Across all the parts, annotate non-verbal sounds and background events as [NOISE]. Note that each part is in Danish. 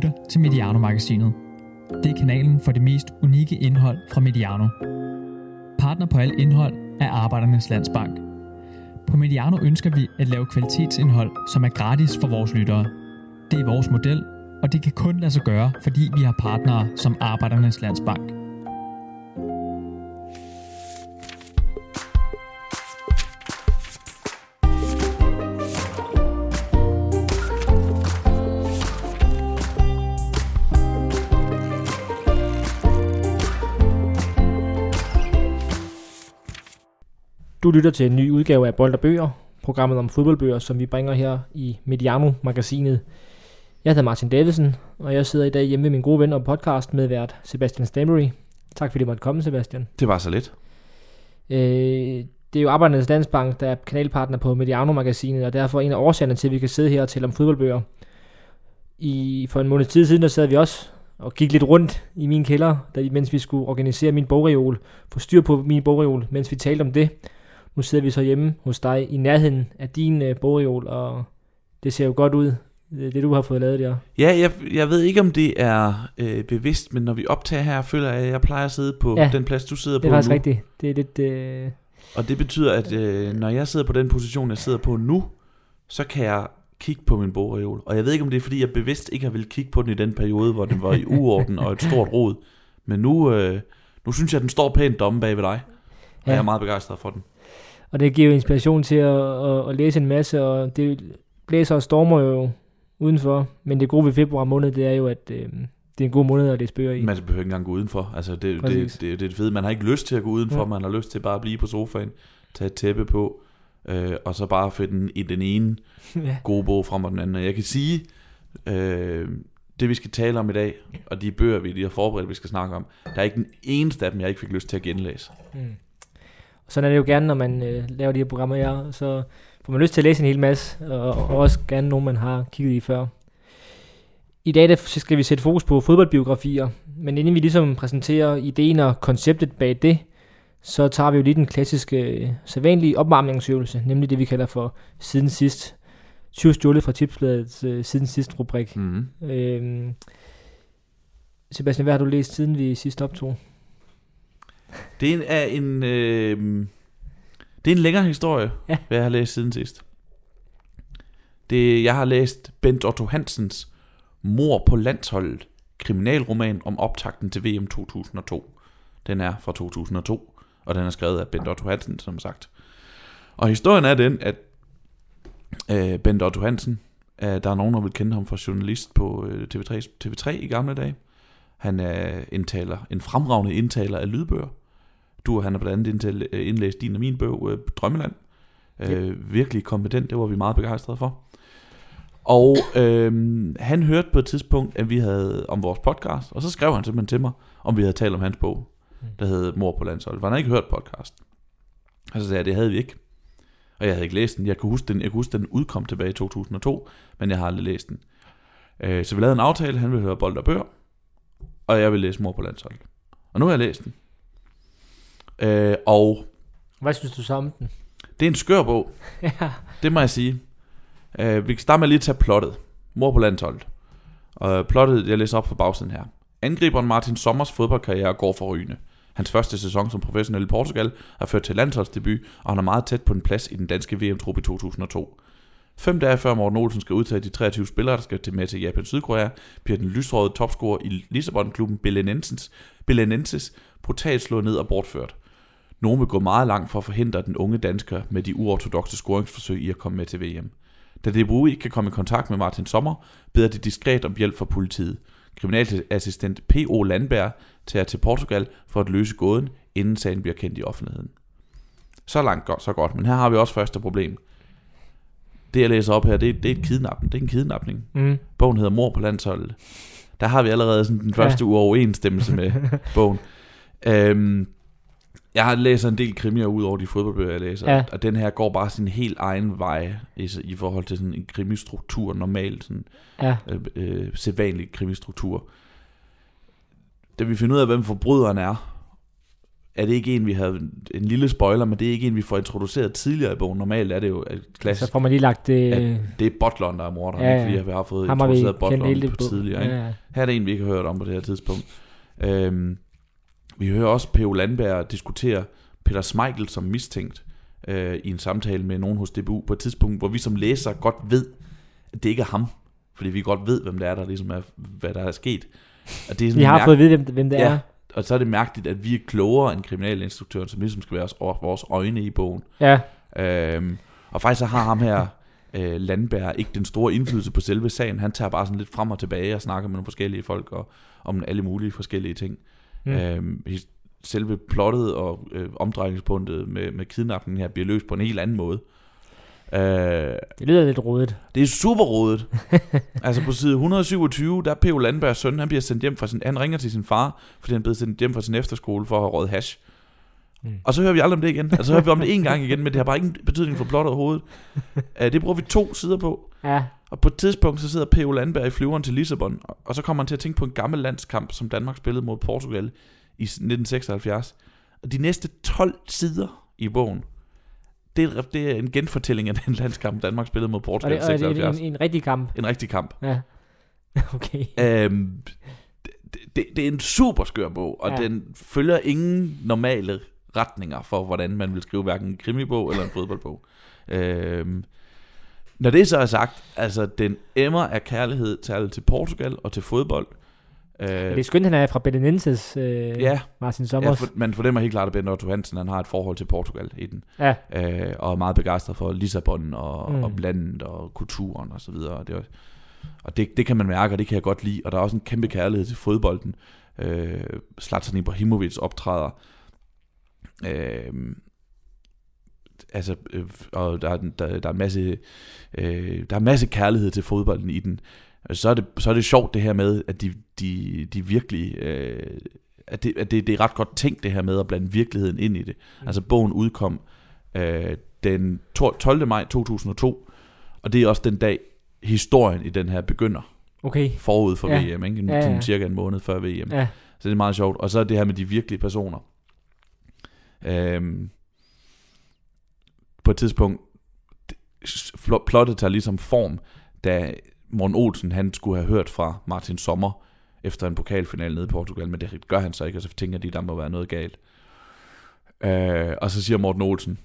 lytter til Mediano-magasinet. Det er kanalen for det mest unikke indhold fra Mediano. Partner på alt indhold er Arbejdernes Landsbank. På Mediano ønsker vi at lave kvalitetsindhold, som er gratis for vores lyttere. Det er vores model, og det kan kun lade sig gøre, fordi vi har partnere som Arbejdernes Landsbank. Du lytter til en ny udgave af Bold og Bøger, programmet om fodboldbøger, som vi bringer her i Mediano-magasinet. Jeg hedder Martin Davidsen, og jeg sidder i dag hjemme med min gode ven og podcast med vært Sebastian Stambury. Tak fordi du måtte komme, Sebastian. Det var så lidt. Øh, det er jo Arbejdernes Landsbank, der er kanalpartner på Mediano-magasinet, og derfor en af årsagerne til, at vi kan sidde her og tale om fodboldbøger. I, for en måned tid siden, der sad vi også og gik lidt rundt i min kælder, da, mens vi skulle organisere min bogreol, få styr på min bogreol, mens vi talte om det. Nu sidder vi så hjemme hos dig i nærheden af din øh, bogreol, og det ser jo godt ud, det, det du har fået lavet der. Ja, jeg, jeg ved ikke, om det er øh, bevidst, men når vi optager her, føler jeg, at jeg plejer at sidde på Ja, den plads, du sidder Det er på faktisk nu. rigtigt. Det er lidt... Øh, Og det betyder, at øh, når jeg sidder på den position, jeg sidder på nu, så kan jeg kigge på min bogreol. Og jeg ved ikke, om det er, fordi jeg bevidst ikke har ville kigge på den i den periode, hvor den var i uorden og et stort rod. Men nu, øh, nu synes jeg, at den står pænt domme bag ved dig. Og Ja. jeg er meget begejstret for den. Og det giver jo inspiration til at, at, at læse en masse, og det blæser og stormer jo udenfor. Men det gode ved februar måned, det er jo, at øh, det er en god måned at læse bøger i. Man behøver ikke engang gå udenfor. Altså, det, det, Præcis. det, det, det er det fede. Man har ikke lyst til at gå udenfor. Ja. Man har lyst til bare at blive på sofaen, tage et tæppe på, øh, og så bare finde den, i den ene [LAUGHS] ja. gode bog frem og den anden. Og jeg kan sige, øh, det vi skal tale om i dag, og de bøger, vi lige har forberedt, vi skal snakke om, der er ikke den eneste af dem, jeg ikke fik lyst til at genlæse. Mm. Sådan er det jo gerne, når man øh, laver de her programmer her, så får man lyst til at læse en hel masse, og, og også gerne nogen, man har kigget i før. I dag der skal vi sætte fokus på fodboldbiografier, men inden vi ligesom præsenterer ideen og konceptet bag det, så tager vi jo lige den klassiske, øh, sædvanlige opvarmningsøvelse, nemlig det vi kalder for siden sidst. 20 stjålet fra tipsbladets øh, siden sidst rubrik. Mm. Øhm, Sebastian, hvad har du læst siden vi sidst optog? Det er en, er en, øh, det er en længere historie, Ja. hvad jeg har læst siden sidst. Det, jeg har læst Bent Otto Hansens Mor på landsholdet, kriminalroman om optakten til VM 2002. Den er fra 2002, og den er skrevet af Bent Otto Hansen, som sagt. Og historien er den, at øh, Bent Otto Hansen, øh, der er nogen, der vil kende ham fra journalist på øh, TV3, TV3 i gamle dage. Han er indtaler, en fremragende indtaler af lydbøger. Du og han har blandt andet øh, indlæst din og min bog, øh, Drømmeland. Øh, virkelig kompetent, det var vi meget begejstrede for. Og øh, han hørte på et tidspunkt, at vi havde om vores podcast, og så skrev han simpelthen til mig, om vi havde talt om hans bog, der hed Mor på landsholdet. For han havde ikke hørt podcast. Og så sagde jeg, det havde vi ikke. Og jeg havde ikke læst den. Jeg kunne huske den, jeg kunne huske, den udkom tilbage i 2002, men jeg har aldrig læst den. Øh, så vi lavede en aftale, han ville høre bold og bøger, og jeg ville læse Mor på landsholdet. Og nu har jeg læst den. Øh, og Hvad synes du så om den? det er en skør bog, [LAUGHS] ja. det må jeg sige. Øh, vi kan starte med lige at tage plottet. Mor på landsholdet. Og plottet, jeg læser op fra bagsiden her. Angriberen Martin Sommers fodboldkarriere går for rygende. Hans første sæson som professionel i Portugal har ført til landsholdsdebut, og han er meget tæt på en plads i den danske VM-trup i 2002. Fem dage før Morten Olsen skal udtage de 23 spillere, der skal til med til Japan Sydkorea, bliver den lysrøde topscorer i Lissabon-klubben Belenenses, Belenenses brutalt slået ned og bortført. Nogen vil gå meget langt for at forhindre den unge dansker med de uortodoxe scoringsforsøg i at komme med til VM. Da DBU ikke kan komme i kontakt med Martin Sommer, beder de diskret om hjælp fra politiet. Kriminalassistent P.O. Landberg tager til Portugal for at løse gåden, inden sagen bliver kendt i offentligheden. Så langt godt, så godt, men her har vi også første problem. Det jeg læser op her, det, er- det er et kidnapning. Det er en kidnapning. Mm. Bogen hedder Mor på landsholdet. Der har vi allerede sådan den første ja. uoverensstemmelse med [LAUGHS] bogen. Øhm, jeg har læst en del krimier ud over de fodboldbøger, jeg læser, Ja. og den her går bare sin helt egen vej i, i forhold til sådan en krimistruktur, normalt sådan Ja. øh, øh, sædvanlig krimistruktur. Da vi finder ud af, hvem forbryderen er, er det ikke en, vi havde en lille spoiler, men det er ikke en, vi får introduceret tidligere i bogen. Normalt er det jo et klassisk, Så får man lige lagt det... Det er Butleren, der er morderen, Ja, ja, ja. fordi vi har fået ham introduceret Butleren på tidligere. Ikke? Ja, ja. Her er det en, vi ikke har hørt om på det her tidspunkt. Øhm, vi hører også P.O. Landberg diskutere Peter Smeichel som mistænkt øh, i en samtale med nogen hos DBU på et tidspunkt, hvor vi som læser godt ved, at det ikke er ham. Fordi vi godt ved, hvem det er, der ligesom er, hvad der er sket. Og det er sådan Vi har mærk- fået at vide, hvem, hvem det Ja. er. Og så er det mærkeligt, at vi er klogere end kriminalinstruktøren, som ligesom skal være vores, vores øjne i bogen. Ja, Øhm, og faktisk så har ham her, øh, Landberg, ikke den store indflydelse på selve sagen. Han tager bare sådan lidt frem og tilbage og snakker med nogle forskellige folk og, om alle mulige forskellige ting. Mm. His- selve plottet og øh, omdrejningspunktet med, med kidnappingen her bliver løst på en helt anden måde. Øh, det lyder lidt rodet. det er super rodet. [LAUGHS] altså på side 127, der er P.O. Landbergs søn, han bliver sendt hjem fra sin, han ringer til sin far, fordi han blevet sendt hjem fra sin efterskole for at have røget hash. Mm. Og så hører vi aldrig om det igen. Altså så hører vi om det en gang igen, men det har bare ingen betydning for plottet overhovedet. Uh, [LAUGHS] det bruger vi to sider på. Ja, Og på et tidspunkt, så sidder P.O. Landberg i flyveren til Lissabon, og- så kommer han til at tænke på en gammel landskamp, som Danmark spillede mod Portugal i 1976. Og de næste 12 sider i bogen, det er, det er en genfortælling af den landskamp, Danmark spillede mod Portugal i det, og det er 76. en, en rigtig kamp. En rigtig kamp. Ja. [LAUGHS] Okay. Øhm, det, det, det er en super skør bog, og ja. den følger ingen normale retninger for, hvordan man vil skrive hverken en krimibog eller en fodboldbog. Øhm, når det så er sagt, altså den emmer af kærlighed til, til Portugal og til fodbold. Øh, Det er skønt, han er fra Belenenses, øh, ja, Martin ja Sommers. for, man fornemmer helt klart, at Bent Otto Hansen han har et forhold til Portugal i den. Ja, øh, og er meget begejstret for Lissabon og, Mm. mm. og landet og kulturen og så videre. Og, det, er- og det, det kan man mærke, og det kan jeg godt lide. Og der er også en kæmpe kærlighed til fodbolden. Øh, Zlatan Ibrahimovic optræder. Øh, altså, øh, og der, er- der, der er en masse øh, der er en masse kærlighed til fodbolden i den. Så er det, så er det sjovt det her med, at de, de, de virkelig... Øh, at det, at det, det er ret godt tænkt det her med at blande virkeligheden ind i det. Mm. Altså bogen udkom øh, den to- 12. maj 2002, og det er også den dag, historien i den her begynder, okay. forud for Ja. VM, ikke? Ja, ja. Cirka en måned før VM. Ja, Så det er meget sjovt. Og så er det her med de virkelige personer. Øhm, på et tidspunkt, plottet tager ligesom form, da Morten Olsen, han skulle have hørt fra Martin Sommer, efter en pokalfinale nede i Portugal, men det gør han så ikke, og så tænker de, der må være noget galt. Øh, og så siger Morten Olsen,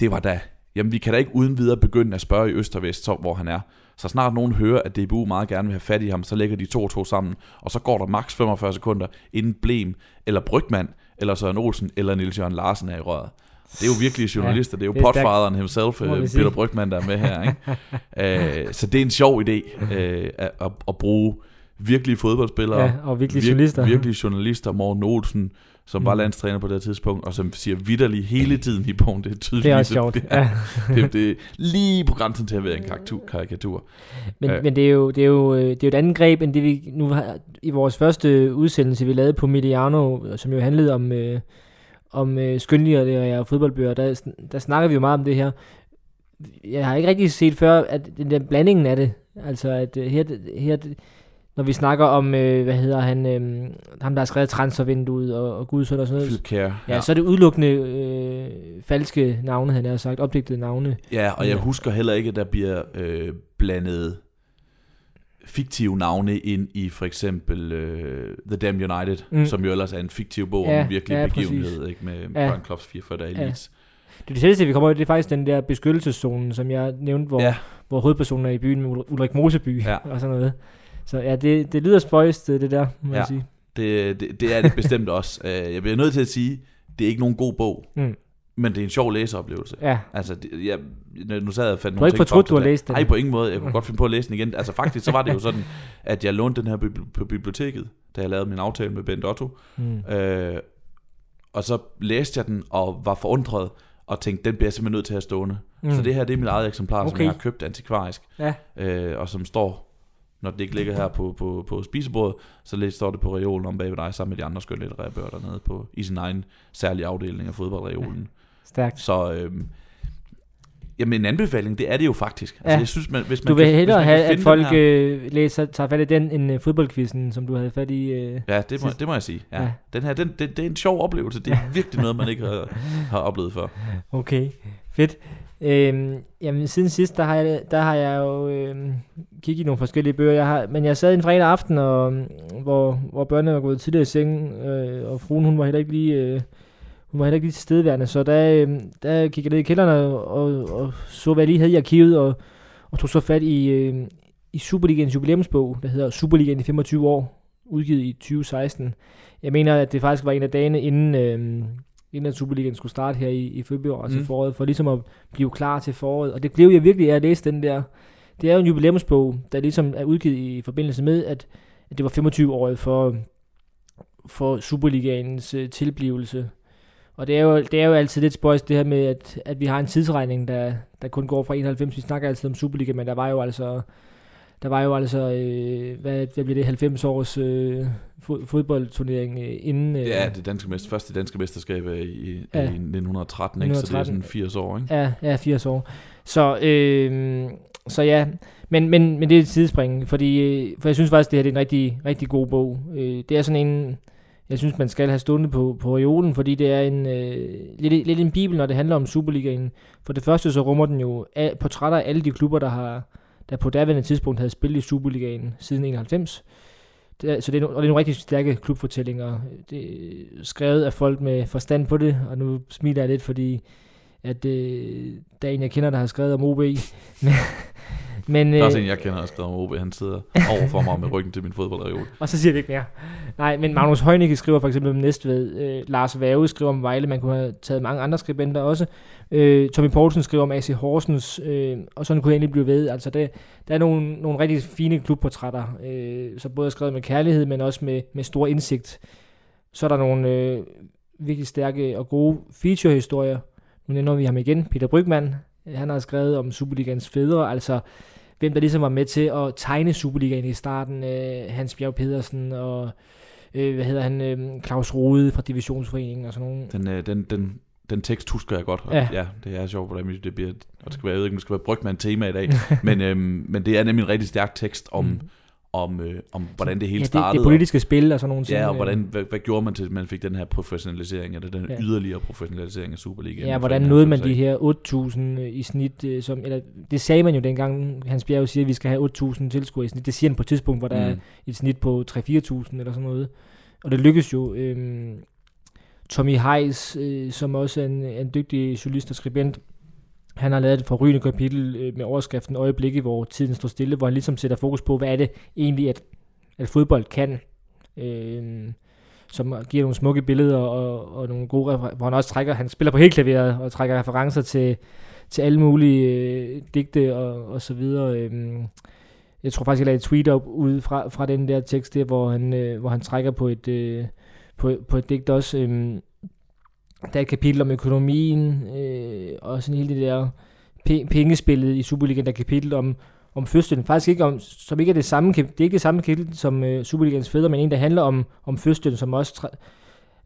det var da, jamen vi kan da ikke uden videre begynde at spørge i Øst og Vest, så, hvor han er. Så snart nogen hører, at DBU meget gerne vil have fat i ham, så lægger de to og to sammen, og så går der maks 45 sekunder, inden Blem, eller Brygman, eller Søren Olsen, eller Nils Jørgen Larsen er i røret. Det er jo virkelig journalister, det er jo det er stærkt, potfaderen himself, øh. Peter Brygman, der er med her. Ikke? [LAUGHS] øh, så det er en sjov idé, øh, at, at, at bruge virkelige fodboldspillere, ja, og virkelig journalister. Virkelige journalister, Morten Olsen, som Mm. var landstræner på det tidspunkt, og som siger vidderligt hele tiden i bogen, det er tydeligt. Det er også sjovt. [LAUGHS] Det, Ja. det, det er lige på grænsen til at være en karikatur. karikatur. Men, Øh. men det, er jo, det, er jo, øh, det er jo et andet greb, end det vi nu har i vores første udsendelse, vi lavede på Mediano, som jo handlede om, øh, om øh, skønlitterature og fodboldbøger. Der, der snakker vi jo meget om det her. Jeg har ikke rigtig set før, at den der blandingen af det, altså at øh, her, her når vi snakker om, øh, hvad hedder han, øh, ham der har skrevet transfervinduet og, og Gudsund og sådan noget, Philip Kjær. ja, så er det udelukkende øh, falske navne, han har sagt, opdigtede navne. ja, og jeg Ja. husker heller ikke, at der bliver øh, blandet fiktive navne ind i for eksempel øh, The Damned United, Mm. som jo ellers er en fiktiv bog Ja, om en virkelig ja, begivenhed, ikke, med Ja. Brian Klops 44 der Ja. Det, er det tætteste, vi kommer ud, det er faktisk den der beskyttelseszone, som jeg nævnte, hvor, Ja. hvor hovedpersonen er i byen med Ul- Ulrik Moseby Ja. og sådan noget. Så ja, det, det lyder spøjst, det der, må ja. Ja. jeg sige. Det, det, det er det bestemt også. Øh, Jeg bliver nødt til at sige, det er ikke nogen god bog, Mm. Men det er en sjov læseoplevelse. Ja, Altså, det, jeg, nu sad jeg og fandt Du har ikke ting fortrudt, du har læst den? Nej, på ingen måde. Jeg kunne godt finde på at læse den igen. Altså faktisk, så var det jo sådan, [LAUGHS] at jeg lånte den her på biblioteket, da jeg lavede min aftale med Bent Otto. mm. Øh, og så læste jeg den, og var forundret, og tænkte, den bliver jeg simpelthen nødt til at have stående. Mm. Så det her, det er mit eget eksemplar, okay. som jeg har købt antikvarisk, Ja, øh, og som står, når det ikke ligger her på, på, på spisebordet, så læ- står det på reolen om bag ved dig, sammen med de andre skønlitterære bøger dernede på, i sin egen særlige afdeling af fodboldreolen. Stærkt. Så øhm, Jamen en anbefaling, det er det jo faktisk. Altså, Ja. jeg synes, man, hvis man Du vil kan, hellere hvis man have, at folk her, øh, læser, tager fat i den, end øh, fodboldquizzen, som du havde fat i. Øh. Ja, det må, sidst. det må jeg sige. Ja. Ja. Den her, den, det, det er en sjov oplevelse. Det er [LAUGHS] virkelig noget, man ikke har, har oplevet før. Okay, fedt. Øhm, jamen siden sidst, der har jeg, der har jeg jo øhm, kigget i nogle forskellige bøger. Jeg har, men jeg sad en fredag aften, og, hvor, hvor børnene var gået tidligere i seng, øh, og fruen hun var heller ikke lige... Øh, hun var heller ikke lige tilstedeværende, så der, øh, der gik jeg ned i kælderen og, og, og så, hvad jeg lige havde i arkivet, og, og tog så fat i, øh, i Superligaens jubilæumsbog, der hedder Superligaen i 25 år, udgivet i 2016. Jeg mener, at det faktisk var en af dagene, inden, øh, inden at Superligaen skulle starte her i, i februar, altså Mm. foråret, for ligesom at blive klar til foråret. Og det blev jeg virkelig af at læse den der. Det er jo en jubilæumsbog, der ligesom er udgivet i forbindelse med, at, at det var 25-året for, for Superligaens øh, tilblivelse. Og det er, jo, det er jo altid lidt spøjs det her med, at, at vi har en tidsregning, der, der kun går fra 91. Vi snakker altid om Superliga, men der var jo altså, der var jo altså, øh, hvad, hvad bliver det, 90 års øh, fod, fodboldturnering øh, inden... Øh, Ja, det danske mester, første danske mesterskab er i, i, Ja. i 1913, ikke? så det er 1913. sådan 80 år. Ikke? Ja, ja 80 år. Så, øh, så ja, men, men, men det er et sidespring, fordi, øh, for jeg synes faktisk, det her det er en rigtig, rigtig god bog. Øh, det er sådan en, jeg synes, man skal have stående på, på reolen, fordi det er en, øh, lidt, lidt en bibel, når det handler om Superligaen. For det første så rummer den jo a- portrætter af alle de klubber, der har der på daværende tidspunkt havde spillet i Superligaen siden 91. Det er, så det er, og det er nogle rigtig stærke klubfortællinger. Det er skrevet af folk med forstand på det, og nu smiler jeg lidt, fordi at øh, der er en, jeg kender, der har skrevet om OB. [LAUGHS] men, men, Der er også øh, en, jeg kender, der har skrevet om OB. Han sidder over for mig med ryggen til min fodboldreol. [LAUGHS] og så siger vi ikke mere. Nej, men Magnus Heunicke skriver for eksempel om Næstved. Øh, Lars Værge skriver om Vejle. Man kunne have taget mange andre skribenter også. Øh, Tommy Poulsen skriver om AC Horsens. Øh, og sådan kunne jeg egentlig blive ved. Altså, det, der er nogle, nogle rigtig fine klubportrætter. Øh, så både skrevet med kærlighed, men også med, med stor indsigt. Så er der nogle øh, virkelig stærke og gode feature-historier. Nu nævner vi ham igen. Peter Brygman. Han har skrevet om Superligans fædre. Altså, hvem der ligesom var med til at tegne Superligaen i starten. Øh, Hans Bjerg Pedersen og øh, hvad hedder han, øh, Claus Rode fra Divisionsforeningen og sådan nogle. Den, øh, den, den, den tekst husker jeg godt. Og Ja. ja. det er sjovt, hvordan det bliver... Og det skal være, jeg ved ikke, om det skal være brugt med en tema i dag. [LAUGHS] men, øhm, men det er nemlig en rigtig stærk tekst om, mm. Om, øh, om hvordan det hele ja, det, startede. det politiske spil og sådan nogle og, ting. ja, og øh, hvordan, hvad, hvad gjorde man til, at man fik den her professionalisering, eller den Ja. yderligere professionalisering af Superligaen? Ja, hvordan nåede man 90'er? de her 8.000 øh, i snit, øh, som, eller det sagde man jo dengang, Hans Bjerg siger, at vi skal have 8.000 tilskuere i snit. Det siger han på et tidspunkt, hvor der er Mm. et snit på 3-4.000 eller sådan noget. Og det lykkedes jo. Øhm, Tommy Heiss, øh, som også er en, en dygtig journalist og skribent, han har lavet et forrygende kapitel øh, med overskriften Øjeblikke, hvor tiden står stille, hvor han ligesom sætter fokus på, hvad er det egentlig, at, at fodbold kan. Øh, som giver nogle smukke billeder og, og nogle gode hvor han også trækker, han spiller på helt klaveret og trækker referencer til, til alle mulige øh, digte og, og så videre. Øh, jeg tror faktisk, jeg lagde et tweet op ud fra, fra den der tekst der, hvor han, øh, hvor han trækker på et, øh, på, på et digt også. Øh, der er et kapitel om økonomien, øh, og sådan hele det der pe- pengespillet i Superligaen, der er et kapitel om, om fødslen. Faktisk ikke om, som ikke er det samme, det er ikke det samme kapitel som øh, Superligans fædre, men en, der handler om, om fødslen, som også tra-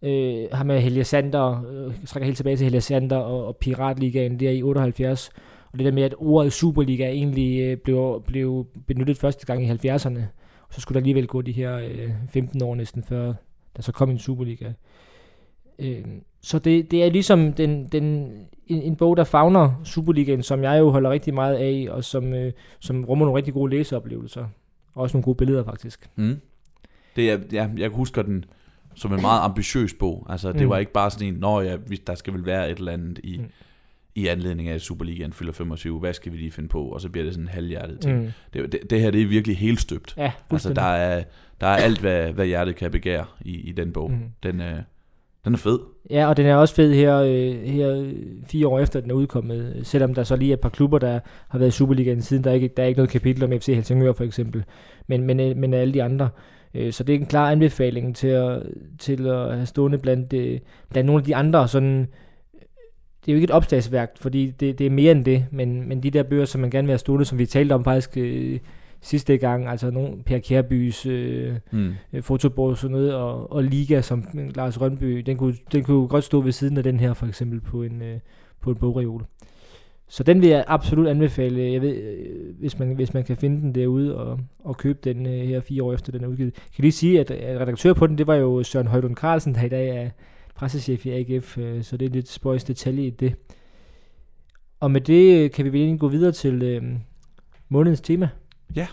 øh, har med Helge Sander, øh, trækker helt tilbage til Helge Sander og, og Piratligaen der i 78. Og det der med, at ordet Superliga egentlig øh, blev, blev benyttet første gang i 70'erne. Og så skulle der alligevel gå de her øh, 15 år næsten før, der så kom en Superliga. Øh, så det, det er ligesom den, den, en, en bog, der fagner Superligaen, som jeg jo holder rigtig meget af, og som, øh, som rummer nogle rigtig gode læseoplevelser. Og også nogle gode billeder, faktisk. Mm. Det er, ja, jeg husker den som en meget ambitiøs bog. Altså, det Mm. var ikke bare sådan en, nå ja, der skal vel være et eller andet i, Mm. i anledning af, at Superligaen fylder 25. Hvad skal vi lige finde på? Og så bliver det sådan en halvhjertet ting. Mm. Det, det, det her, det er virkelig helt støbt. Ja, Altså, der er, der er alt, hvad, hvad hjertet kan begære i, i den bog. Mm. Den, øh, den er fed. Ja, og den er også fed her, øh, her øh, fire år efter, den er udkommet. Selvom der så lige er et par klubber, der har været i Superligaen siden. Der er ikke, der er ikke noget kapitel om FC Helsingør for eksempel. Men, men, øh, men alle de andre. Øh, Så det er en klar anbefaling til at, til at have stående blandt, øh, blandt nogle af de andre sådan... Øh, det er jo ikke et opslagsværk, fordi det, det er mere end det, men, men de der bøger, som man gerne vil have stående, som vi talte om faktisk øh, sidste gang, altså nogle Per Kjærbys øh, Mm. øh, fotobord og sådan noget, og, og Liga som Lars Rønby, den kunne, den kunne godt stå ved siden af den her for eksempel på en, øh, på en bogreol. Så den vil jeg absolut anbefale, jeg ved, øh, hvis, man, hvis man kan finde den derude og, og købe den øh, her fire år efter den er udgivet. Jeg kan lige sige, at, at redaktør på den, det var jo Søren Højlund Carlsen, der i dag er pressechef i AGF, øh, så det er lidt spøjs detalje i det. Og med det øh, kan vi vel gå videre til øh, månedens tema. Ja.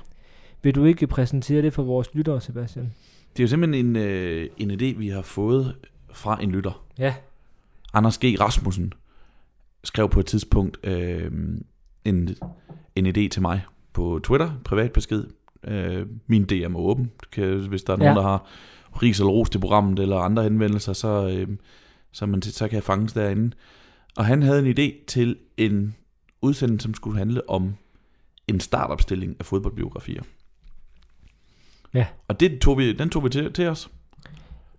Vil du ikke præsentere det for vores lyttere, Sebastian? Det er jo simpelthen en, øh, en idé, vi har fået fra en lytter. Ja. Anders G. Rasmussen skrev på et tidspunkt øh, en, en idé til mig på Twitter, privat besked. Øh, min DM er åben. Kan, hvis der er nogen, Ja. der har ris eller ros til programmet, eller andre henvendelser, så, øh, så, man, så kan jeg fanges derinde. Og han havde en idé til en udsendelse, som skulle handle om en startopstilling af fodboldbiografier. Ja. Og det tog vi, den tog vi til, til os.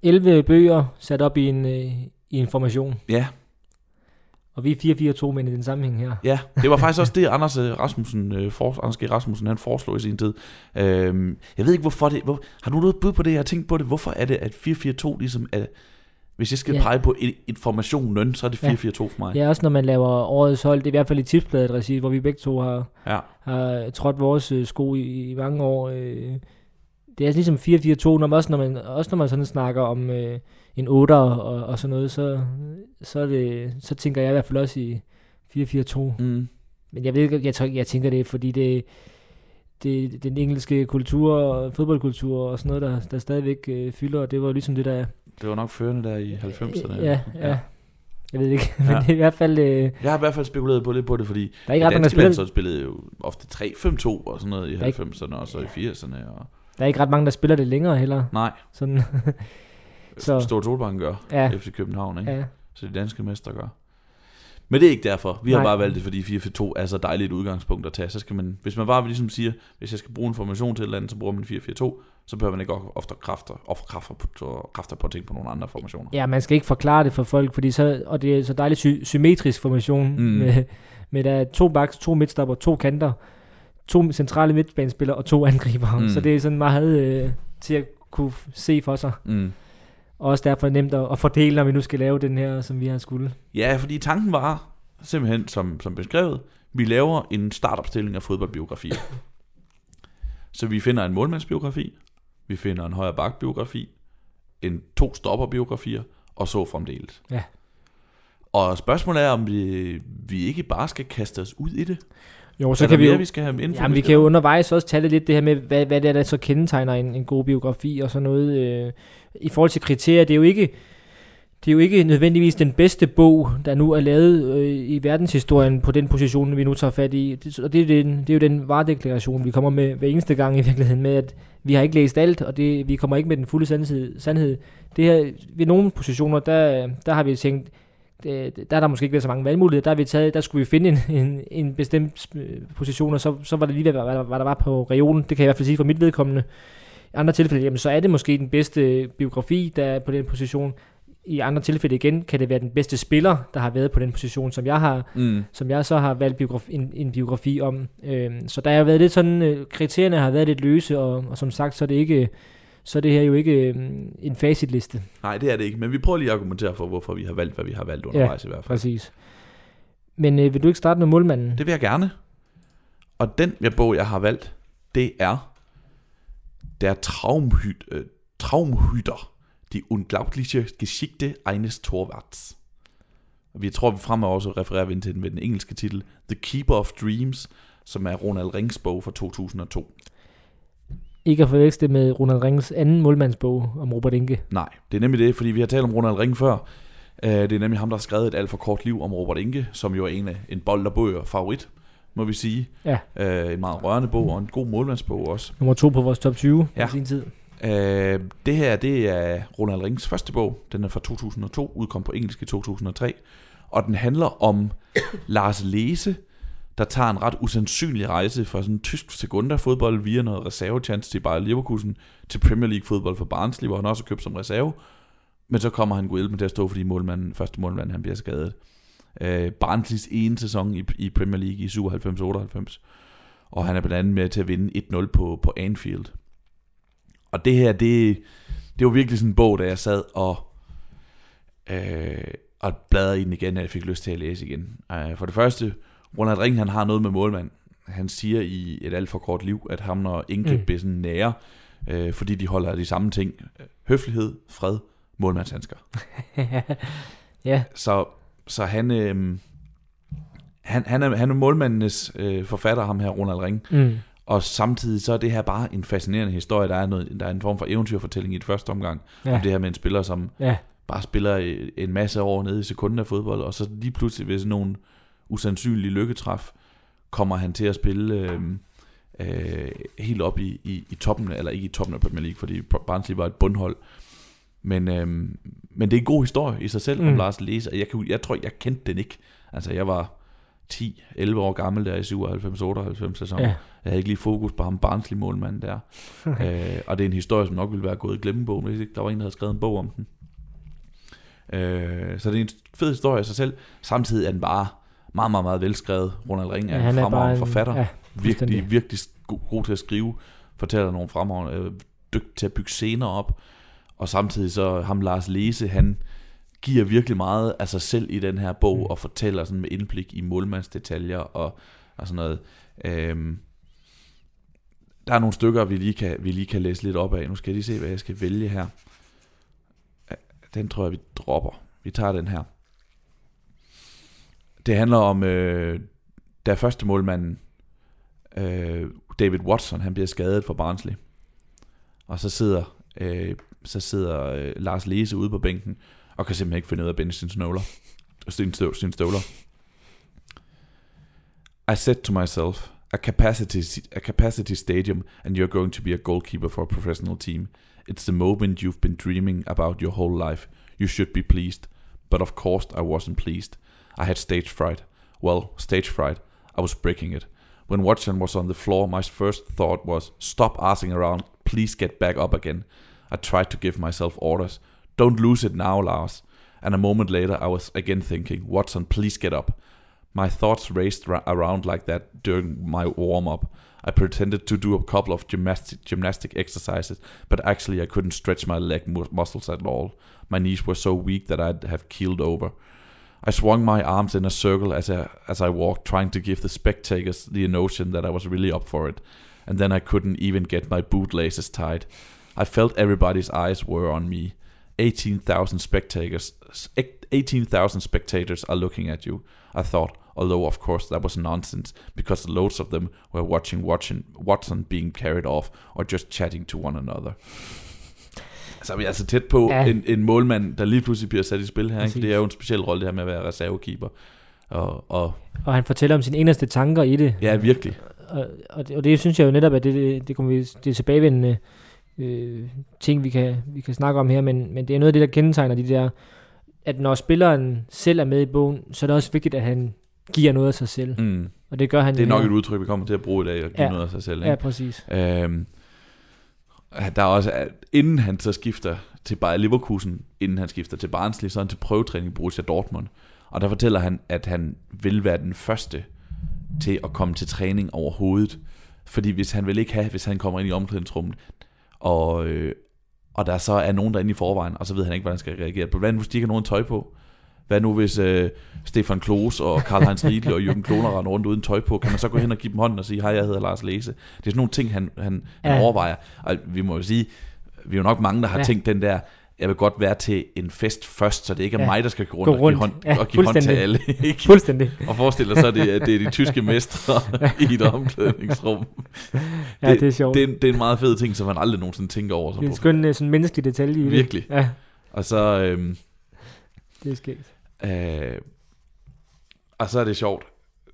11 bøger sat op i en, øh, i en formation. Ja, Og vi er 4-4-2 men i den sammenhæng her. Ja, det var faktisk også det, Anders øh, Rasmussen, øh, for, Anders G. Rasmussen, han foreslog i sin tid. Øhm, jeg ved ikke, hvorfor det... Hvor, har du noget bud på det? Jeg har tænkt på det. Hvorfor er det, at 4-4-2 ligesom er... Hvis jeg skal Ja. ja. pege på et, et formationen, så er det Ja. 4-4-2 for mig. Ja, også når man laver årets hold, det er i hvert fald i tipsbladet regi, hvor vi begge to har, Ja. har trådt vores øh, sko i, i mange år. Øh, det er ligesom 4-4-2, når man, også, når man, også når man sådan snakker om øh, en 8'er og, og sådan noget, så, så, er det, så tænker jeg i hvert fald også i 4-4-2. Mm. Men jeg ved ikke, jeg, jeg tænker det, fordi det, det den engelske kultur og fodboldkultur og sådan noget, der, der stadigvæk øh, fylder, og det var ligesom det, der... Det var nok førende der i 90'erne. Ja, ja. ja. Jeg ved ikke, [LAUGHS] men Ja. det er i hvert fald... Øh, Jeg har i hvert fald spekuleret på lidt på det, fordi der er ikke ret danske spiller, spillede jo ofte 3-5-2 og sådan noget i Der er ikke- 90'erne og så i 80'erne. Og... der er ikke ret mange, der spiller det længere heller. Nej, Sådan, [LAUGHS] Så-. Stort Solbank gør. ja, FC København, ikke? ja. Så de danske mestre gør. Men det er ikke derfor. Vi har Nej. bare valgt det, fordi 4-4-2 er så dejligt et udgangspunkt at tage. Så skal man, hvis man bare ligesom siger, hvis jeg skal bruge en formation til et eller andet, så bruger man 4-4-2, så behøver man ikke ofte kræfter, ofre kræfter, på, kræfter på at tænke på nogle andre formationer. ja, man skal ikke forklare det for folk, fordi så, og det er så dejligt sy- symmetrisk formation, Mm. med, med der er to backs, to midtstopper, to kanter, to centrale midtbanespillere og to angriber. Mm. Så det er sådan meget øh, til at kunne se for sig. Mm. Og også derfor nemt at, at fordele, når vi nu skal lave den her, som vi har skulle. Ja, fordi tanken var simpelthen, som, som beskrevet, vi laver en startopstilling af fodboldbiografier. så vi finder en målmandsbiografi, vi finder en højre bakbiografi, en to stopperbiografier, og så fremdeles. Ja. Og spørgsmålet er, om vi, vi ikke bare skal kaste os ud i det. Jo, Så kan vi jo, vi skal have info, Jamen, vi kan jo undervejs også tale lidt det her med, hvad, hvad det er, der så kendetegner en, en god biografi og sådan noget. Øh, i forhold til kriterier, det er jo ikke... Det er jo ikke nødvendigvis den bedste bog, der nu er lavet øh, i verdenshistorien på den position, vi nu tager fat i. Det, og det er, den, det er jo den varedeklaration, vi kommer med hver eneste gang i virkeligheden med, at vi har ikke læst alt, og det, vi kommer ikke med den fulde sandhed. sandhed. Det her, ved nogle positioner, der, der har vi tænkt, øh, der er der måske ikke været så mange valgmuligheder. Der, har vi taget, der skulle vi finde en, en, en bestemt øh, position, og så, så var det lige, hvad, hvad, hvad der var på regionen. Det kan jeg i hvert fald sige for mit vedkommende andre tilfælde, jamen, så er det måske den bedste biografi, der er på den position. I andre tilfælde igen, kan det være den bedste spiller, der har været på den position, som jeg har, Mm. som jeg så har valgt biografi, en, en biografi om. Øhm, så der har været lidt sådan, øh, kriterierne har været lidt løse, og, og som sagt, så er det ikke, så er det her jo ikke øhm, en facitliste. Nej, det er det ikke, men vi prøver lige at argumentere for, hvorfor vi har valgt, hvad vi har valgt undervejs i hvert fald. Præcis. Men øh, vil du ikke starte med målmanden? Det vil jeg gerne. Og den jeg bog, jeg har valgt, det er Der Traumhüt, äh, Traumhüter, die unglaubliche Geschichte eines Torwarts. Vi tror, vi fremover også refererer vi ind til den med den engelske titel, The Keeper of Dreams, som er Ronald Rings bog fra 2002. Ikke at forveksle med Ronald Rings anden målmandsbog om Robert Inge. Nej, det er nemlig det, fordi vi har talt om Ronald Ring før. Øh, Det er nemlig ham, der har skrevet et alt for kort liv om Robert Inge, som jo er en en bold og bøger favorit, må vi sige. Ja. Øh, En meget rørende bog, og en god målmandsbog også. Nummer to på vores top 20 ja. I sin tid. Øh, det her, det er Ronald Rings første bog. Den er fra 2002, udkom på engelsk i 2003. Og den handler om [COUGHS] Lars Lese, der tager en ret usandsynlig rejse fra sådan tysk sekunda-fodbold via noget reservechance til Bayer Leverkusen til Premier League-fodbold for Barnsley, hvor han også er købt som reserve. Men så kommer han Guilherme til at stå, fordi målmanden, første målmand han bliver skadet. Øh, Barnsleys ene sæson i, i Premier League i 97-98. Og han er blandt andet med til at vinde 1-0 på, på Anfield. Og det her, det, det var virkelig sådan en bog, da jeg sad og, øh, og bladrede i den igen, at jeg fik lyst til at læse igen. Øh, for det første, Ronald Ring, han har noget med målmand. Han siger i et alt for kort liv, at ham og Inge Mm. mm. nære, øh, fordi de holder de samme ting. Høflighed, fred, målmandshandsker. [LAUGHS] ja, Så, så han, øh, han, han, er, han er målmandenes øh, forfatter, ham her, Ronald Ring. mm. Og samtidig så er det her bare en fascinerende historie. Der er, noget, der er en form for eventyrfortælling i det første omgang. Ja. ja, Om det her med en spiller, som ja, bare spiller øh, en masse år nede i sekunden af fodbold, og så lige pludselig ved sådan nogle usandsynlige lykketræf, kommer han til at spille øh, øh, helt op i, i, i toppen, eller ikke i toppen af Premier League, fordi Barnsley var et bundhold. Men, øh, men det er en god historie i sig selv mm. om. Lars og jeg, kan, jeg tror, jeg kendte den ikke. Altså, jeg var 10-11 år gammel der i 97-98 sæson. ja. Jeg havde ikke lige fokus på ham Barnsley målmanden der. [LAUGHS] øh, og det er en historie, som nok ville være gået i glemmebogen, hvis ikke der var en, der havde skrevet en bog om den. Øh, så det er en fed historie i sig selv. Samtidig er den bare meget, meget, meget velskrevet. Ronald Ring er ja en han er bare fremragende en, forfatter. Ja, virkelig, virkelig god, god til at skrive. Fortæller nogle fremragende, øh, dygtig til at bygge scener op. Og samtidig så ham Lars Lese, han giver virkelig meget af sig selv i den her bog, Mm. og fortæller sådan med indblik i målmandsdetaljer og, og sådan noget. Øhm, der er nogle stykker, vi lige, kan, vi lige kan læse lidt op af. Nu skal jeg lige se, hvad jeg skal vælge her. Den tror jeg, vi dropper. Vi tager den her. Det handler om, øh, da første målmanden, øh, David Watson, han bliver skadet for Barnsley. Og så sidder, øh, så sidder øh, Lars Lese ude på bænken, og kan simpelthen ikke finde ud af at binde sine snøvler. Sine, støv, støvler. I said to myself, a capacity, a capacity stadium, and you're going to be a goalkeeper for a professional team. It's the moment you've been dreaming about your whole life. You should be pleased. But of course, I wasn't pleased. I had stage fright. Well, stage fright. I was breaking it. When Watson was on the floor, my first thought was, stop asking around. Please get back up again. I tried to give myself orders. Don't lose it now, Lars. And a moment later, I was again thinking, Watson, please get up. My thoughts raced ra- around like that during my warm up. I pretended to do a couple of gymnastic, gymnastic exercises, but actually I couldn't stretch my leg mu- muscles at all. My knees were so weak that I'd have keeled over. I swung my arms in a circle as I, as I walked, trying to give the spectators the notion that I was really up for it. And then I couldn't even get my bootlaces tied. I felt everybody's eyes were on me. 18,000 spectators 18,000 spectators are looking at you. I thought, although of course that was nonsense because loads of them were watching watching Watson being carried off or just chatting to one another. [LAUGHS] Så vi er altså tæt på Ja. en, en målmand, der lige pludselig bliver sat i spil her. Ikke? Det er jo en speciel rolle, det her med at være reservekeeper. Og, og Og han fortæller om sine eneste tanker i det. ja, virkelig. Og, og, det, og det synes jeg jo netop, at det, det, det kommer vi det er tilbagevendende øh, ting, vi kan, vi kan snakke om her, men, men det er noget af det, der kendetegner de der, at når spilleren selv er med i bogen, så er det også vigtigt, at han giver noget af sig selv. Mm. Og det gør han Det er nok her. et udtryk, vi kommer til at bruge i dag, og give Ja. noget af sig selv. Ikke? Ja, præcis. Øhm, der er også, at inden han så skifter til Bayer Leverkusen, inden han skifter til Barnsley, så er han til prøvetræning i Borussia Dortmund. Og der fortæller han, at han vil være den første til at komme til træning overhovedet. Fordi hvis han vil ikke have, hvis han kommer ind i omklædningsrummet, og, øh, og der så er nogen derinde i forvejen, og så ved han ikke, hvordan han skal reagere på. Hvad nu, hvis de ikke har nogen tøj på? Hvad nu, hvis øh, Stefan Klos og Karl-Heinz Riedle og Jürgen Kloner render rundt uden tøj på? Kan man så gå hen og give dem hånden og sige, hej, jeg hedder Lars Læse? Det er sådan nogle ting, han, han, han Ja. overvejer. Og vi må jo sige, vi er jo nok mange, der har ja. tænkt den der, jeg vil godt være til en fest først, så det ikke er Ja. mig, der skal gå rundt, Gå og give rundt. hånd, Ja, og give hånd til alle. [LAUGHS] Ikke? Fuldstændig. Og forestil dig så, at det, er- det er de tyske [LAUGHS] mestre i et omklædningsrum. [LAUGHS] Ja, det, det er sjovt. Det, Det, er, en- det er en meget fed ting, som man aldrig nogensinde tænker over. det Som er en skøn øh, sådan menneskelig detalje i det. Virkelig. Ja, Og så, øhm, det er skægt. øh, og så er det sjovt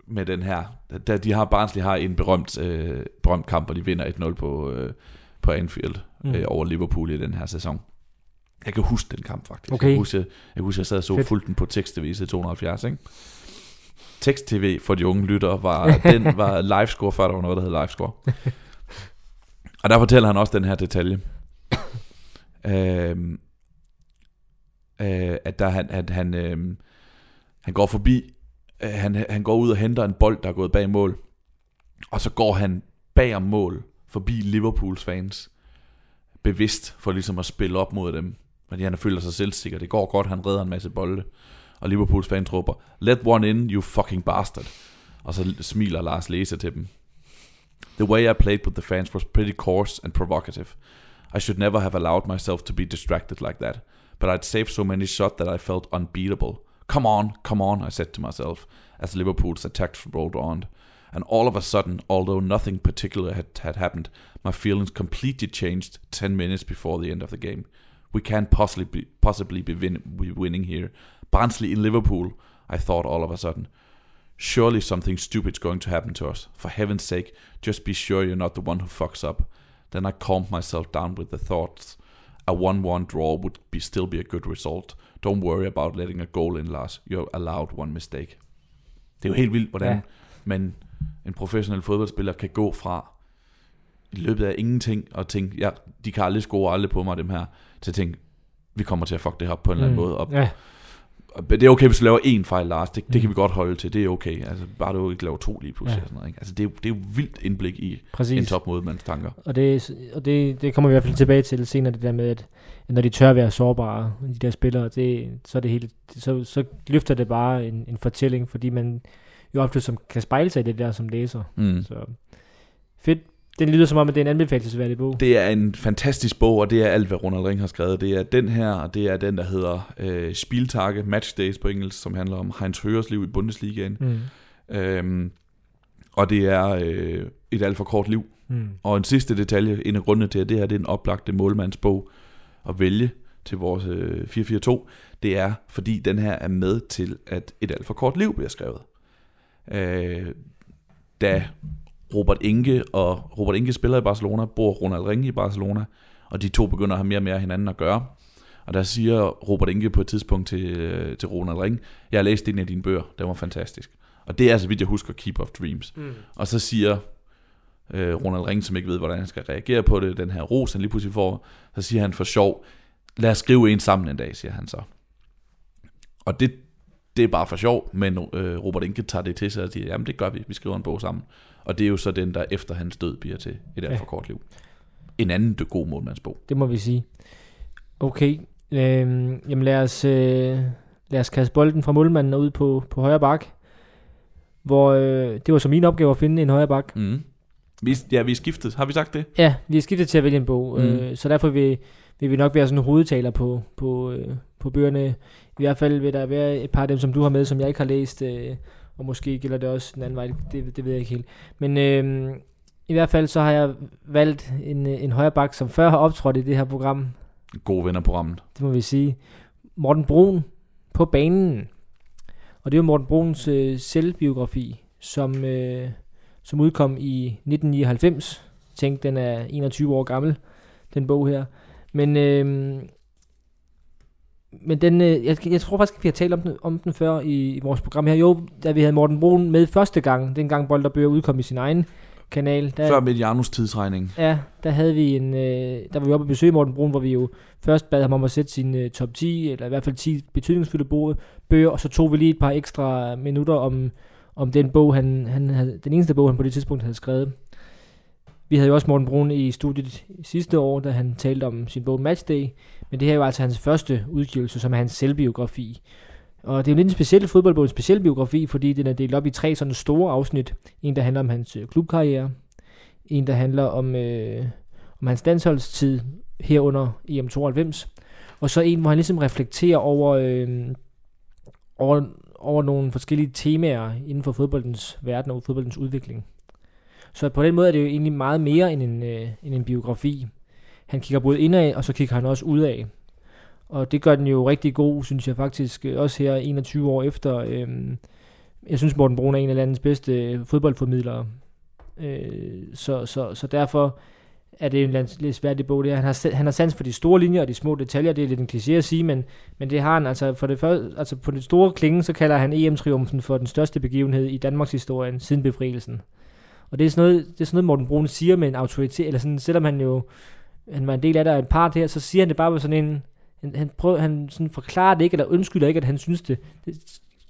med den her. Da de har Barnsley har en berømt, øh, berømt kamp, og de vinder 1-0 på, øh, på Anfield mm. øh, over Liverpool i den her sæson. Jeg kan huske den kamp faktisk. Okay. Jeg kan huske, jeg, jeg, huske, jeg sad og så Fedt. fuldt den på tekst-tv i 270, ikke? Tekst-tv for de unge lyttere var, [LAUGHS] den var livescore, før der var noget, der hed livescore. og der fortæller han også den her detalje. øhm, øh, at der han, han, han, øhm, han går forbi, øh, han, han går ud og henter en bold, der er gået bag mål, og så går han bag om mål, forbi Liverpools fans, bevidst for ligesom at spille op mod dem, fordi han føler sig selvsikker. Det går godt, han redder en masse bolde. Og Liverpools fans råber, let one in, you fucking bastard. Og så smiler Lars Leser til dem. The way I played with the fans was pretty coarse and provocative. I should never have allowed myself to be distracted like that. But I'd saved so many shots that I felt unbeatable. Come on, come on, I said to myself, as Liverpool's attack rolled on. And all of a sudden, although nothing particular had, had happened, my feelings completely changed 10 minutes before the end of the game. We can't possibly be, possibly be, win, be winning here. Barnsley in Liverpool, I thought all of a sudden. Surely something stupid's going to happen to us. For heaven's sake, just be sure you're not the one who fucks up. Then I calmed myself down with the thoughts. A 1-1 draw would be still be a good result. Don't worry about letting a goal in, Lars. You're allowed one mistake. Det er jo helt vildt, hvordan ja. man, en professionel fodboldspiller, kan gå fra i løbet af ingenting og tænke, ja, de kan aldrig score aldrig på mig, dem her, til at tænke, vi kommer til at fuck det her på en mm. eller anden måde. Og, Ja, og det er okay, hvis du laver én fejl, Lars. Det, det Mm. kan vi godt holde til. Det er okay. Altså, bare du ikke laver to lige pludselig. Ja. Og sådan noget, ikke? Altså, det, er, det er jo vildt indblik i en præcis. topmådemands tanker. Og, det, og det, det kommer vi i hvert fald tilbage til senere, det der med, at når de tør at være sårbare, de der spillere, det, så, er det helt, så, så løfter det bare en, en fortælling, fordi man jo ofte som kan spejle sig i det der som læser. Mm. Så fedt. Den lyder som om, at det er en anbefalesværdig bog. Det er en fantastisk bog, og det er alt, hvad Ronald Ring har skrevet. Det er den her, og det er den, der hedder øh, Spieltage, Match Days på engelsk, som handler om Heinz Høgers liv i Bundesligaen. Mm. Øhm, og det er øh, et alt for kort liv. Mm. Og en sidste detalje, en af grundene til, at det her det er en oplagte målmandsbog at vælge til vores øh, 442, det er, fordi den her er med til, at et alt for kort liv bliver skrevet. Øh, da Robert Inge og Robert Inge spiller i Barcelona, bor Ronald Ringe i Barcelona, og de to begynder at have mere og mere hinanden at gøre. Og der siger Robert Inge på et tidspunkt til, øh, til Ronald Ring, jeg har læst en af dine bøger, den var fantastisk. Og det er altså vidt jeg husker Keep of Dreams. Mm. Og så siger øh, Ronald Ring, som ikke ved, hvordan han skal reagere på det, den her ros, han lige pludselig får, så siger han for sjov, lad os skrive en sammen en dag, siger han så. Og det, det er bare for sjov, men øh, Robert Inge tager det til sig og siger, jamen det gør vi, vi skriver en bog sammen. Og det er jo så den, der efter hans død bliver til et alt for kort liv. En anden god målmandsbog. Det må vi sige. Okay. Øhm, jamen lad os, øh, lad os kaste bolden fra målmanden ud på, på højre bak. Hvor øh, det var så min opgave at finde en højre bak. Mm. Vi, ja, vi er skiftet. Har vi sagt det? Ja, vi er skiftet til at vælge en bog, Mm. øh, så derfor vil, vil vi nok være sådan en hovedtaler på, på, øh, på bøgerne. I hvert fald vil der være et par af dem, som du har med, som jeg ikke har læst, øh, og måske gælder det også den anden vej, det, det ved jeg ikke helt. Men øh, i hvert fald så har jeg valgt en, øh, en højre bak, som før har optrådt i det her program, Gode venner programmet. det må vi sige. Morten Brun på banen. Og det er jo Morten Bruns øh, selvbiografi, som, øh, som udkom i 1999. Tænk, den er 21 år gammel, den bog her. Men, øh, men den, øh, jeg, jeg tror faktisk, vi har talt om den, om den før i, i vores program her. Jo, da vi havde Morten Brun med første gang, dengang Bold og Bøger udkom i sin egen kanal. Der, Før Medianus tidsregning. Ja, der havde vi en, øh, der var vi oppe og besøge Morten Brun, hvor vi jo først bad ham om at sætte sin øh, top 10, eller i hvert fald 10 betydningsfulde bøger, og så tog vi lige et par ekstra minutter om, om den bog, han, han havde, den eneste bog, han på det tidspunkt havde skrevet. Vi havde jo også Morten Brun i studiet sidste år, da han talte om sin bog Matchday, men det her er jo altså hans første udgivelse, som er hans selvbiografi. Og det er jo lidt en speciel fodboldbog, en speciel biografi, fordi den er delt op i tre sådan store afsnit. En, der handler om hans øh, klubkarriere, en, der handler om, øh, om hans landsholdstid herunder EM92, og så en, hvor han ligesom reflekterer over, øh, over, over nogle forskellige temaer inden for fodboldens verden og fodboldens udvikling. Så på den måde er det jo egentlig meget mere end en, øh, end en biografi. Han kigger både indad, og så kigger han også udad. Og det gør den jo rigtig god, synes jeg faktisk, øh, også her 21 år efter. Øh, jeg synes, Morten Brun er en af landets bedste øh, fodboldformidlere. Øh, så, så, så derfor er det en lidt læsværdig bog. Det er, han, har, han har sans for de store linjer og de små detaljer. Det er lidt en kliché at sige, men, men det har han altså. For det første, altså på det store klinge, så kalder han EM-triumfen for den største begivenhed i Danmarks historie siden befrielsen. Og det er sådan noget, det er sådan noget Morten Brun siger med en autoritet, eller sådan, selvom han jo han var en del af det og en part her, så siger han det bare med sådan en, han, han, prøver, han sådan forklarer det ikke, eller undskylder ikke, at han synes det. det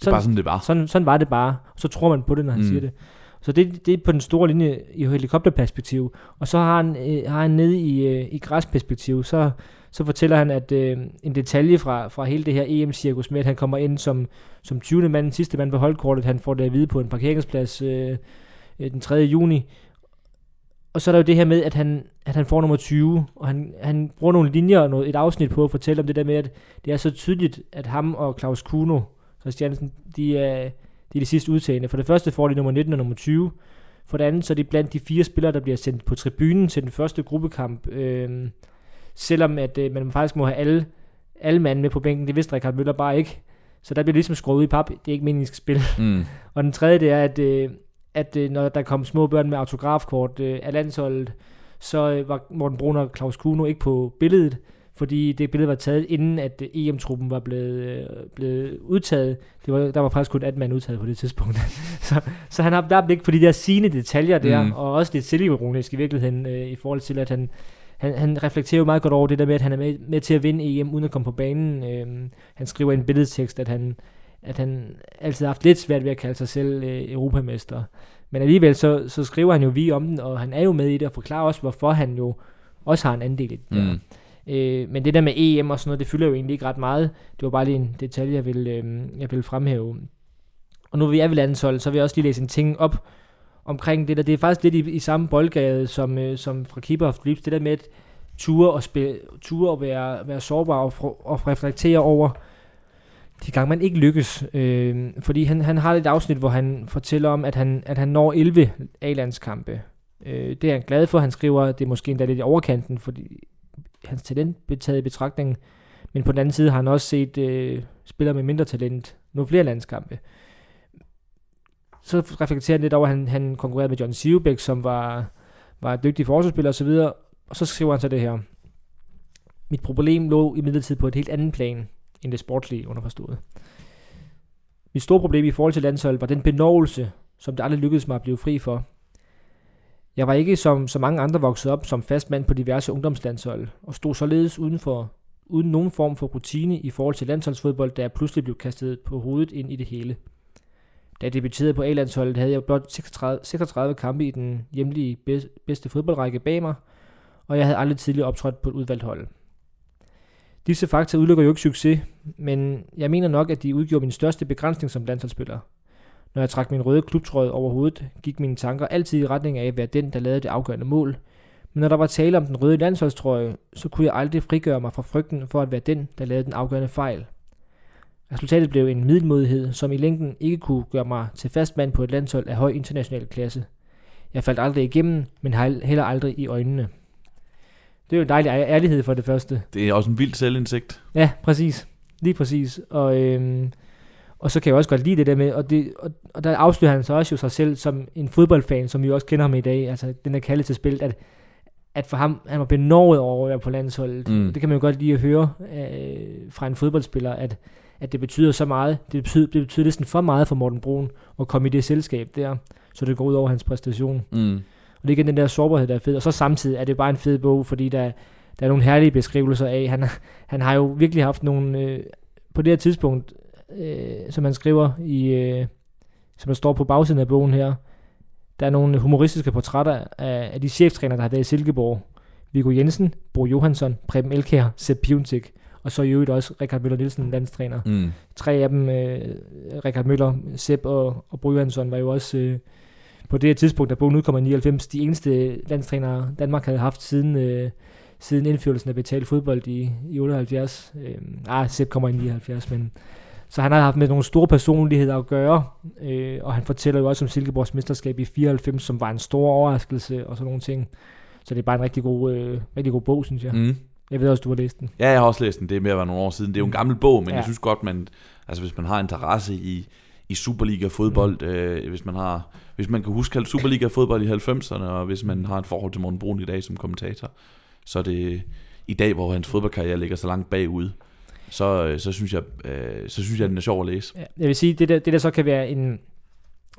Det er bare sådan, det var. sådan, sådan var det bare. Og så tror man på det, når han Mm. siger det. Så det, det er på den store linje i helikopterperspektiv. Og så har han, øh, har han nede i, øh, i græsperspektiv, så, så fortæller han, at øh, en detalje fra, fra hele det her EM-cirkus med, at han kommer ind som, som 20. mand, sidste mand på holdkortet, han får det at vide på en parkeringsplads øh, øh den 3. juni. Og så er der jo det her med, at han, at han får nummer 20, og han, han bruger nogle linjer og noget, et afsnit på at fortælle om det der med, at det er så tydeligt, at ham og Claus Kuno, Christiansen, de er, de er de sidste udtagende. For det første får de nummer 19 og nummer 20. For det andet så er de blandt de fire spillere, der bliver sendt på tribunen til den første gruppekamp. Øh, selvom at øh, man faktisk må have alle, alle mand med på bænken. Det vidste Rikard Møller bare ikke. Så der bliver ligesom skruet i pap. Det er ikke meningen, skal spille. Mm. og den tredje, det er, at, øh, at øh, når der kom små børn med autografkort øh, af landsholdet, så øh, var Morten Brun og Claus Kuno ikke på billedet fordi det billede var taget inden, at EM-truppen var blevet, øh, blevet udtaget. Det var, der var faktisk kun 18 mand udtaget på det tidspunkt. [LAUGHS] så, så han har der blik for de der sine detaljer der, mm. og også lidt selvironisk i virkeligheden, øh, i forhold til, at han, han, han reflekterer jo meget godt over det der med, at han er med, med til at vinde EM, uden at komme på banen. Øh, han skriver i en billedtekst, at han, at han altid har haft lidt svært ved at kalde sig selv øh, europamester. Men alligevel så, så skriver han jo vi om den, og han er jo med i det, og forklarer også, hvorfor han jo også har en andel i det. Mm. Øh, men det der med EM og sådan noget, det fylder jo egentlig ikke ret meget. Det var bare lige en detalje, jeg vil, øh, jeg vil fremhæve. Og nu vi er ved landshold, så vil jeg også lige læse en ting op omkring det der. Det er faktisk lidt i, i samme boldgade som, øh, som fra Keeper of Dreams. Det der med at ture og, spille, ture og være, være sårbar og, og reflektere over de gange man ikke lykkes. Øh, fordi han, han har et afsnit, hvor han fortæller om, at han, at han når 11 A-landskampe. Øh, det er han glad for. Han skriver, det er måske endda lidt i overkanten, fordi hans talent blev taget i betragtning. Men på den anden side har han også set øh, spillere med mindre talent nogle flere landskampe. Så reflekterer han lidt over, at han, han konkurrerede med John Sivbæk, som var, var en dygtig forsvarsspiller osv., og, og så skriver han så det her. Mit problem lå i midlertid på et helt andet plan, end det sportslige underforstået. Mit store problem i forhold til landsholdet var den benovelse, som det aldrig lykkedes mig at blive fri for. Jeg var ikke som så mange andre vokset op som fast mand på diverse ungdomslandshold, og stod således uden, for, uden nogen form for rutine i forhold til landsholdsfodbold, da jeg pludselig blev kastet på hovedet ind i det hele. Da jeg debuterede på A-landsholdet, havde jeg blot 36, 36 kampe i den hjemlige bedste fodboldrække bag mig, og jeg havde aldrig tidligere optrådt på et udvalgt hold. Disse fakta udelukker jo ikke succes, men jeg mener nok, at de udgjorde min største begrænsning som landsholdsspiller – når jeg trak min røde klubtrøje over hovedet, gik mine tanker altid i retning af at være den, der lavede det afgørende mål. Men når der var tale om den røde landsholdstrøje, så kunne jeg aldrig frigøre mig fra frygten for at være den, der lavede den afgørende fejl. Resultatet blev en middelmodighed, som i længden ikke kunne gøre mig til fast mand på et landshold af høj international klasse. Jeg faldt aldrig igennem, men heller aldrig i øjnene. Det er jo en dejlig ærlighed for det første. Det er også en vild selvindsigt. Ja, præcis. Lige præcis. Og øhm, og så kan jeg også godt lide det der med, og, det, og, og der afslører han så også jo sig selv som en fodboldfan, som vi også kender ham i dag, altså den der kalde til spil, at, at for ham, han var benåret over at være på landsholdet. Mm. Det kan man jo godt lide at høre øh, fra en fodboldspiller, at, at det betyder så meget, det betyder, det betyder næsten for meget for Morten Brun at komme i det selskab der, så det går ud over hans præstation. Mm. Og det er igen den der sårbarhed, der er fed. Og så samtidig er det bare en fed bog, fordi der, der er nogle herlige beskrivelser af, han, han har jo virkelig haft nogle, øh, på det her tidspunkt, øh, som han skriver i, øh, som der står på bagsiden af bogen her. Der er nogle humoristiske portrætter af, af de cheftræner, der har været i Silkeborg. Viggo Jensen, Bo Johansson, Preben Elkær, Sepp Piontek, og så i øvrigt også Richard Møller Nielsen, landstræner. Mm. Tre af dem, øh, Richard Møller, Sepp og, og Bo Johansson, var jo også øh, på det her tidspunkt, da bogen udkommer i 99, de eneste landstrænere, Danmark havde haft siden, øh, siden indførelsen af betalt fodbold i, i 78. Øh, ah, Sepp kommer i 79, men så han har haft med nogle store personligheder at gøre, øh, og han fortæller jo også om Silkeborgs mesterskab i 94, som var en stor overraskelse og sådan nogle ting. Så det er bare en rigtig god, øh, rigtig god bog, synes jeg. Mm. Jeg ved også, du har læst den. Ja, jeg har også læst den. Det er mere end nogle år siden. Det er jo en gammel bog, men ja. jeg synes godt, man, altså hvis man har interesse i, i Superliga fodbold, mm. øh, hvis man har, hvis man kan huske Superliga fodbold i 90'erne, og hvis man har et forhold til Morten Brun i dag som kommentator, så er det i dag, hvor hans fodboldkarriere ligger så langt bagud, så, øh, så, synes jeg, øh, så synes jeg, den er sjov at læse. Ja, jeg vil sige, det der, det der så kan være en,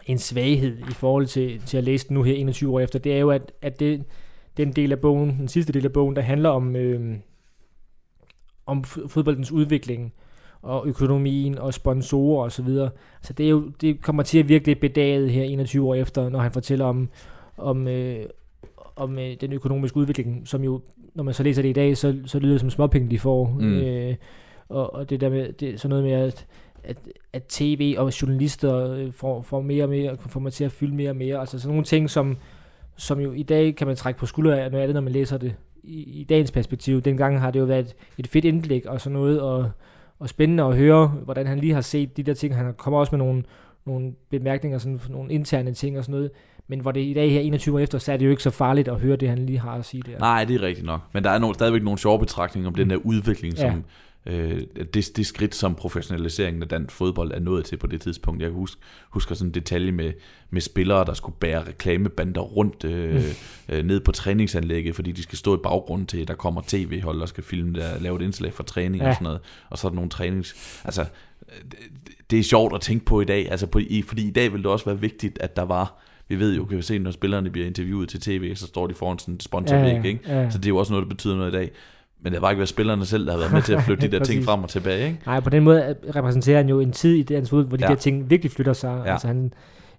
en svaghed i forhold til, til at læse den nu her 21 år efter, det er jo, at, at det, den del af bogen, den sidste del af bogen, der handler om, øh, om fodboldens udvikling, og økonomien og sponsorer og så videre. Så det, er jo, det kommer til at virke lidt bedaget her 21 år efter, når han fortæller om, om, øh, om øh, den økonomiske udvikling, som jo, når man så læser det i dag, så, så lyder det som småpenge, de får. Mm. Øh, og, og det der med, det, sådan noget med, at, at, at tv og journalister øh, får, får mere og mere, får mig til at fylde mere og mere. Altså sådan nogle ting, som, som jo i dag kan man trække på skuldre af, noget af det, når man læser det i, i dagens perspektiv. Dengang har det jo været et, et fedt indlæg og sådan noget, og, og spændende at høre, hvordan han lige har set de der ting. Han kommer også med nogle, nogle bemærkninger, sådan nogle interne ting og sådan noget. Men hvor det i dag her 21 år efter, så er det jo ikke så farligt at høre det, han lige har at sige der. Nej, det er rigtigt nok. Men der er no, stadigvæk nogle sjove betragtninger om den der udvikling, som, Ja. Øh, det, det skridt, som professionaliseringen af dansk fodbold er nået til på det tidspunkt. Jeg kan huske, husker sådan en detalje med, med spillere, der skulle bære reklamebander rundt øh, øh, ned på træningsanlægget, fordi de skal stå i baggrunden til, at der kommer tv-hold, der skal filme der, lave et indslag for træning ja. Og sådan noget. Og så er der nogle trænings... Altså, øh, det, det er sjovt at tænke på i dag, altså på, i, fordi i dag ville det også være vigtigt, at der var vi ved jo, kan vi se, når spillerne bliver interviewet til tv, så står de foran sådan en sponsorvæg, Ja, ikke? ja. Så det er jo også noget, der betyder noget i dag. Men det har bare ikke været spillerne selv, der har været med til at flytte [LAUGHS] de der ting frem og tilbage, ikke? Nej, på den måde repræsenterer han jo en tid i dansk fodbold, hvor de Ja. der ting virkelig flytter sig. Ja. Altså han,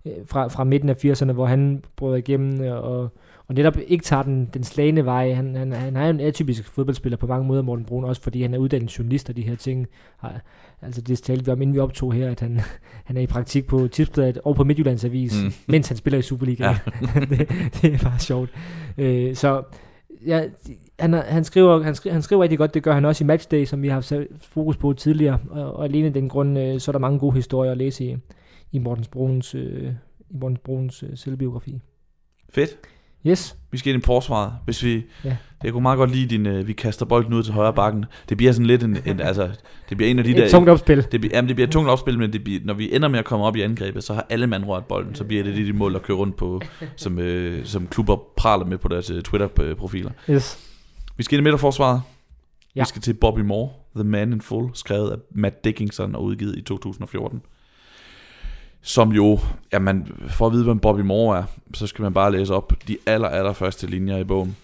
øh, fra, fra midten af 80'erne, hvor han brød igennem øh, og, og netop ikke tager den, den slagende vej. Han, han, han er jo en atypisk fodboldspiller på mange måder, Morten Brun, også fordi han er uddannet journalist og de her ting. Har, altså det talte vi om, inden vi optog her, at han, [LAUGHS] han er i praktik på Tipsbladet og på Midtjyllands Avis, mm. mens han spiller i Superligaen. Ja. [LAUGHS] det, det er bare sjovt. Øh, så ja, han, han, skriver, han, skriver, han skriver rigtig godt, det gør han også i Matchday, som vi har sat fokus på tidligere, og, og alene den grund, øh, så er der mange gode historier at læse i, i Mortens Bruns, øh, i Mortens Bruns øh, selvbiografi. Fedt. Yes, Vi skal ind i forsvaret. Hvis vi, Ja. Jeg kunne meget godt lide din, øh, vi kaster bolden ud til højre bakken. Det bliver sådan lidt en, en [LAUGHS] altså, det bliver en af de der... et tungt opspil. Det, bliver, jamen, det bliver et tungt opspil, men det bliver, når vi ender med at komme op i angrebet, så har alle mand rørt bolden, så bliver det de, de mål, der kører rundt på, [LAUGHS] som, øh, som klubber praler med på deres øh, Twitter-profiler. Yes. Vi skal ind i midterforsvaret. Ja. Vi skal til Bobby Moore, The Man in Full, skrevet af Matt Dickinson og udgivet i 2014. Som jo, jamen, for at vide, hvem Bobby Moore er, så skal man bare læse op de aller, aller første linjer i bogen.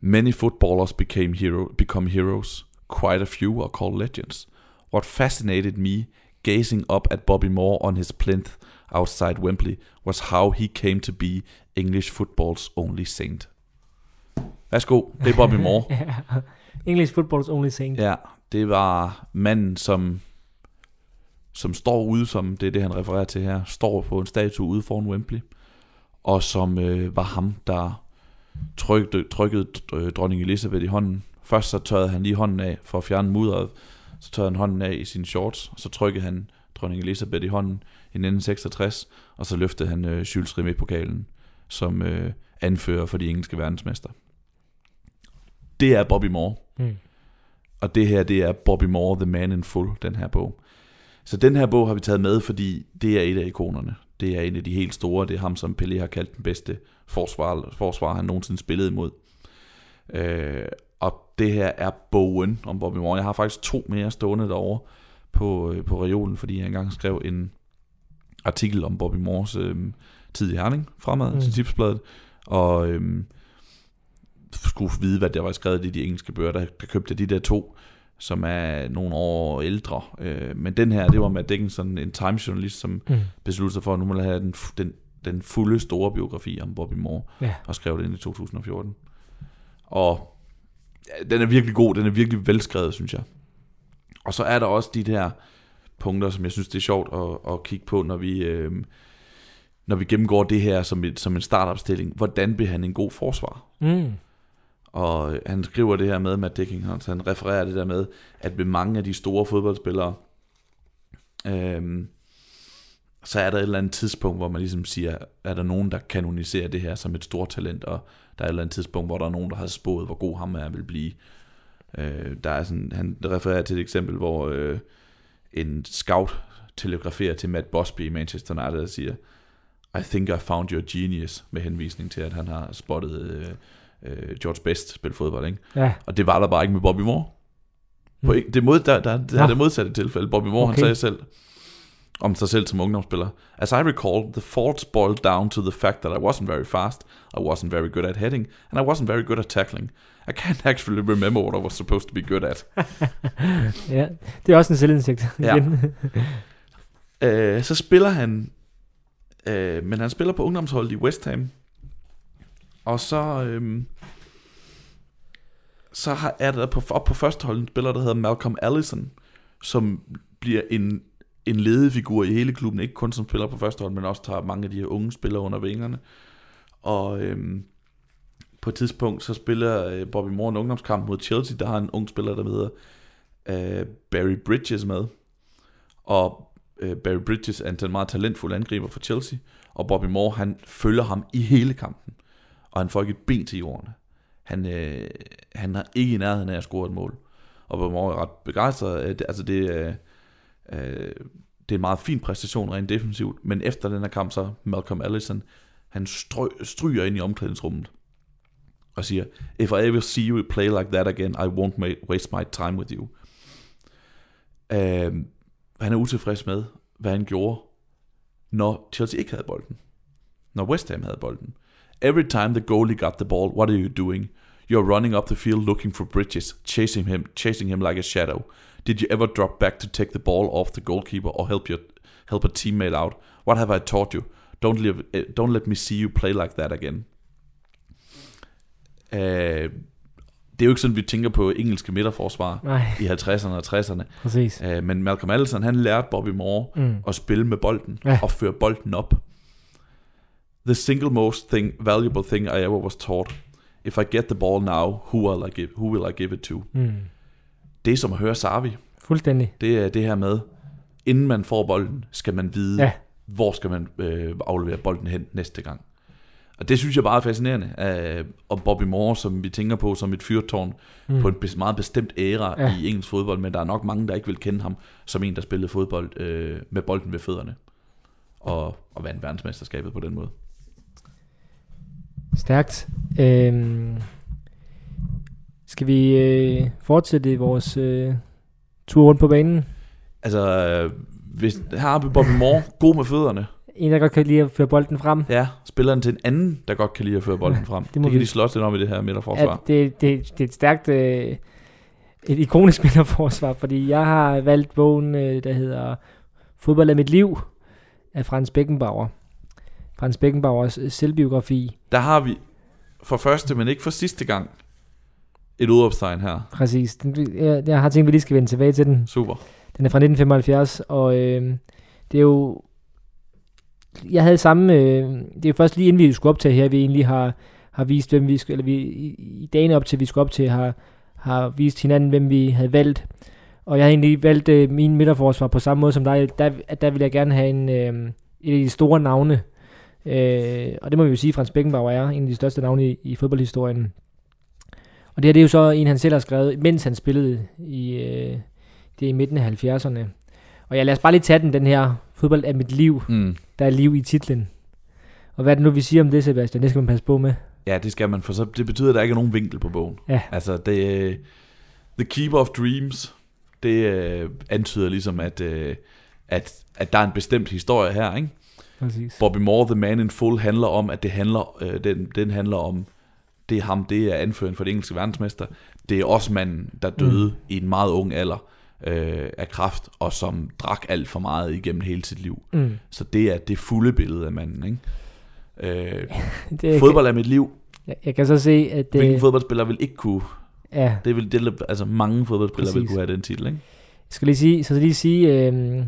Many footballers became hero, become heroes. Quite a few are called legends. What fascinated me, gazing up at Bobby Moore on his plinth outside Wembley, was how he came to be English football's only saint. Værsgo, det er Bobby Moore. [LAUGHS] Ja. English football's only saint. Ja, det var manden, som, som står ude, som det er det, han refererer til her, står på en statue ude foran Wembley, og som øh, var ham, der trykte, trykkede øh, dronning Elizabeth i hånden. Først så tørrede han lige hånden af for at fjerne mudderet, så tørrede han hånden af i sine shorts, og så trykkede han dronning Elizabeth i hånden i 1966, og så løftede han øh, Jules Rimet-pokalen som øh, anfører for de engelske verdensmester. Det er Bobby Moore. Mm. Og det her, det er Bobby Moore, The Man in Full, den her bog. Så den her bog har vi taget med, fordi det er et af ikonerne. Det er en af de helt store. Det er ham, som Pelé har kaldt den bedste forsvar, forsvar han nogensinde spillet imod. Øh, og det her er bogen om Bobby Moore. Jeg har faktisk to mere stående derovre på, øh, på reolen, fordi jeg engang skrev en artikel om Bobby Moores øh, tid i Herning fremad mm. Til tipsbladet. Og øh, skulle vide, hvad der var skrevet i de engelske bøger, der, der købte de der to, som er nogle år ældre. Øh, men den her, det var Matt Dickinson, en Times-journalist, som Mm. besluttede sig for, at nu må have den, den, den fulde store biografi om Bobby Moore, Ja. og skrev det ind i 2014. Og ja, den er virkelig god, den er virkelig velskrevet, synes jeg. Og så er der også de der punkter, som jeg synes, det er sjovt at, at kigge på, når vi, øh, når vi gennemgår det her som, et, som en startopstilling. Hvordan bliver han en god forsvar? Mm. Og han skriver det her med, Matt Dickinson, så han refererer det der med, at ved mange af de store fodboldspillere, øhm, så er der et eller andet tidspunkt, hvor man ligesom siger, er der nogen, der kanoniserer det her som et stort talent, og der er et eller andet tidspunkt, hvor der er nogen, der har spået, hvor god ham er vil blive. Øh, der er sådan, han refererer til et eksempel, hvor øh, en scout telegraferer til Matt Busby i Manchester United og siger, I think I found your genius, med henvisning til, at han har spottet øh, øh, George Best spille fodbold, ikke? Ja. Og det var der bare ikke med Bobby Moore. På, Mm. det, mod, der, der, der er Nå. det modsatte tilfælde. Bobby Moore, okay. han sagde selv, om sig selv som ungdomsspiller. As I recall, the faults boiled down to the fact that I wasn't very fast, I wasn't very good at heading, and I wasn't very good at tackling. I can't actually remember what I was supposed to be good at. [LAUGHS] ja, det er også en selvindsigt. Ja. [LAUGHS] Øh, så spiller han, øh, men han spiller på ungdomsholdet i West Ham. Og så, øh, så har, er der på, op på første hold en spiller, der hedder Malcolm Allison, som bliver en, en ledefigur i hele klubben, ikke kun som spiller på første hold, men også tager mange af de her unge spillere under vingerne. Og øhm, på et tidspunkt, så spiller øh, Bobby Moore en ungdomskamp mod Chelsea, der har en ung spiller, der hedder øh, Barry Bridges med. Og øh, Barry Bridges er en meget talentfuld angriber for Chelsea, og Bobby Moore, han følger ham i hele kampen, og han får ikke et ben til jorden. Han, øh, han har ikke i nærheden af at score et mål. Og Bobby er ret begejstret. Øh, altså det, øh, øh, det er en meget fin præstation rent defensivt, men efter den her kamp, så Malcolm Allison, han strø, stryger ind i omklædningsrummet og siger, If I ever see you play like that again, I won't waste my time with you. Øh, han er utilfreds med, hvad han gjorde, når Chelsea ikke havde bolden. Når West Ham havde bolden. Every time the goalie got the ball, what are you doing? You're running up the field looking for Bridges, chasing him, chasing him like a shadow. Did you ever drop back to take the ball off the goalkeeper or help your help a teammate out? What have I taught you? Don't let, eh, don't let me see you play like that again. Uh, det er jo ikke sådan, vi tænker på engelske midterforsvar Nej, i 50'erne og 60'erne. præcis. Uh, men Malcolm Allison, han lærte Bobby Moore Mm. at spille med bolden Ja. og føre bolden op. The single most thing, valuable thing I ever was taught. If I get the ball now, who will I give, who will I give it to? Mm. Det er som at høre Sarvi. Fuldstændig. Det er det her med, inden man får bolden, skal man vide, Ja. hvor skal man øh, aflevere bolden hen næste gang. Og det synes jeg bare er fascinerende. Øh, og Bobby Moore, som vi tænker på som et fyrtårn mm. på en meget bestemt æra ja. i engelsk fodbold, men der er nok mange, der ikke vil kende ham som en, der spillede fodbold øh, med bolden ved fødderne. Og, og vandt verdensmesterskabet på den måde. Stærkt. Øhm, skal vi øh, fortsætte vores øh, tur rundt på banen? Altså, øh, hvis, her har vi Bobby Moore, god med fødderne. En, der godt kan lide at føre bolden frem. Ja, spilleren til en anden, der godt kan lide at føre bolden [LAUGHS] frem. Det, må det kan vi- de slås lidt om i det her midterforsvar. At det, det, det er et stærkt, øh, et ikonisk [LAUGHS] midterforsvar, fordi jeg har valgt bogen, øh, der hedder Fodbold af mit liv, af Frans Beckenbauer. Frans Beckenbauers øh, selvbiografi. Der har vi for første, men ikke for sidste gang, et udopstegn her. Præcis. Den, jeg, jeg har tænkt, at vi lige skal vende tilbage til den. Super. Den er fra 1975, og øh, det er jo... Jeg havde samme... Øh, det er jo først lige inden vi skulle op til her, vi egentlig har, har vist, hvem vi skulle... Eller vi, i, dagene op til, vi skulle op til, har, har vist hinanden, hvem vi havde valgt. Og jeg havde egentlig valgt øh, min midterforsvar på samme måde som dig. Der, der ville jeg gerne have en, øh, et af de store navne. Øh, og det må vi jo sige, Frans Beckenbauer er en af de største navne i, i fodboldhistorien. Og det her det er jo så en, han selv har skrevet, mens han spillede i, øh, det er i midten af 70'erne. Og jeg lad os bare lige tage den, den her fodbold af mit liv. Mm. Der er liv i titlen. Og hvad er det nu, vi siger om det, Sebastian? Det skal man passe på med. Ja, det skal man, for så det betyder, at der ikke er nogen vinkel på bogen. Ja. Altså, det The Keeper of Dreams, det øh, antyder ligesom, at, øh, at, at der er en bestemt historie her, ikke? Præcis. Bobby Moore, The Man in Full, handler om, at det handler, øh, den, den handler om, det er ham, det er anføren for det engelske verdensmester. Det er også manden, der døde mm. i en meget ung alder øh, af kraft, og som drak alt for meget igennem hele sit liv. Mm. Så det er det fulde billede af manden, ikke? Øh, [LAUGHS] Det, fodbold er mit liv. Jeg, jeg kan så se, at det... Hvilken fodboldspiller vil ikke kunne... Ja, Det vil, det, altså mange fodboldspillere vil kunne have den titel, ikke? jeg skal lige sige, så lige sige, øh,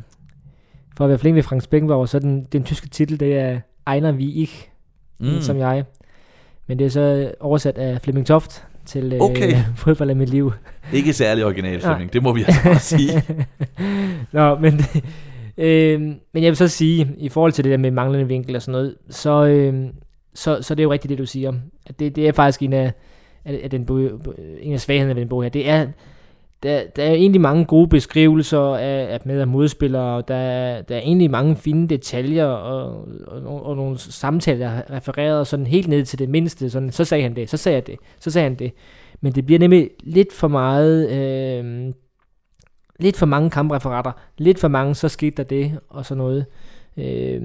for at være flink ved Frans Beckenbauer, så den, den tyske titel, det er Einer wie ich, mm. som jeg. Men det er så oversat af Flemming Toft til øh, Okay. [LAUGHS] fodbold af mit liv. Ikke særlig original, [LAUGHS] Nej. Flemming. Det må vi altså bare sige. [LAUGHS] Nå, men, øh, men jeg vil så sige, i forhold til det der med manglende vinkel og sådan noget, så, øh, så, så det er jo rigtigt det, du siger. At det, det er faktisk en af, af, af den bog, en af svaghederne ved den bog her. Det er, der, der er egentlig mange gode beskrivelser af, af med af modspillere, og der, der er egentlig mange fine detaljer, og, og, og nogle samtaler, der refereret sådan helt ned til det mindste. Sådan, så sagde han det, så sagde jeg det, så sagde han det. Men det bliver nemlig lidt for meget... Øh, lidt for mange kampreferater, lidt for mange, så skete der det, og sådan noget. Øh,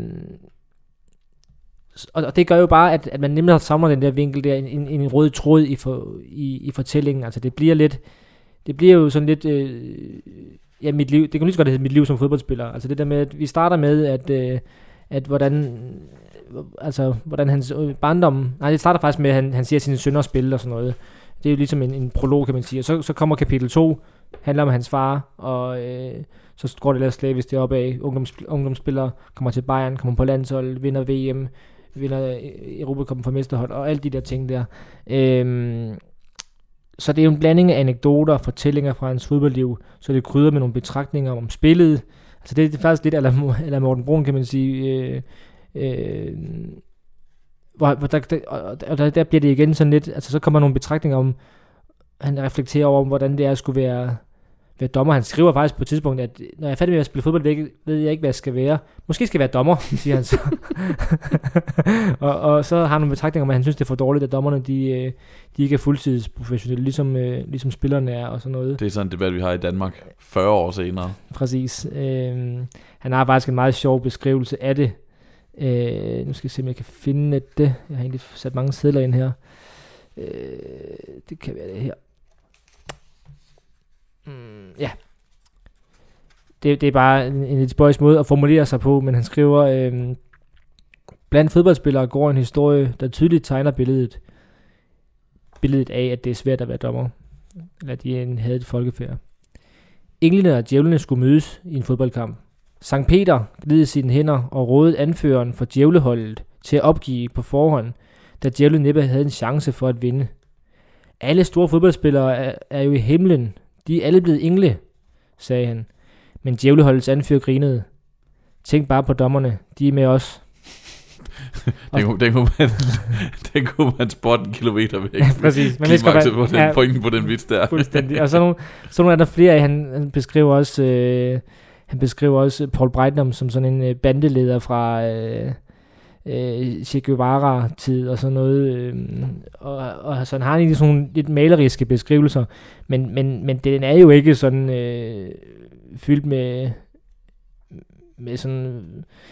og, og det gør jo bare, at, at man nemlig samler den der vinkel der, en, en, en rød tråd i, for, i, i fortællingen. Altså det bliver lidt, det bliver jo sådan lidt, øh, ja mit liv, det kan lige så godt hedde mit liv som fodboldspiller. Altså det der med, at vi starter med, at, øh, at hvordan, altså hvordan hans øh, barndom, nej det starter faktisk med, at han, han siger sine sønner spil og sådan noget. Det er jo ligesom en, en prolog, kan man sige. Og så, så kommer kapitel 2, handler om hans far, og øh, så går det lidt slavisk det op af. Ungdoms, ungdomsspillere kommer til Bayern, kommer på landshold, vinder VM, vinder øh, Europa Cup for mesterhold, og alle de der ting der. Øh, så det er jo en blanding af anekdoter og fortællinger fra hans fodboldliv, så det krydder med nogle betragtninger om spillet. Altså det er faktisk lidt eller, eller Morten Brun, kan man sige. Øh, øh, hvor, hvor der, der, og der, der bliver det igen sådan lidt, altså så kommer nogle betragtninger om, han reflekterer over, hvordan det er at skulle være være dommer. Han skriver faktisk på et tidspunkt, at når jeg er færdig med at spille fodbold, ved jeg ikke, hvad jeg skal være. Måske skal jeg være dommer, siger han så. [LAUGHS] og, og, så har han nogle betragtninger om, at han synes, det er for dårligt, at dommerne de, øh, de ikke er fuldtidsprofessionelle, ligesom, øh, ligesom spillerne er og sådan noget. Det er sådan en debat, vi har i Danmark 40 år senere. Præcis. Øh, han har faktisk en meget sjov beskrivelse af det. Øh, nu skal jeg se, om jeg kan finde det. Jeg har egentlig sat mange sædler ind her. Øh, det kan være det her. Mm, ja. Det, det er bare en, en lidt spøjs måde at formulere sig på, men han skriver, øh, blandt fodboldspillere går en historie, der tydeligt tegner billedet, billedet af, at det er svært at være dommer, eller at de en havde et folkefærd. Englene og djævlene skulle mødes i en fodboldkamp. Sankt Peter glidede sine hænder og rådede anføreren for djævleholdet til at opgive på forhånd, da djævlen næppe havde en chance for at vinde. Alle store fodboldspillere er, er jo i himlen, de er alle blevet engle, sagde han. Men djævleholdets anfører grinede. Tænk bare på dommerne. De er med os. [LAUGHS] den, kunne, den, kunne man, [LAUGHS] den kunne man spotte en kilometer væk. [LAUGHS] Ja, præcis. Det skal bare, på den, ja, pointen på den vits der. Fuldstændig. Og så nogle, så nogle er der flere af, han, han beskriver også, øh, han beskriver også Paul Breitner som sådan en øh, bandeleder fra, øh, øh, Che Guevara-tid og sådan noget. Øh, og, og så han har egentlig sådan nogle lidt maleriske beskrivelser, men, men, men den er jo ikke sådan øh, fyldt med, med sådan,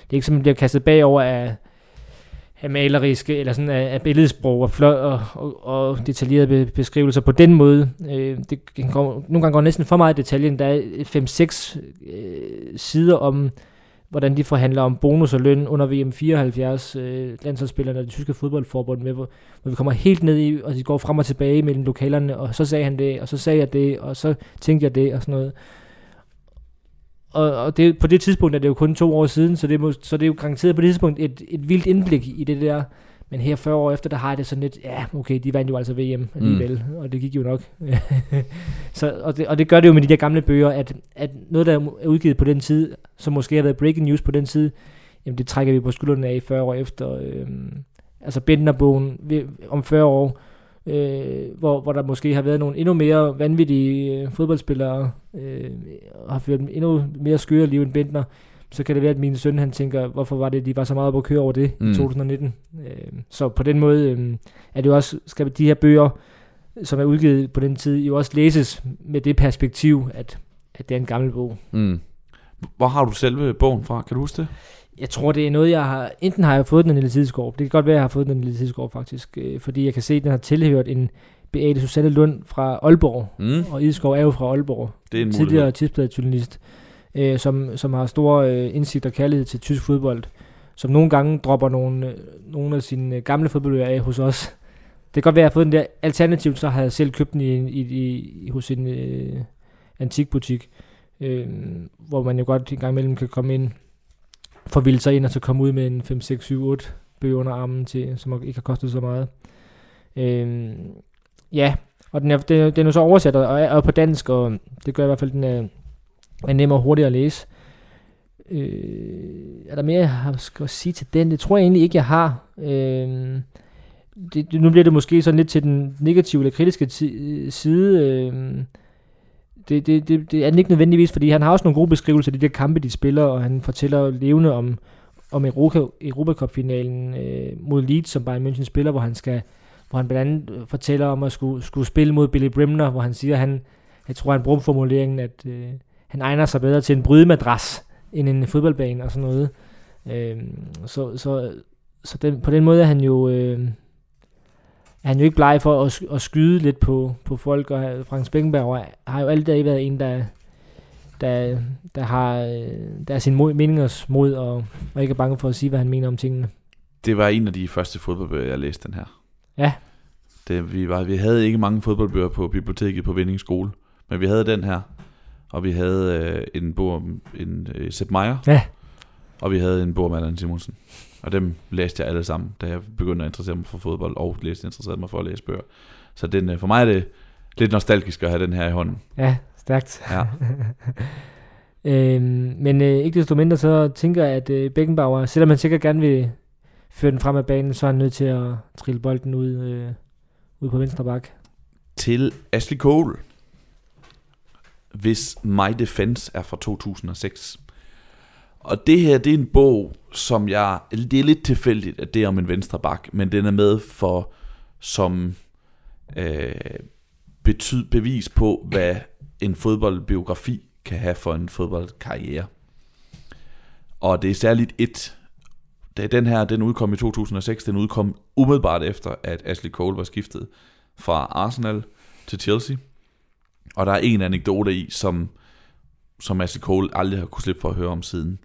det er ikke som, den bliver kastet bagover af, af maleriske, eller sådan af, af billedsprog og, flot, og, og, og detaljerede beskrivelser på den måde. Øh, det går, nogle gange går næsten for meget i detaljen. Der er 5-6 øh, sider om hvordan de forhandler om bonus og løn under VM 74, øh, landsholdsspillerne og det tyske fodboldforbund med, hvor, hvor vi kommer helt ned i, og de går frem og tilbage mellem lokalerne, og så sagde han det, og så sagde jeg det, og så tænkte jeg det, og sådan noget. Og, og det, på det tidspunkt er det jo kun to år siden, så det, må, så det er jo garanteret på det tidspunkt et, et vildt indblik i det der, men her 40 år efter, der har jeg det sådan lidt, ja, okay, de vandt jo altså VM alligevel, mm. og det gik jo nok. [LAUGHS] så, og, det, og det gør det jo med de der gamle bøger, at, at noget, der er udgivet på den tid, som måske har været breaking news på den tid, jamen det trækker vi på skuldrene af 40 år efter. Øh, altså Bentnerbogen om 40 år, øh, hvor, hvor der måske har været nogle endnu mere vanvittige øh, fodboldspillere, øh, har ført endnu mere skøre liv end Bentner, så kan det være, at min søn han tænker, hvorfor var det, de var så meget på at køre over det mm. i 2019. Øh, så på den måde øh, er det jo også, skal de her bøger, som er udgivet på den tid, jo også læses med det perspektiv, at, at det er en gammel bog. Mm. Hvor har du selve bogen fra? Kan du huske det? Jeg tror, det er noget, jeg har... Enten har jeg fået den en lille tidsgård. Det kan godt være, jeg har fået den en lille tidsgård, faktisk. Øh, fordi jeg kan se, at den har tilhørt en Beate Susanne Lund fra Aalborg. Mm. Og Ideskov er jo fra Aalborg. Det er en Tidligere tidsbladet øh, som, som har stor øh, indsigt og kærlighed til tysk fodbold. Som nogle gange dropper nogle, øh, nogle af sine øh, gamle fodboldører af hos os. Det kan godt være, at jeg har fået den der. Alternativt så har jeg selv købt den i, i, i, hos en øh, antikbutik øh, hvor man jo godt en gang imellem kan komme ind, forvilde sig ind og så komme ud med en 5, 6, 7, 8 bøger under armen, til, som ikke har kostet så meget. Øh, ja, og den er, den, den er så oversat og er, er på dansk, og det gør i hvert fald, den er, er nem og hurtig at læse. Øh, er der mere, jeg har skal sige til den? Det tror jeg egentlig ikke, jeg har. Øh, det, nu bliver det måske sådan lidt til den negative eller kritiske side. Øh, det, det, det, det er ikke nødvendigvis, fordi han har også nogle gode beskrivelser af de der kampe, de spiller, og han fortæller levende om, om Europa, Europacup-finalen øh, mod Leeds, som Bayern München spiller, hvor han skal hvor han blandt andet øh, fortæller om at skulle, skulle spille mod Billy Brimner, hvor han siger, at han, jeg tror, han bruger formuleringen, at øh, han egner sig bedre til en brydemadras end en fodboldbane og sådan noget. Øh, så så, så den, på den måde er han jo... Øh, er han jo ikke bleg for at, at skyde lidt på, på folk, og Frans Beckenberg har jo altid været en, der, der, der har der er sin mod, meningers mod, og, og ikke er bange for at sige, hvad han mener om tingene. Det var en af de første fodboldbøger, jeg læste den her. Ja. Det, vi, var, vi havde ikke mange fodboldbøger på biblioteket på Vinding Skole, men vi havde den her, og vi havde øh, en bog om en øh, Sepp Meier, Ja. og vi havde en bog om Allan Simonsen. Og dem læste jeg alle sammen, da jeg begyndte at interessere mig for fodbold, og læste interesseret mig for at læse bøger. Så den, øh, for mig er det lidt nostalgisk at have den her i hånden. Ja, stærkt. Ja. [LAUGHS] øhm, men øh, ikke desto mindre, så tænker jeg, at øh, Beckenbauer, selvom han sikkert gerne vil føre den frem af banen, så er han nødt til at trille bolden ud, øh, ud på venstre bak. Til Ashley Cole, hvis My Defense er fra 2006. Og det her, det er en bog, som jeg, det er lidt tilfældigt, at det er om en venstre bak, men den er med for, som øh, betyd, bevis på, hvad en fodboldbiografi kan have for en fodboldkarriere. Og det er særligt et, da den her, den udkom i 2006, den udkom umiddelbart efter, at Ashley Cole var skiftet fra Arsenal til Chelsea. Og der er en anekdote i, som, som Ashley Cole aldrig har kunne slippe for at høre om siden.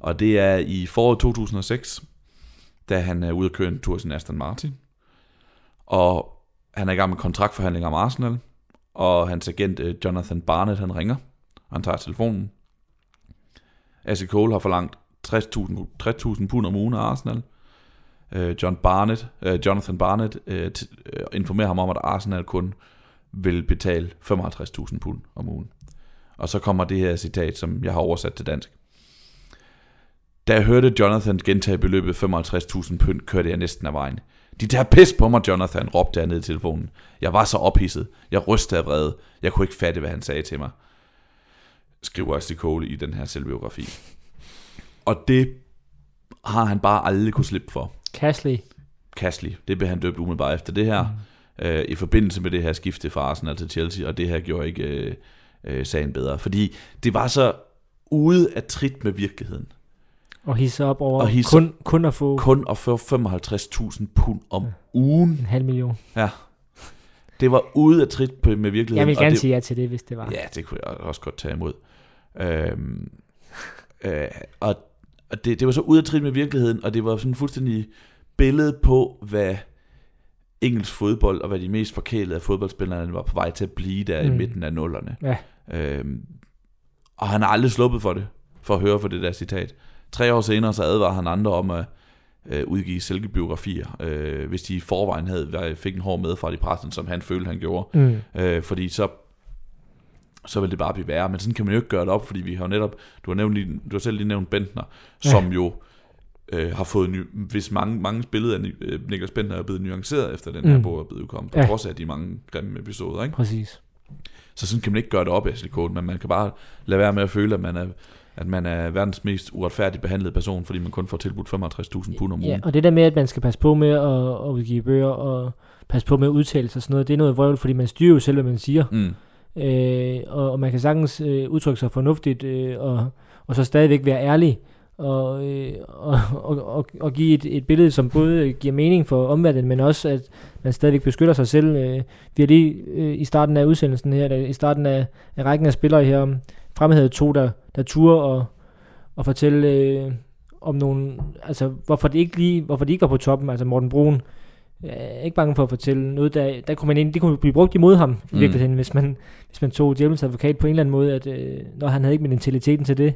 Og det er i foråret 2006, da han er ude at køre en tur til Aston Martin. Og han er i gang med kontraktforhandlinger om Arsenal. Og hans agent øh, Jonathan Barnett, han ringer. Og han tager telefonen. Ashley Cole har forlangt 60.000 60 pund om ugen af Arsenal. Øh, John Barnett, øh, Jonathan Barnett informerer ham om, at Arsenal kun vil betale 55.000 pund om ugen. Og så kommer det her citat, som jeg har oversat til dansk. Da jeg hørte Jonathan gentage beløbet 55.000 pund, kørte jeg næsten af vejen. De tager pis på mig, Jonathan, råbte jeg ned i telefonen. Jeg var så ophidset. Jeg rystede af vrede. Jeg kunne ikke fatte, hvad han sagde til mig. Skriver Ashley Cole i den her selvbiografi. Og det har han bare aldrig kunne slippe for. Cashley. Cashley, det blev han døbt umiddelbart efter det her, mm. Øh, i forbindelse med det her skifte fra Arsenal til Chelsea, og det her gjorde ikke øh, øh, sagen bedre, fordi det var så ude af trit med virkeligheden. Og hisse op over Og hidse- kun, kun at få Kun at få 55.000 pund om ugen. en halv million. Ja. Det var ude af trit på- med virkeligheden. Jeg vil gerne det, sige ja til det, hvis det var. Ja, det kunne jeg også godt tage imod. Øhm, øh, og og det, det var så ude af trit med virkeligheden, og det var sådan fuldstændig billede på, hvad engelsk fodbold, og hvad de mest forkælede af fodboldspillerne var på vej til at blive der mm. i midten af nullerne. Ja. Øhm, og han har aldrig sluppet for det, for at høre for det der citat. Tre år senere så advarer han andre om at øh, udgive selvbiografier, øh, hvis de i forvejen havde fik en hård medfart i pressen, som han følte, han gjorde. Mm. Øh, fordi så så vil det bare blive værre. Men sådan kan man jo ikke gøre det op, fordi vi har jo netop, du har, nævnt du har selv lige nævnt Bentner, Ja. som jo øh, har fået, ny, hvis mange, mange billeder af øh, Niklas Bentner er blevet nuanceret efter den her Mm. bog er blevet udkommet, på Ja. trods af de mange grimme episoder. Ikke? Præcis. Så sådan kan man ikke gøre det op, Ashley Cole, men man kan bare lade være med at føle, at man er, at man er verdens mest uretfærdigt behandlede person, fordi man kun får tilbudt 55.000 pund om ugen. Ja, og det der med, at man skal passe på med at, at udgive bøger, og passe på med at udtale sig og sådan noget, det er noget vrøvl, fordi man styrer jo selv, hvad man siger. Mm. Øh, og, og man kan sagtens øh, udtrykke sig fornuftigt, øh, og, og så stadigvæk være ærlig, og, øh, og, og, og, og give et, et billede, som både giver mening for omverdenen, men også, at man stadigvæk beskytter sig selv. Øh, vi har lige øh, i starten af udsendelsen her, der, i starten af, af rækken af spillere her, fremhævet to, der, der turer og, og fortælle øh, om nogle, altså hvorfor de ikke lige, hvorfor de ikke var på toppen, altså Morten Brun, jeg er ikke bange for at fortælle noget, der, der kunne man ind, det kunne blive brugt imod ham, i Mm. virkeligheden, hvis man, hvis man tog djævelens advokat på en eller anden måde, at øh, når han havde ikke mentaliteten til det,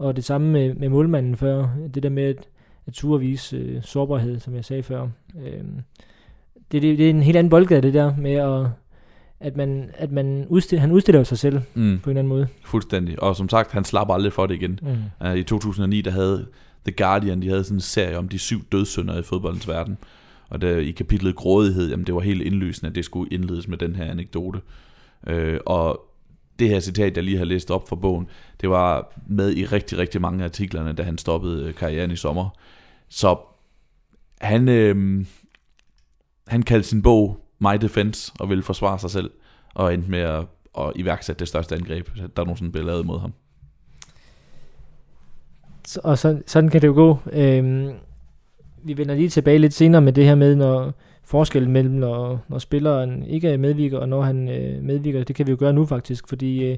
og det samme med, med målmanden før, det der med at, at turde vise øh, sårbarhed, som jeg sagde før. Øh, det, det, det er en helt anden boldgade, det der med at, at man, at man udstiller, han udstiller sig selv Mm. på en eller anden måde. Fuldstændig. Og som sagt, han slapper aldrig for det igen. Mm. Uh, I 2009, der havde The Guardian, de havde sådan en serie om de syv dødssynder i fodboldens verden. Og der, i kapitlet Grådighed, jamen det var helt indlysende, at det skulle indledes med den her anekdote. Uh, og det her citat, jeg lige har læst op fra bogen, det var med i rigtig, rigtig mange af artiklerne, da han stoppede øh, karrieren i sommer. Så han, øh, han kaldte sin bog My Defense og ville forsvare sig selv, og endte med at, at iværksætte det største angreb, der nogensinde blev lavet mod ham. Så- Og sådan, sådan kan det jo gå. Øhm, vi vender lige tilbage lidt senere med det her med, når forskellen mellem, når, når spilleren ikke medvirker, og når han øh, medvirker. Det kan vi jo gøre nu faktisk, fordi øh,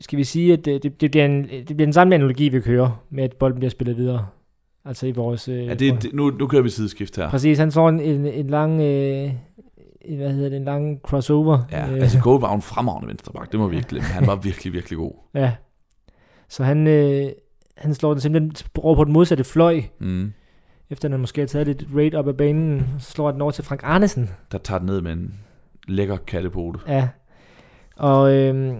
skal vi sige, at det, det, det, bliver en, det bliver den samme analogi, vi kører med, at bolden bliver spillet videre. Altså i vores... Øh, Ja, det, det, nu, nu kører vi sideskift her. Præcis, han slår en, en, en lang... Øh, hvad hedder det, en lang crossover. Ja, øh, altså Cole var en fremragende venstreback, det må vi ikke glemme. Han var virkelig, virkelig god. [LAUGHS] ja. Så han, øh, han slår den simpelthen over på den modsatte fløj, Mm. Efter han måske har taget lidt raid op af banen, så slår han den over til Frank Arnesen. Der tager den ned med en lækker kattepote. Ja. Og, øh,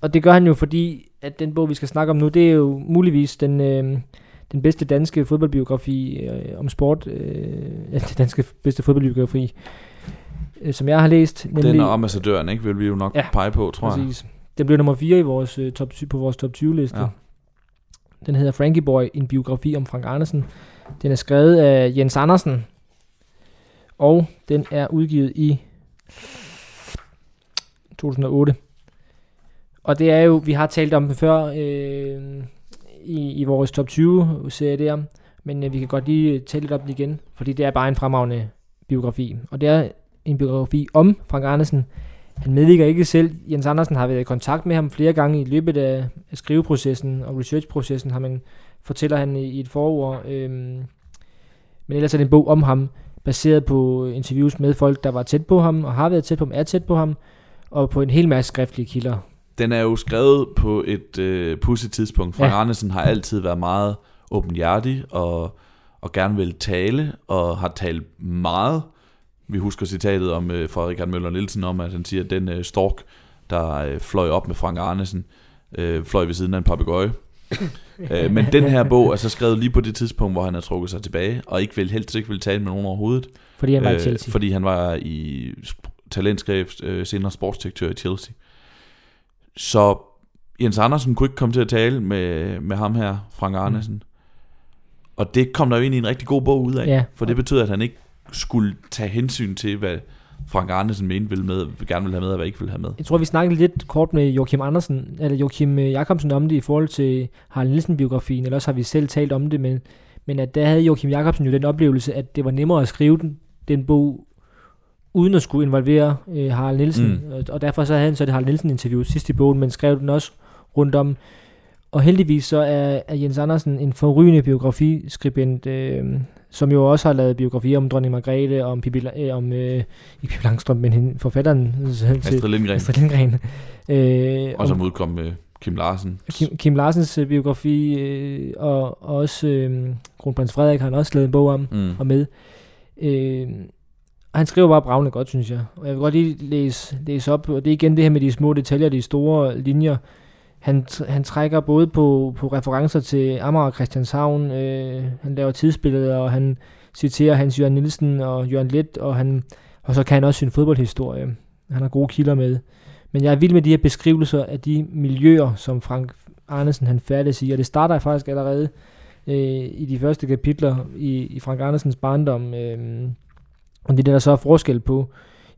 og det gør han jo, fordi at den bog, vi skal snakke om nu, det er jo muligvis den, øh, den bedste danske fodboldbiografi øh, om sport. Øh, ja, den danske bedste fodboldbiografi, øh, som jeg har læst. Den og ambassadøren, ikke, vil vi jo nok Ja, pege på, tror jeg. Præcis. Den blev nummer 4 i vores, øh, top, på vores top 20 liste. Ja. Ja. Den hedder Frankie Boy, en biografi om Frank Andersen. Den er skrevet af Jens Andersen, og den er udgivet i 2008. Og det er jo, vi har talt om den før øh, i, i vores top 20 serie der, men øh, vi kan godt lige øh, tale lidt om den igen, fordi det er bare en fremragende biografi. Og det er en biografi om Frank Andersen, han medvirker ikke selv. Jens Andersen har været i kontakt med ham flere gange i løbet af, af skriveprocessen og researchprocessen, har man, fortæller han i, i et forord. Øhm, men ellers er det en bog om ham, baseret på interviews med folk, der var tæt på ham, og har været tæt på ham, er tæt på ham, og på en hel masse skriftlige kilder. Den er jo skrevet på et øh, pudsigt tidspunkt. Frank Ja. Andersen har altid været meget åbenhjertig og, og gerne vil tale, og har talt meget. Vi husker citatet om øh, Frederik Hardt Møller Nielsen om, at han siger, at den øh, stork, der øh, fløj op med Frank Andersen, øh, fløj ved siden af en papegøje. Øh, men den her bog er så skrevet lige på det tidspunkt, hvor han er trukket sig tilbage, og ikke vil, helst ikke vil tale med nogen overhovedet. Fordi han var i Chelsea. Fordi han var i talentskab, øh, senere sportsdirektør i Chelsea. Så Jens Andersen kunne ikke komme til at tale med, med ham her, Frank Arnesen. Mm. Og det kom der jo egentlig en rigtig god bog ud af. Ja. For det betød, at han ikke skulle tage hensyn til, hvad Frank Arnesen mente ville med, gerne ville have med, og hvad ikke ville have med. Jeg tror, vi snakkede lidt kort med Joachim Andersen, eller Joachim øh, Jakobsen om det i forhold til Harald Nielsen-biografien, eller også har vi selv talt om det, men, men at der havde Joachim Jakobsen jo den oplevelse, at det var nemmere at skrive den, den bog, uden at skulle involvere øh, Harald Nielsen. Mm. og, og derfor så havde han så det Harald Nielsen-interview sidst i bogen, men skrev den også rundt om. Og heldigvis så er, er Jens Andersen en forrygende biografiskribent, øh, som jo også har lavet biografier om dronning Margrethe, og om Pippi, øh, om, øh, ikke Pippi Langstrøm, men hende, forfatteren til, Astrid Lindgren, Astrid Lindgren. Øh, og som udkom med Kim Larsen. Kim, Kim Larsens øh, biografi, øh, og, og også øh, kronprins Frederik har han også lavet en bog om, Mm. og med. Øh, og han skriver bare bravende godt, synes jeg. Og jeg vil godt lige læse, læse op, og det er igen det her med de små detaljer, de store linjer. Han, han trækker både på, på referencer til Amager og Christianshavn, øh, han laver tidsbilleder, og han citerer Hans Jørgen Nielsen og Jørgen Let, og, han, og så kan han også sin fodboldhistorie. Han har gode kilder med. Men jeg er vild med de her beskrivelser af de miljøer, som Frank Arnesen han færdes i, og det starter faktisk allerede øh, i de første kapitler i, i Frank Andersens barndom. Øh, og det er det, der så er forskel på.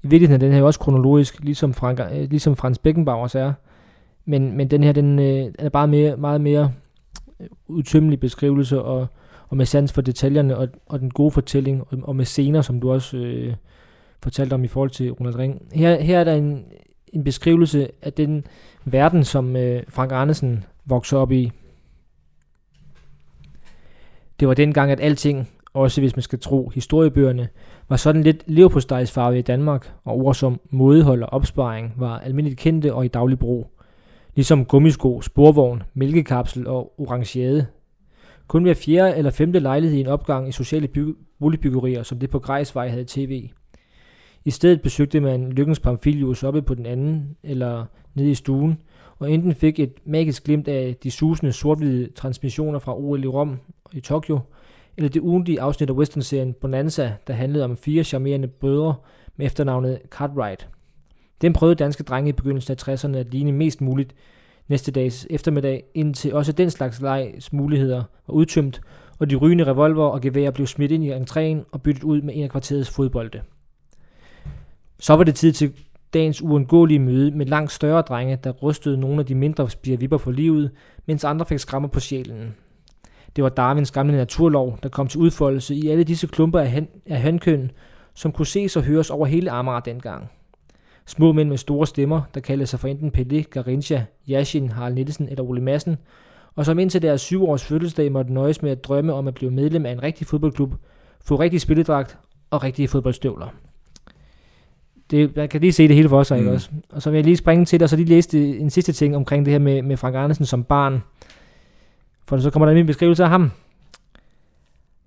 I virkeligheden er den her jo også kronologisk, ligesom, Frank, øh, ligesom Frans Beckenbauers er. Men, men den her, den øh, er bare mere, meget mere utømmelig udtømmelig beskrivelse, og, og med sans for detaljerne, og, og den gode fortælling, og, og med scener, som du også øh, fortalte om i forhold til Ronald Ring. Her, her er der en, en beskrivelse af den verden, som øh, Frank Andersen voksede op i. Det var dengang, at alting, også hvis man skal tro historiebøgerne, var sådan lidt leverpostejsfarve i Danmark, og ord som modehold og opsparing var almindeligt kendte og i daglig brug. Ligesom gummisko, sporvogn, mælkekapsel og orangeade. Kun hver fjerde eller femte lejlighed i en opgang i sociale byg- boligbyggerier, som det på Grejsvej havde tv. I stedet besøgte man Lykkens Pamfilius oppe på den anden, eller nede i stuen, og enten fik et magisk glimt af de susende sort-hvide transmissioner fra OL i Rom og i Tokyo, eller det ugentlige afsnit af westernserien Bonanza, der handlede om fire charmerende brødre med efternavnet Cartwright. Den prøvede danske drenge i begyndelsen af 60'erne at ligne mest muligt næste dags eftermiddag, indtil også den slags legs muligheder var udtømt, og de rygende revolver og geværer blev smidt ind i entréen og byttet ud med en af kvarterets fodbolde. Så var det tid til dagens uundgåelige møde med langt større drenge, der rystede nogle af de mindre spirvipper for livet, mens andre fik skrammer på sjælen. Det var Darwins gamle naturlov, der kom til udfoldelse i alle disse klumper af, hen, af handkøn, som kunne ses og høres over hele Amager dengang. Små mænd med store stemmer, der kaldte sig for enten Pelé, Garincha, Yashin, Harald Nielsen eller Ole Madsen, og som indtil deres syv års fødselsdag måtte nøjes med at drømme om at blive medlem af en rigtig fodboldklub, få rigtig spilledragt og rigtige fodboldstøvler. Det, man kan lige se det hele for sig, mm. ikke også? Og så vil jeg lige springe til og så lige læse en sidste ting omkring det her med, med Frank Andersen som barn. For så kommer der en beskrivelse af ham.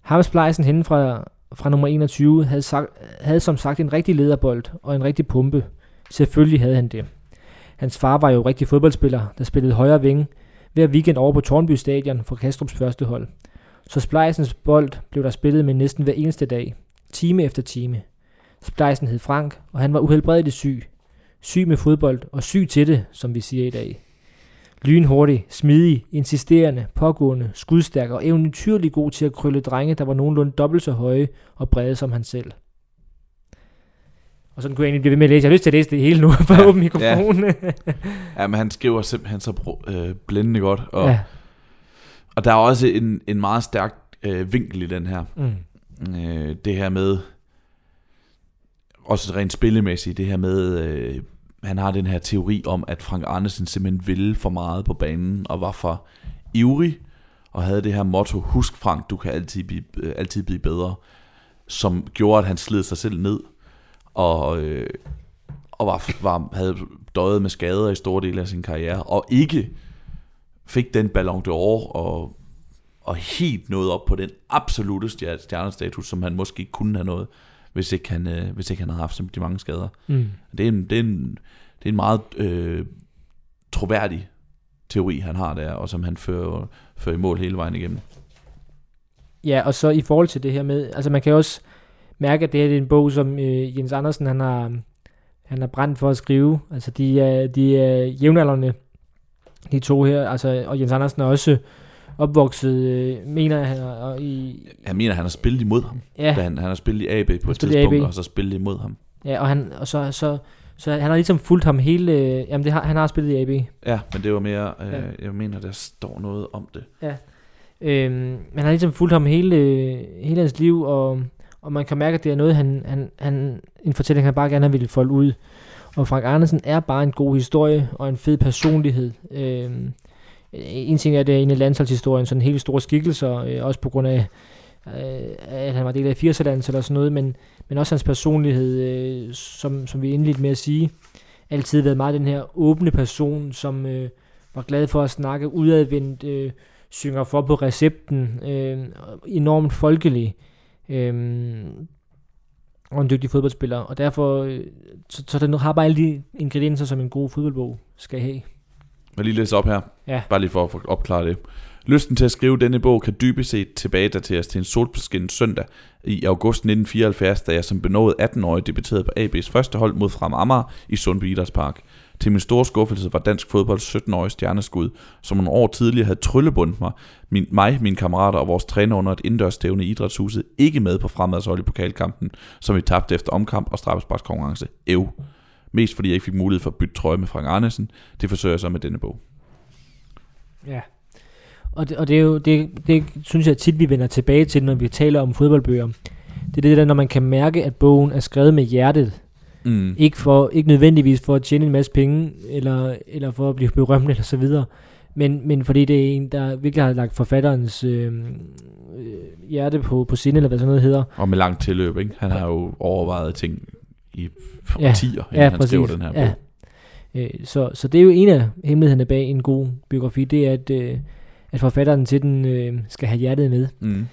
Ham Splejsen henne fra, fra nummer 21 havde, sagt, havde som sagt en rigtig lederbold og en rigtig pumpe. Selvfølgelig havde han det. Hans far var jo rigtig fodboldspiller, der spillede højre vinge hver weekend over på Tornby Stadion for Kastrups første hold. Så Splejsens bold blev der spillet med næsten hver eneste dag, time efter time. Splejsen hed Frank, og han var uhelbredeligt syg. Syg med fodbold, og syg til det, som vi siger i dag. Lynhurtig, smidig, insisterende, pågående, skudstærk og eventyrlig god til at krølle drenge, der var nogenlunde dobbelt så høje og brede som han selv. Og sådan kunne jeg egentlig blive ved med at læse. Jeg har lyst til at læse det hele nu, [LAUGHS] for ja, at åbne mikrofonen. Ja. ja, men han skriver simpelthen så øh, blændende godt. Og, ja. og der er også en, en meget stærk øh, vinkel i den her. Mm. Øh, det her med, også rent spillemæssigt, det her med, øh, han har den her teori om, at Frank Andersen simpelthen ville for meget på banen, og var for ivrig, og havde det her motto, husk Frank, du kan altid blive, øh, altid blive bedre, som gjorde, at han slid sig selv ned og, øh, og var, var, havde døjet med skader i store dele af sin karriere, og ikke fik den Ballon d'Or, og, og helt nåede op på den absolute stjernestatus, som han måske ikke kunne have nået, hvis ikke han, øh, hvis ikke han havde haft de mange skader. Mm. Det, er en, det, er en, det er en meget øh, troværdig teori, han har der, og som han fører, fører i mål hele vejen igennem. Ja, og så i forhold til det her med, altså man kan også mærke, at det her er en bog, som øh, Jens Andersen han har, han har brændt for at skrive. Altså de er, de er jævnaldrende, de to her. Altså, og Jens Andersen er også opvokset, øh, mener han, og i... Jeg mener, han har spillet imod ham. Ja. Da han, han har spillet i AB på et tidspunkt, AB. og så spillet imod ham. Ja, og, han, og så, så, så han har ligesom fulgt ham hele... Øh, jamen, det har, han har spillet i AB. Ja, men det var mere... Øh, ja. Jeg mener, der står noget om det. Ja. Øhm, men han har ligesom fulgt ham hele, hele hans liv, og og man kan mærke, at det er noget, han, han, han en fortælling, han bare gerne vil folde ud. Og Frank Andersen er bare en god historie og en fed personlighed. Øh, en ting er, at det er en af landsholdshistorien, sådan en helt store skikkelser, øh, også på grund af, øh, at han var del af 80'er eller sådan noget, men, men også hans personlighed, øh, som, som vi indledte med at sige, altid været meget den her åbne person, som øh, var glad for at snakke udadvendt, øh, synger for på recepten, øh, enormt folkelig. Øhm, og en dygtig fodboldspiller, og derfor øh, så, så den har bare alle de ingredienser, som en god fodboldbog skal have. Jeg lige læse op her, ja. bare lige for at opklare det. Lysten til at skrive denne bog kan dybest set tilbage dateres til en solbeskin søndag i august 1974, da jeg som benået 18-årig debuterede på AB's første hold mod Frem Amager i Sundby Idrætspark. Til min store skuffelse var dansk fodbold 17-årige stjerneskud, som nogle år tidligere havde tryllebundet mig, min, mig, mine kammerater og vores træner under et indendørsstævne i idrætshuset, ikke med på fremadshold i pokalkampen, som vi tabte efter omkamp og straffesparkskonkurrence. Ev. Mest fordi jeg ikke fik mulighed for at bytte trøje med Frank Andersen. Det forsøger jeg så med denne bog. Ja. Og det, og det er jo, det, det synes jeg tit, vi vender tilbage til, når vi taler om fodboldbøger. Det er det der, når man kan mærke, at bogen er skrevet med hjertet. Mm. Ikke, for, ikke nødvendigvis for at tjene en masse penge, eller, eller for at blive berømt, eller så videre. Men, men fordi det er en, der virkelig har lagt forfatterens øh, øh, hjerte på, på sinde, eller hvad sådan noget hedder. Og med langt tilløb, ikke? Han har jo overvejet ting i ja, årtier, inden ja, han skriver den her bog. Ja. Øh, så, så det er jo en af hemmelighederne bag en god biografi, det er, at, øh, at forfatteren til den øh, skal have hjertet med. Mm.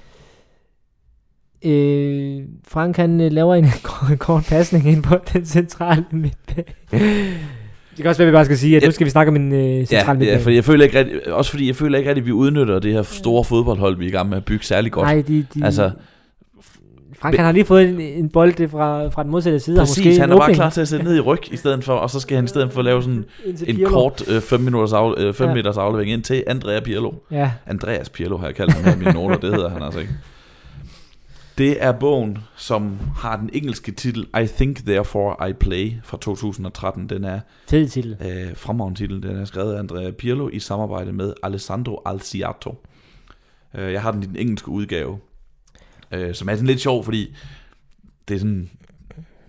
Øh, Frank han øh, laver en [LAUGHS] kort pasning ind på den centrale midtbane. [LAUGHS] Det kan også være, at vi bare skal sige, at ja. nu skal vi snakke om en øh, central ja, midtbane. Ja, for jeg føler ikke rigtig, også fordi jeg føler ikke rigtig, at vi udnytter det her store fodboldhold, vi er i gang med at bygge særlig godt. Nej, de, de, altså, Frank han har lige fået en, en bold fra, fra den modsatte side. Præcis, måske han er bare klar til at sætte ned i ryg i stedet for, og så skal han i stedet for lave sådan [LAUGHS] en kort 5 øh, minutters af, øh, fem ja. meters aflevering ind til Andrea Pirlo. Ja. Andreas Pirlo har jeg kaldt ham her i mine noter, det hedder han altså ikke. Det er bogen, som har den engelske titel I Think Therefore I Play fra 2013. Den er Fed titel. øh, fremragende titel. Den er skrevet af Andrea Pirlo i samarbejde med Alessandro Alciato. Øh, jeg har den i den engelske udgave, øh, som er sådan lidt sjov, fordi det er sådan...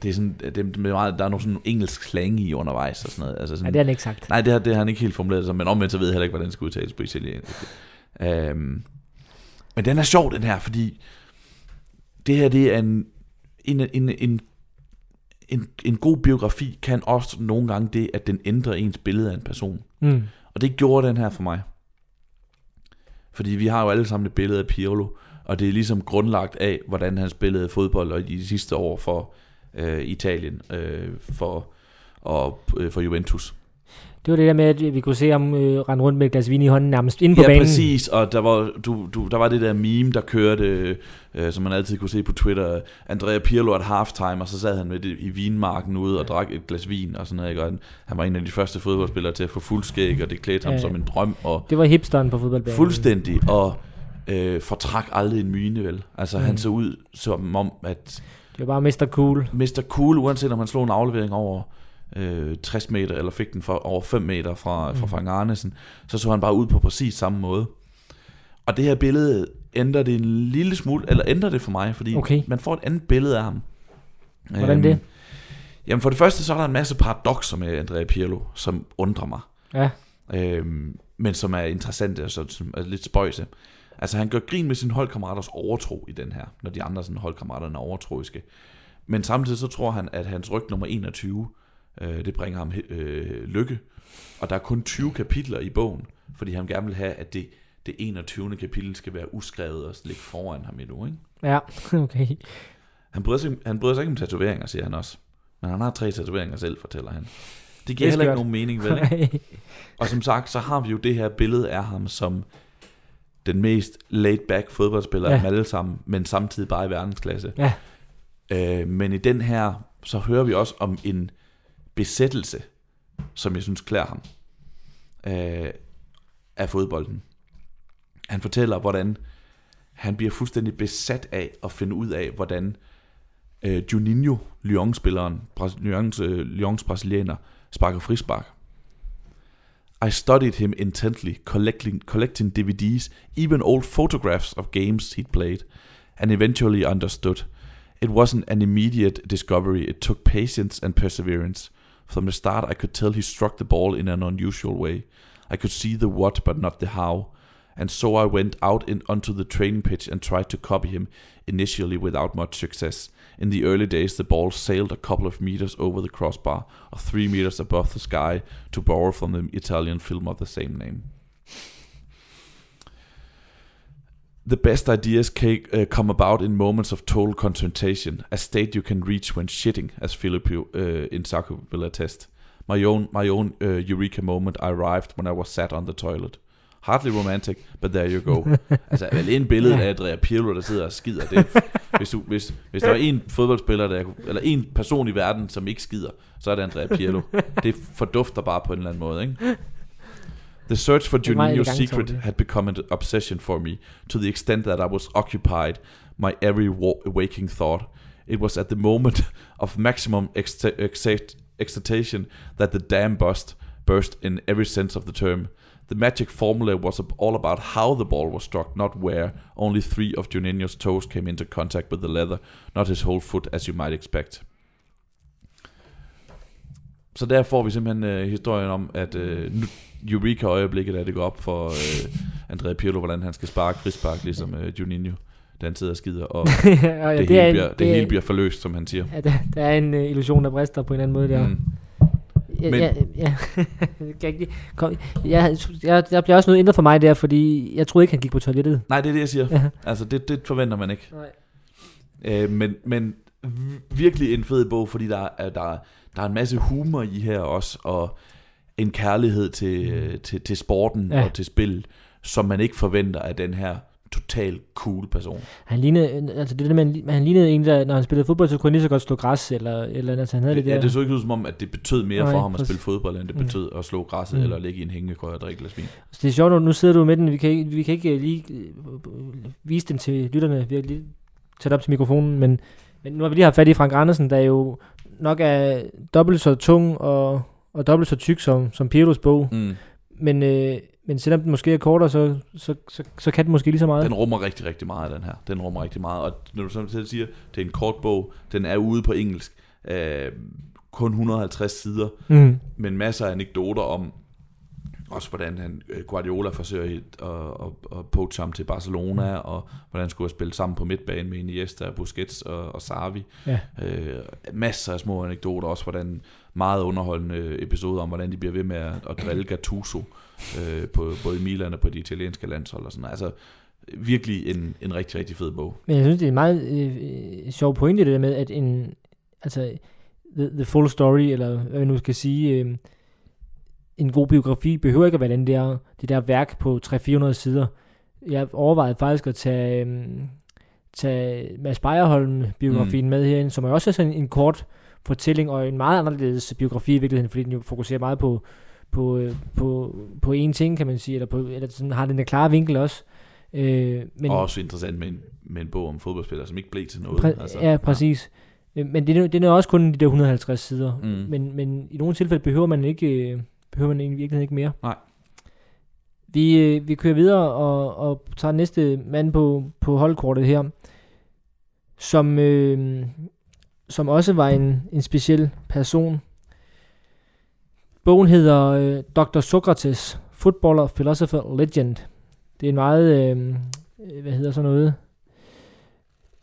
Det er sådan, det er med meget, der er nogle sådan engelsk slang i undervejs og sådan noget. Altså sådan, Ja, det har han ikke sagt. Nej, det har, det har han ikke helt formuleret sig, men omvendt så ved jeg heller ikke, hvordan det skal udtales på italiensk. Øhm, men den er sjov, den her, fordi det her, det er en, en, en, en, en, en god biografi, kan også nogle gange det, at den ændrer ens billede af en person. Mm. Og det gjorde den her for mig. Fordi vi har jo alle sammen et billede af Pirlo, og det er ligesom grundlagt af, hvordan han spillede fodbold i de sidste år for øh, Italien, øh, for, og øh, for Juventus. Det var det der med, at vi kunne se ham øh, rende rundt med et glas vin i hånden nærmest inde på ja, banen. præcis, og der var, du, du, der var det der meme, der kørte, øh, som man altid kunne se på Twitter, Andrea Pirlo at halftime, og så sad han med det i vinmarken ude og drak et glas vin og sådan noget, ikke? og han, han var en af de første fodboldspillere til at få fuldskæg, og det klædte ham Ja. som en drøm, og Det var hipsteren på fodboldbanen. fuldstændig, og øh, fortrak aldrig en mine, vel? Altså Mm. han så ud som om, at Det var bare Mr. Cool. Mr. Cool, uanset om han slog en aflevering over øh, 60 meter, eller fik den for over 5 meter fra, fra Mm. Frank Arnesen, så så han bare ud på præcis samme måde. Og det her billede ændrer det en lille smule, eller ændrer det for mig, fordi Okay. man får et andet billede af ham. Hvordan det? Jamen for det første, så er der en masse paradoxer med Andrea Pirlo, som undrer mig. Ja. Øhm, men som er interessante og så, som er lidt spøjse. Altså han gør grin med sine holdkammeraters overtro i den her, når de andre sådan, holdkammeraterne er overtroiske. Men samtidig så tror han, at hans ryg nummer 21, øh, det bringer ham øh, lykke. Og der er kun 20 kapitler i bogen, fordi han gerne vil have, at det, det 21. kapitel skal være uskrevet og ligge foran ham endnu. Ikke? Ja, [LAUGHS] okay. Han, bryder sig, han bryder sig ikke om tatoveringer, siger han også. Men han har tre tatoveringer selv, fortæller han. Det Det giver er heller ikke nogen mening, vel? [LAUGHS] ikke? Og som sagt, så har vi jo det her billede af ham som den mest laid-back fodboldspiller Ja. af dem alle sammen, men samtidig bare i verdensklasse. Ja. Øh, men i den her, så hører vi også om en besættelse, som jeg synes klæder ham, øh, af fodbolden. Han fortæller, hvordan han bliver fuldstændig besat af at finde ud af, hvordan øh, Juninho, Lyon-spilleren, Lyons, øh, Lyons brasilianer, sparker frispark. I studied him intently, collecting, collecting DVDs, even old photographs of games he'd played, and eventually understood. It wasn't an immediate discovery, it took patience and perseverance. From the start, I could tell he struck the ball in an unusual way. I could see the what, but not the how. And so I went out in, onto the training pitch and tried to copy him, initially without much success. In the early days, the ball sailed a couple of meters over the crossbar, or three meters above the sky, to borrow from the Italian film of the same name. The best ideas ca- uh, come about in moments of total concentration, a state you can reach when shitting, as Filippo uh, Insaku will attest. My own, my own uh, eureka moment arrived when I was sat on the toilet. Hardly romantic, but there you go. [LAUGHS] altså, alene billedet af Andrea Pirlo, der sidder og skider, det, hvis, du, hvis, hvis der var en fodboldspiller, der, eller en person i verden, som ikke skider, så er det Andrea Pirlo. Det fordufter bare på en eller anden måde, ikke? The search for Det er Juninho's secret had become an obsession for me, to the extent that I was occupied my every wa- waking thought. It was at the moment [LAUGHS] of maximum excitation that the dam bust burst in every sense of the term. The magic formula was all about how the ball was struck, not where. Only three of Juninho's toes came into contact with the leather, not his whole foot, as you might expect. Så der får vi simpelthen øh, historien om, at øh, nu, Eureka-øjeblikket, da det går op for øh, Andrea Pirlo, hvordan han skal sparke frispark, ligesom øh, Juninho, han sidder og skider, og [LAUGHS] ja, ja, det, hele, en- bliver, det, er- hele bliver forløst, som han siger. Ja, der, der er en uh, illusion, der brister på en anden måde der. Mm. Ja, Men- ja, ja. [LAUGHS] Jeg kan ikke, kom, jeg, jeg, jeg bliver også noget ændret for mig der, fordi jeg troede ikke, han gik på toilettet. Nej, det er det, jeg siger. Ja. Altså, det, det forventer man ikke. Nej. Øh, men, men virkelig en fed bog, fordi der er, der, er- der er en masse humor i her også, og en kærlighed til, øh, til, til sporten Ja. og til spil, som man ikke forventer af den her total cool person. Han lignede, altså det der, man, han lignede en, der, når han spillede fodbold, så kunne han lige så godt slå græs, eller, eller altså han havde det, Det, der. ja, det så ikke ud som om, at det betød mere Nej, for ham at spille fodbold, end det Mm. betød at slå græsset, Mm. eller ligge i en hængekøj og drikke et glas vin. Så det er sjovt, nu- sidder du med den, vi kan vi kan ikke øh, lige øh, vise den til lytterne. Vi har lige tæt op til mikrofonen, men, men nu har vi lige haft fat i Frank Andersen, der jo nok er dobbelt så tung og, og dobbelt så tyk som, som Pirlos bog. Mm. Men, øh, men selvom den måske er kortere, så, så, så, så kan den måske lige så meget. Den rummer rigtig, rigtig meget, den her. Den rummer rigtig meget. Og når du sådan selv siger, det er en kort bog, den er ude på engelsk. Øh, kun 150 sider, Mm. men masser af anekdoter om, også hvordan han, øh, Guardiola forsøger at, at, at, poache ham til Barcelona, og hvordan han skulle have spillet sammen på midtbanen med Iniesta, Busquets og, og Sarvi. Ja. Øh, masser af små anekdoter, også hvordan meget underholdende episoder om, hvordan de bliver ved med at, at drille Gattuso, øh, på, både i Milan og på de italienske landshold og sådan noget. Altså, virkelig en, en rigtig, rigtig fed bog. Men jeg synes, det er en meget øh, øh, sjov pointe, det der med, at en, altså, the, the full story, eller hvad man nu skal sige, øh, en god biografi behøver ikke at være den der, det der værk på 300-400 sider. Jeg overvejede faktisk at tage, øh, tage Mads Beierholm biografien mm. med herind, som er også sådan en kort fortælling, og en meget anderledes biografi i virkeligheden, fordi den jo fokuserer meget på, på, øh, på, på én ting, kan man sige, eller, på, eller sådan, har den der klare vinkel også. Øh, men, Og også interessant med en, med en bog om fodboldspillere, som ikke blev til noget. Præ- altså, ja, præcis. Ja. Men det, er- det er også kun de der 150 sider. Mm. Men, men i nogle tilfælde behøver man ikke øh, behøver man i virkeligheden ikke mere. Nej. Vi, øh, vi kører videre og, og tager næste mand på, på holdkortet her, som, øh, som også var en, en speciel person. Bogen hedder øh, Dr. Socrates, Footballer, Philosopher, Legend. Det er en meget, øh, øh, hvad hedder sådan noget,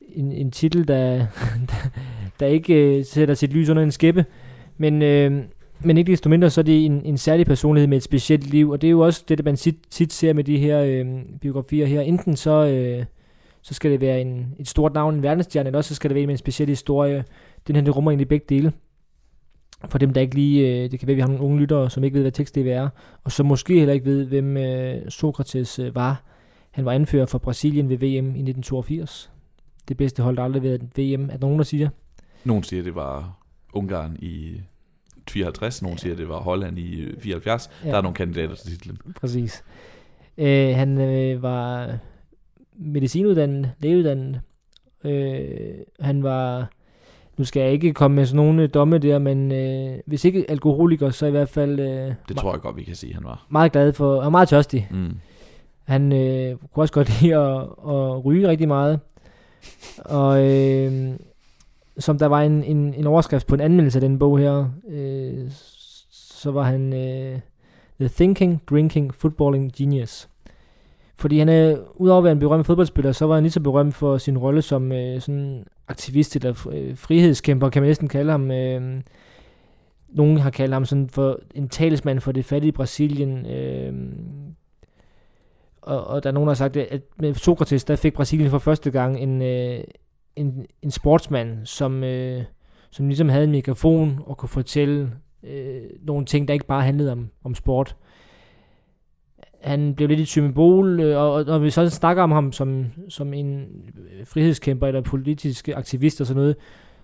en, en titel, der, [LAUGHS] der, der ikke øh, sætter sit lys under en skæppe. Men, øh, men ikke desto mindre, så er det en, en særlig personlighed med et specielt liv, og det er jo også det, man tit, tit ser med de her øh, biografier her. Enten så, øh, så skal det være en, et stort navn, en verdensstjerne, eller også så skal det være en med en speciel historie. Den her, det rummer egentlig begge dele. For dem, der ikke lige, øh, det kan være, at vi har nogle unge lyttere, som ikke ved, hvad tekst det er, og som måske heller ikke ved, hvem øh, Sokrates øh, var. Han var anfører for Brasilien ved VM i 1982. Det bedste hold, der aldrig har været VM, at nogen, der siger. Nogen siger, det var Ungarn i 54, nogen siger, det var Holland i øh, 74. Ja. Ja. Der er nogle kandidater til titlen. Præcis. Øh, han øh, var medicinuddannet, lægeuddannet. Øh, han var, nu skal jeg ikke komme med sådan nogle øh, domme der, men øh, hvis ikke alkoholiker, så i hvert fald øh, Det tror jeg godt, vi kan sige, han var. meget glad for, og meget tørstig. Mm. Han øh, kunne også godt lide at, at ryge rigtig meget. Og øh, som der var en, en, en overskrift på en anmeldelse af den bog her, øh, så var han øh, The Thinking, Drinking, Footballing Genius. Fordi han er, udover at være en berømt fodboldspiller, så var han lige så berømt for sin rolle som øh, sådan aktivist eller øh, frihedskæmper, kan man næsten kalde ham. Øh, nogen har kaldt ham sådan for en talsmand for det fattige Brasilien. Øh, og, og der er nogen, der har sagt, at med Sokrates, der fik Brasilien for første gang en, øh, en, en sportsmand, som, øh, som ligesom havde en mikrofon og kunne fortælle øh, nogle ting, der ikke bare handlede om, om sport. Han blev lidt et symbol, øh, og, og når vi så snakker om ham som, som en øh, frihedskæmper eller politisk aktivist og sådan noget,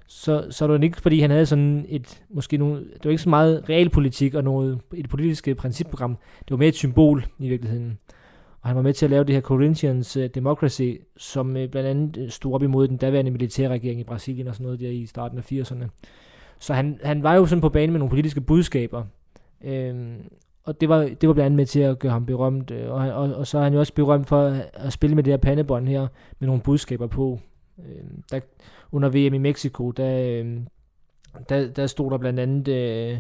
så, så er det ikke, fordi han havde sådan et, måske nogle, det var ikke så meget realpolitik og noget, et politisk øh, principprogram. Det var mere et symbol i virkeligheden. Og han var med til at lave det her Corinthians Democracy, som blandt andet stod op imod den daværende militærregering i Brasilien og sådan noget der i starten af 80'erne. Så han, han var jo sådan på banen med nogle politiske budskaber. Øhm, og det var, det var blandt andet med til at gøre ham berømt. øh, Og, og, og så er han jo også berømt for at, at spille med det her pandebånd her, med nogle budskaber på. Øh, der, under VM i Mexico, der, øhm, der, der stod der blandt andet... Øh,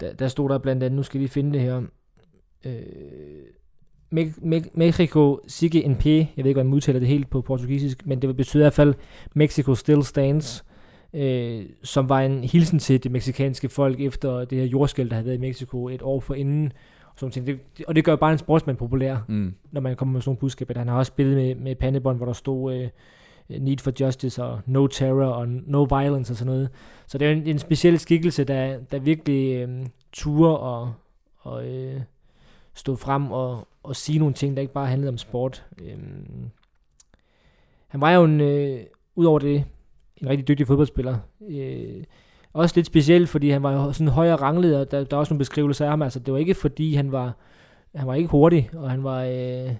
der, der stod der blandt andet, nu skal vi lige finde det her. Øh, Mexico sigue en pie. Jeg ved ikke, om man udtaler det helt på portugisisk, men det betyder i hvert fald Mexico still stands, øh, som var en hilsen til det meksikanske folk efter det her jordskæld, der havde været i Mexico et år forinden. Og, sådan ting. Det, og det gør bare en sportsmand populær, Mm. når man kommer med sådan nogle budskaber. Han har også spillet med, med pandebånd, hvor der stod øh, Need for Justice og No Terror og No Violence og sådan noget. Så det er en, en speciel skikkelse, der, der virkelig øh, turer og, og øh, stå frem og, og sige nogle ting, der ikke bare handlede om sport. Øhm, han var jo en, øh, udover det, en rigtig dygtig fodboldspiller. Øh, også lidt speciel, fordi han var sådan højere ranglet, og der, der er også nogle beskrivelser af ham. Altså, det var ikke fordi, han var, han var ikke hurtig, og han var, øh,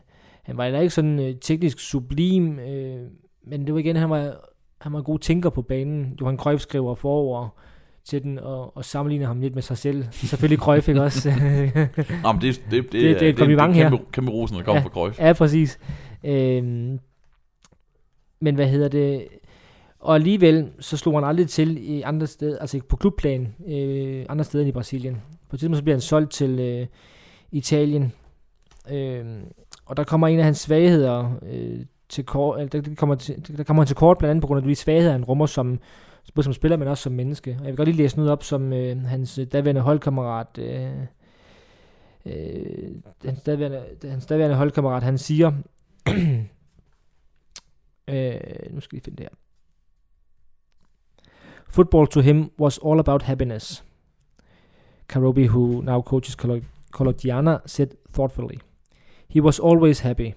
han var heller ikke sådan øh, teknisk sublim, øh, men det var igen, han var, han var en god tænker på banen. Johan Cruyff skriver forover til den, og, og sammenligner ham lidt med sig selv. Selvfølgelig Cruyff, ikke også? [LAUGHS] Nå, men det, det, det, det er et det, det, kompliment det her. kæmpe, kæmpe rosen, der kommer Ja. fra Cruyff. ja, præcis. Øhm, men hvad hedder det? Og alligevel, så slog han aldrig til i andre steder, altså på klubplan, øh, andre steder end i Brasilien. På et tidspunkt så bliver han solgt til øh, Italien. Øh, og der kommer en af hans svagheder øh, til kort, eller der, der, kommer til, der kommer han til kort, blandt andet på grund af de svagheder, han rummer som, både som spiller, men også som menneske. Og jeg vil godt lige læse noget op, som øh, hans øh, daværende holdkammerat, øh, øh, hans, daværende, hans daværende holdkammerat, han siger, [CLEARS THROAT] øh, nu skal vi finde det her. Football to him was all about happiness. Karobi, who now coaches Colodiana, said thoughtfully. He was always happy.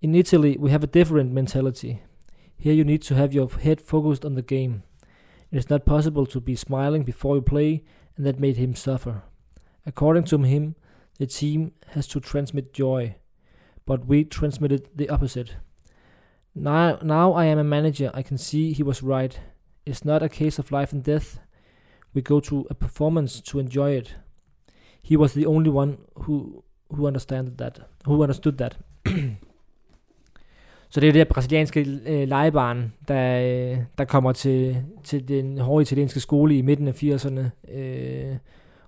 In Italy, we have a different mentality. Here, you need to have your head focused on the game. It is not possible to be smiling before you play, and that made him suffer. According to him, the team has to transmit joy, but we transmitted the opposite. Now, now I am a manager, I can see he was right. It's not a case of life and death. We go to a performance to enjoy it. He was the only one who who understood that. Who understood that. [CLEARS THROAT] Så det er det her brasilianske øh, legebarn, der, øh, der kommer til, til den hårde italienske skole i midten af 80'erne, øh,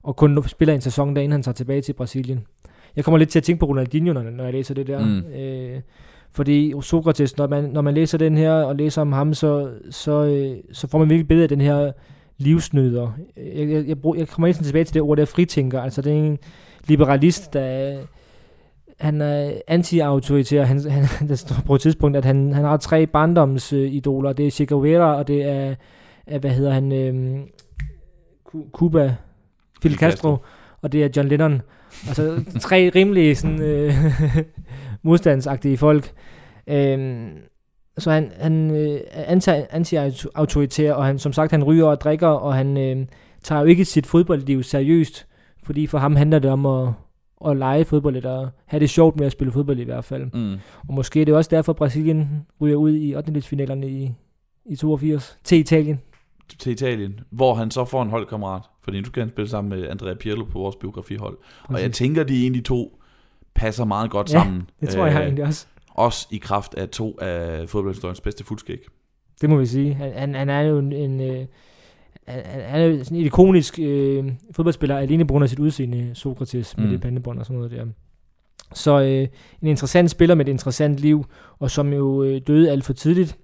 og kun spiller en sæson, der inden han tager tilbage til Brasilien. Jeg kommer lidt til at tænke på Ronaldinho, når, når jeg læser det der. Mm. Øh, fordi Sokrates, når man, når man læser den her, og læser om ham, så, så, øh, så får man virkelig billede af den her livsnyder. Jeg, jeg, jeg, brug, jeg kommer næsten tilbage til det ord, der fritænker. Altså det er en liberalist, der han er anti-autoritær. Han, han, der står på et tidspunkt, at han, han har tre barndomsidoler. Det er Che Guevara, og det er, er hvad hedder han, Cu- Cuba, Fidel Castro, og det er John Lennon. Altså tre rimelige sådan, øh, [LAUGHS] modstandsagtige folk. Øhm, så han, han øh, er anti- anti-autoritær, og han, som sagt, han ryger og drikker, og han øh, tager jo ikke sit fodboldliv seriøst, fordi for ham handler det om at, at lege fodbold, eller have det sjovt med at spille fodbold i hvert fald. Mm. Og måske er det også derfor, Brasilien ryger ud i 8. finalerne i, i 82 til Italien. Til Italien, hvor han så får en holdkammerat, fordi nu skal han spille sammen med Andrea Pirlo på vores biografihold. Og jeg Præcis. tænker, de egentlig to passer meget godt Ja, sammen. Det tror jeg Øh, egentlig også. Også i kraft af to af fodboldhistoriens bedste fuldskæg. Det må vi sige. Han, han, han er jo en... en øh, han, han er jo sådan en ikonisk øh, fodboldspiller, alene på grund af sit udseende, Sokrates, med Mm. det pandebånd og sådan noget der. Så øh, en interessant spiller med et interessant liv, og som jo øh, døde alt for tidligt,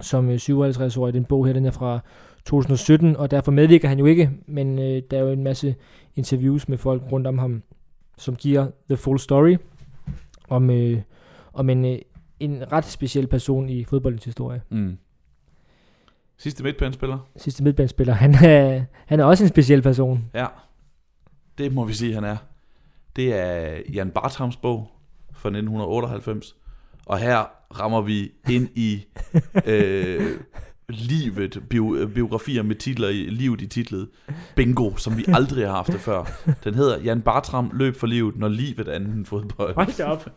som øh, 57-årig. Den bog her, den er fra 2017, og derfor medvirker han jo ikke, men øh, der er jo en masse interviews med folk rundt om ham, som giver the full story om, øh, om en, øh, en ret speciel person i fodboldens historie. Mm. Sidste midtbanespiller? sidste midtbanespiller, han er, han er også en speciel person. Ja, det må vi sige, han er. Det er Jan Bartrams bog fra 1998. Og her rammer vi ind i [LAUGHS] øh, livet, bio, biografier med titler i livet i titlet. Bingo, som vi aldrig har haft det før. Den hedder Jan Bartram løb for livet, når livet er andet end fodbold. Hold da op.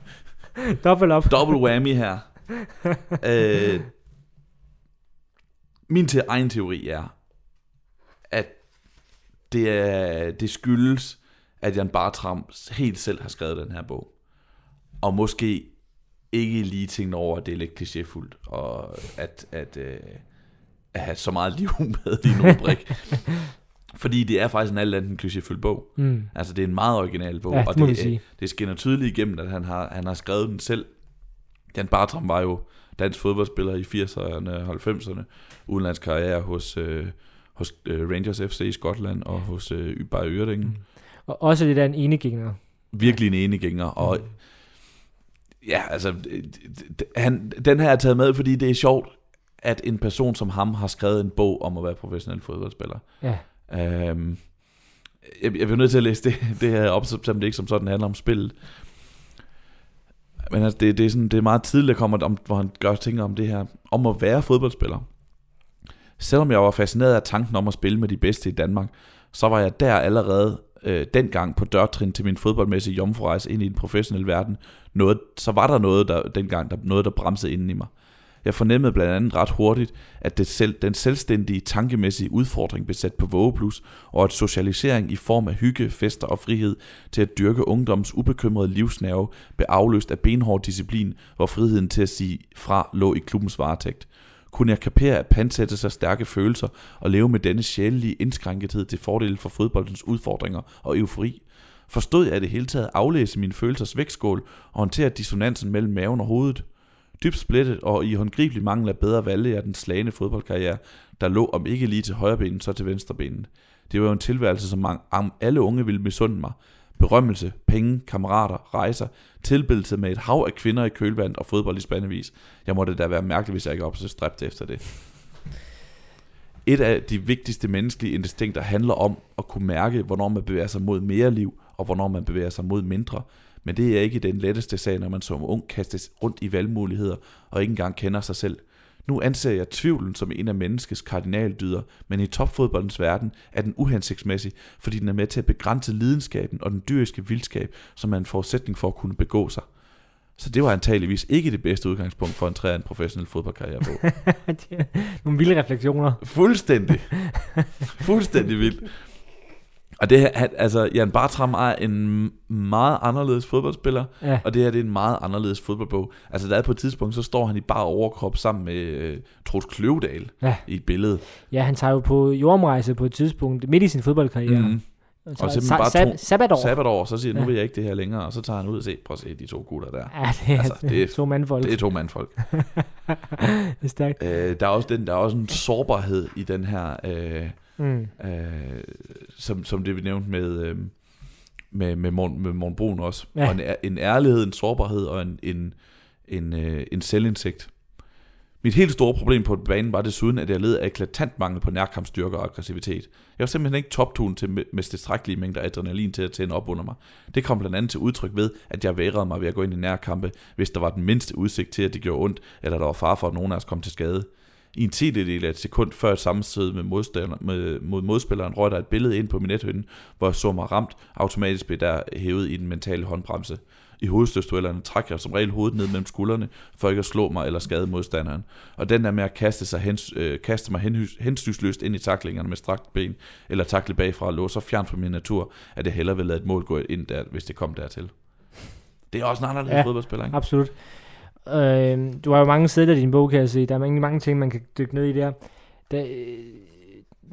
Dobbelt op. Double whammy her. øh, min te- egen teori er, at det, er, det skyldes, at Jan Bartram helt selv har skrevet den her bog. Og måske ikke lige tænkt over, at det er lidt klichéfuldt, og at, at, øh, at have så meget liv [LAUGHS] med i en rubrik. Fordi det er faktisk en alt andet klichéfyldt bog. Mm. Altså, det er en meget original bog, Ja, og det vi det, sige. det skinner tydeligt igennem, at han har, han har skrevet den selv. Jan Bartram var jo dansk fodboldspiller i 80'erne og 90'erne, udenlandsk karriere hos, øh, hos øh, Rangers FC i Skotland og hos øh, Bayer Ørdingen. Mm. Og også det der en enegænger. Virkelig en enegænger, og Mm. ja, altså, han, den her er taget med, fordi det er sjovt, at en person som ham har skrevet en bog om at være professionel fodboldspiller. Ja. Øhm, jeg, jeg bliver nødt til at læse det, det her op, selvom det ikke som sådan handler om spillet. Men altså, det, det, er sådan, det er meget tidligt, der kommer, om, hvor han gør tænker om det her, om at være fodboldspiller. Selvom jeg var fascineret af tanken om at spille med de bedste i Danmark, så var jeg der allerede øh, dengang på dørtrin til min fodboldmæssige jomfrurejse ind i den professionelle verden. Noget, så var der noget der, dengang, der, noget, der bremsede inden i mig. Jeg fornemmede blandt andet ret hurtigt, at det selv, den selvstændige tankemæssige udfordring blev sat på vågeplus, og at socialisering i form af hygge, fester og frihed til at dyrke ungdoms ubekymrede livsnerve blev afløst af benhård disciplin, hvor friheden til at sige fra lå i klubbens varetægt. Kunne jeg kapere at pansætte sig stærke følelser og leve med denne sjælelige indskrænkethed til fordel for fodboldens udfordringer og eufori? Forstod jeg i det hele taget at aflæse mine følelsers vægtskål og håndtere dissonansen mellem maven og hovedet? Dybt splittet og i håndgribelig mangel af bedre valg jeg den slagende fodboldkarriere, der lå om ikke lige til højre benen, så til venstre benen. Det var jo en tilværelse, som mange, alle unge ville misunde mig. Berømmelse, penge, kammerater, rejser, tilbedelse med et hav af kvinder i kølvand og fodbold i spandevis. Jeg måtte da være mærkelig, hvis jeg ikke op så stræbt efter det. Et af de vigtigste menneskelige instinkter handler om at kunne mærke, hvornår man bevæger sig mod mere liv, og hvornår man bevæger sig mod mindre. Men det er ikke den letteste sag, når man som ung kastes rundt i valgmuligheder og ikke engang kender sig selv. Nu anser jeg tvivlen som en af menneskets kardinaldyder, men i topfodboldens verden er den uhensigtsmæssig, fordi den er med til at begrænse lidenskaben og den dyriske vildskab, som er en forudsætning for at kunne begå sig. Så det var antageligvis ikke det bedste udgangspunkt for en træer en professionel fodboldkarriere på. [LAUGHS] Nogle vilde refleksioner. Fuldstændig. Fuldstændig vildt. Og det her, altså Jan Bartram er en meget anderledes fodboldspiller, ja. og det her det er en meget anderledes fodboldbog. Altså der er på et tidspunkt, så står han i bare overkrop sammen med uh, Troels Kløvedal ja. i et billede. Ja, han tager jo på jordomrejse på et tidspunkt, midt i sin fodboldkarriere. Mm. Og, og simpelthen bare sab- sabbatår. sabbatår, så siger han, nu vil jeg ikke det her længere, og så tager han ud og se, prøv at se de to gutter der. Ja, det er, altså, det er to mandfolk. Det er to mandfolk. [LAUGHS] det er stærkt. Øh, der, er også den, der er også en sårbarhed i den her, øh, mm. øh, som, som det vi nævnte med, øh, med, med, Morten, med Morten Brun også. Ja. Og en, en ærlighed, en sårbarhed og en, en, en, øh, en selvindsigt. Mit helt store problem på banen var desuden, at jeg led af eklatant mangel på nærkampstyrke og aggressivitet. Jeg var simpelthen ikke toptun til med tilstrækkelige mængder adrenalin til at tænde op under mig. Det kom blandt andet til udtryk ved, at jeg værede mig ved at gå ind i nærkampe, hvis der var den mindste udsigt til, at det gjorde ondt, eller der var far for, at nogen af os kom til skade. I en tidligere af et sekund før et sammenstød med, med, mod modspilleren røg der et billede ind på min nethønne, hvor jeg så mig ramt. Automatisk blev der hævet i den mentale håndbremse. I hovedstødstuellerne trækker jeg som regel hovedet ned mellem skuldrene, for ikke at slå mig eller skade modstanderen. Og den der med at kaste, sig hens, øh, kaste mig hensynsløst ind i taklingerne med strakt ben, eller takle bagfra låse så fjern fra min natur, at jeg hellere vil lade et mål gå ind der, hvis det kom dertil. Det er også en anderledes ja, fodboldspiller, ikke? absolut. Øh, du har jo mange sider i din bog, kan jeg se. Der er mange, mange ting, man kan dykke ned i der. Der,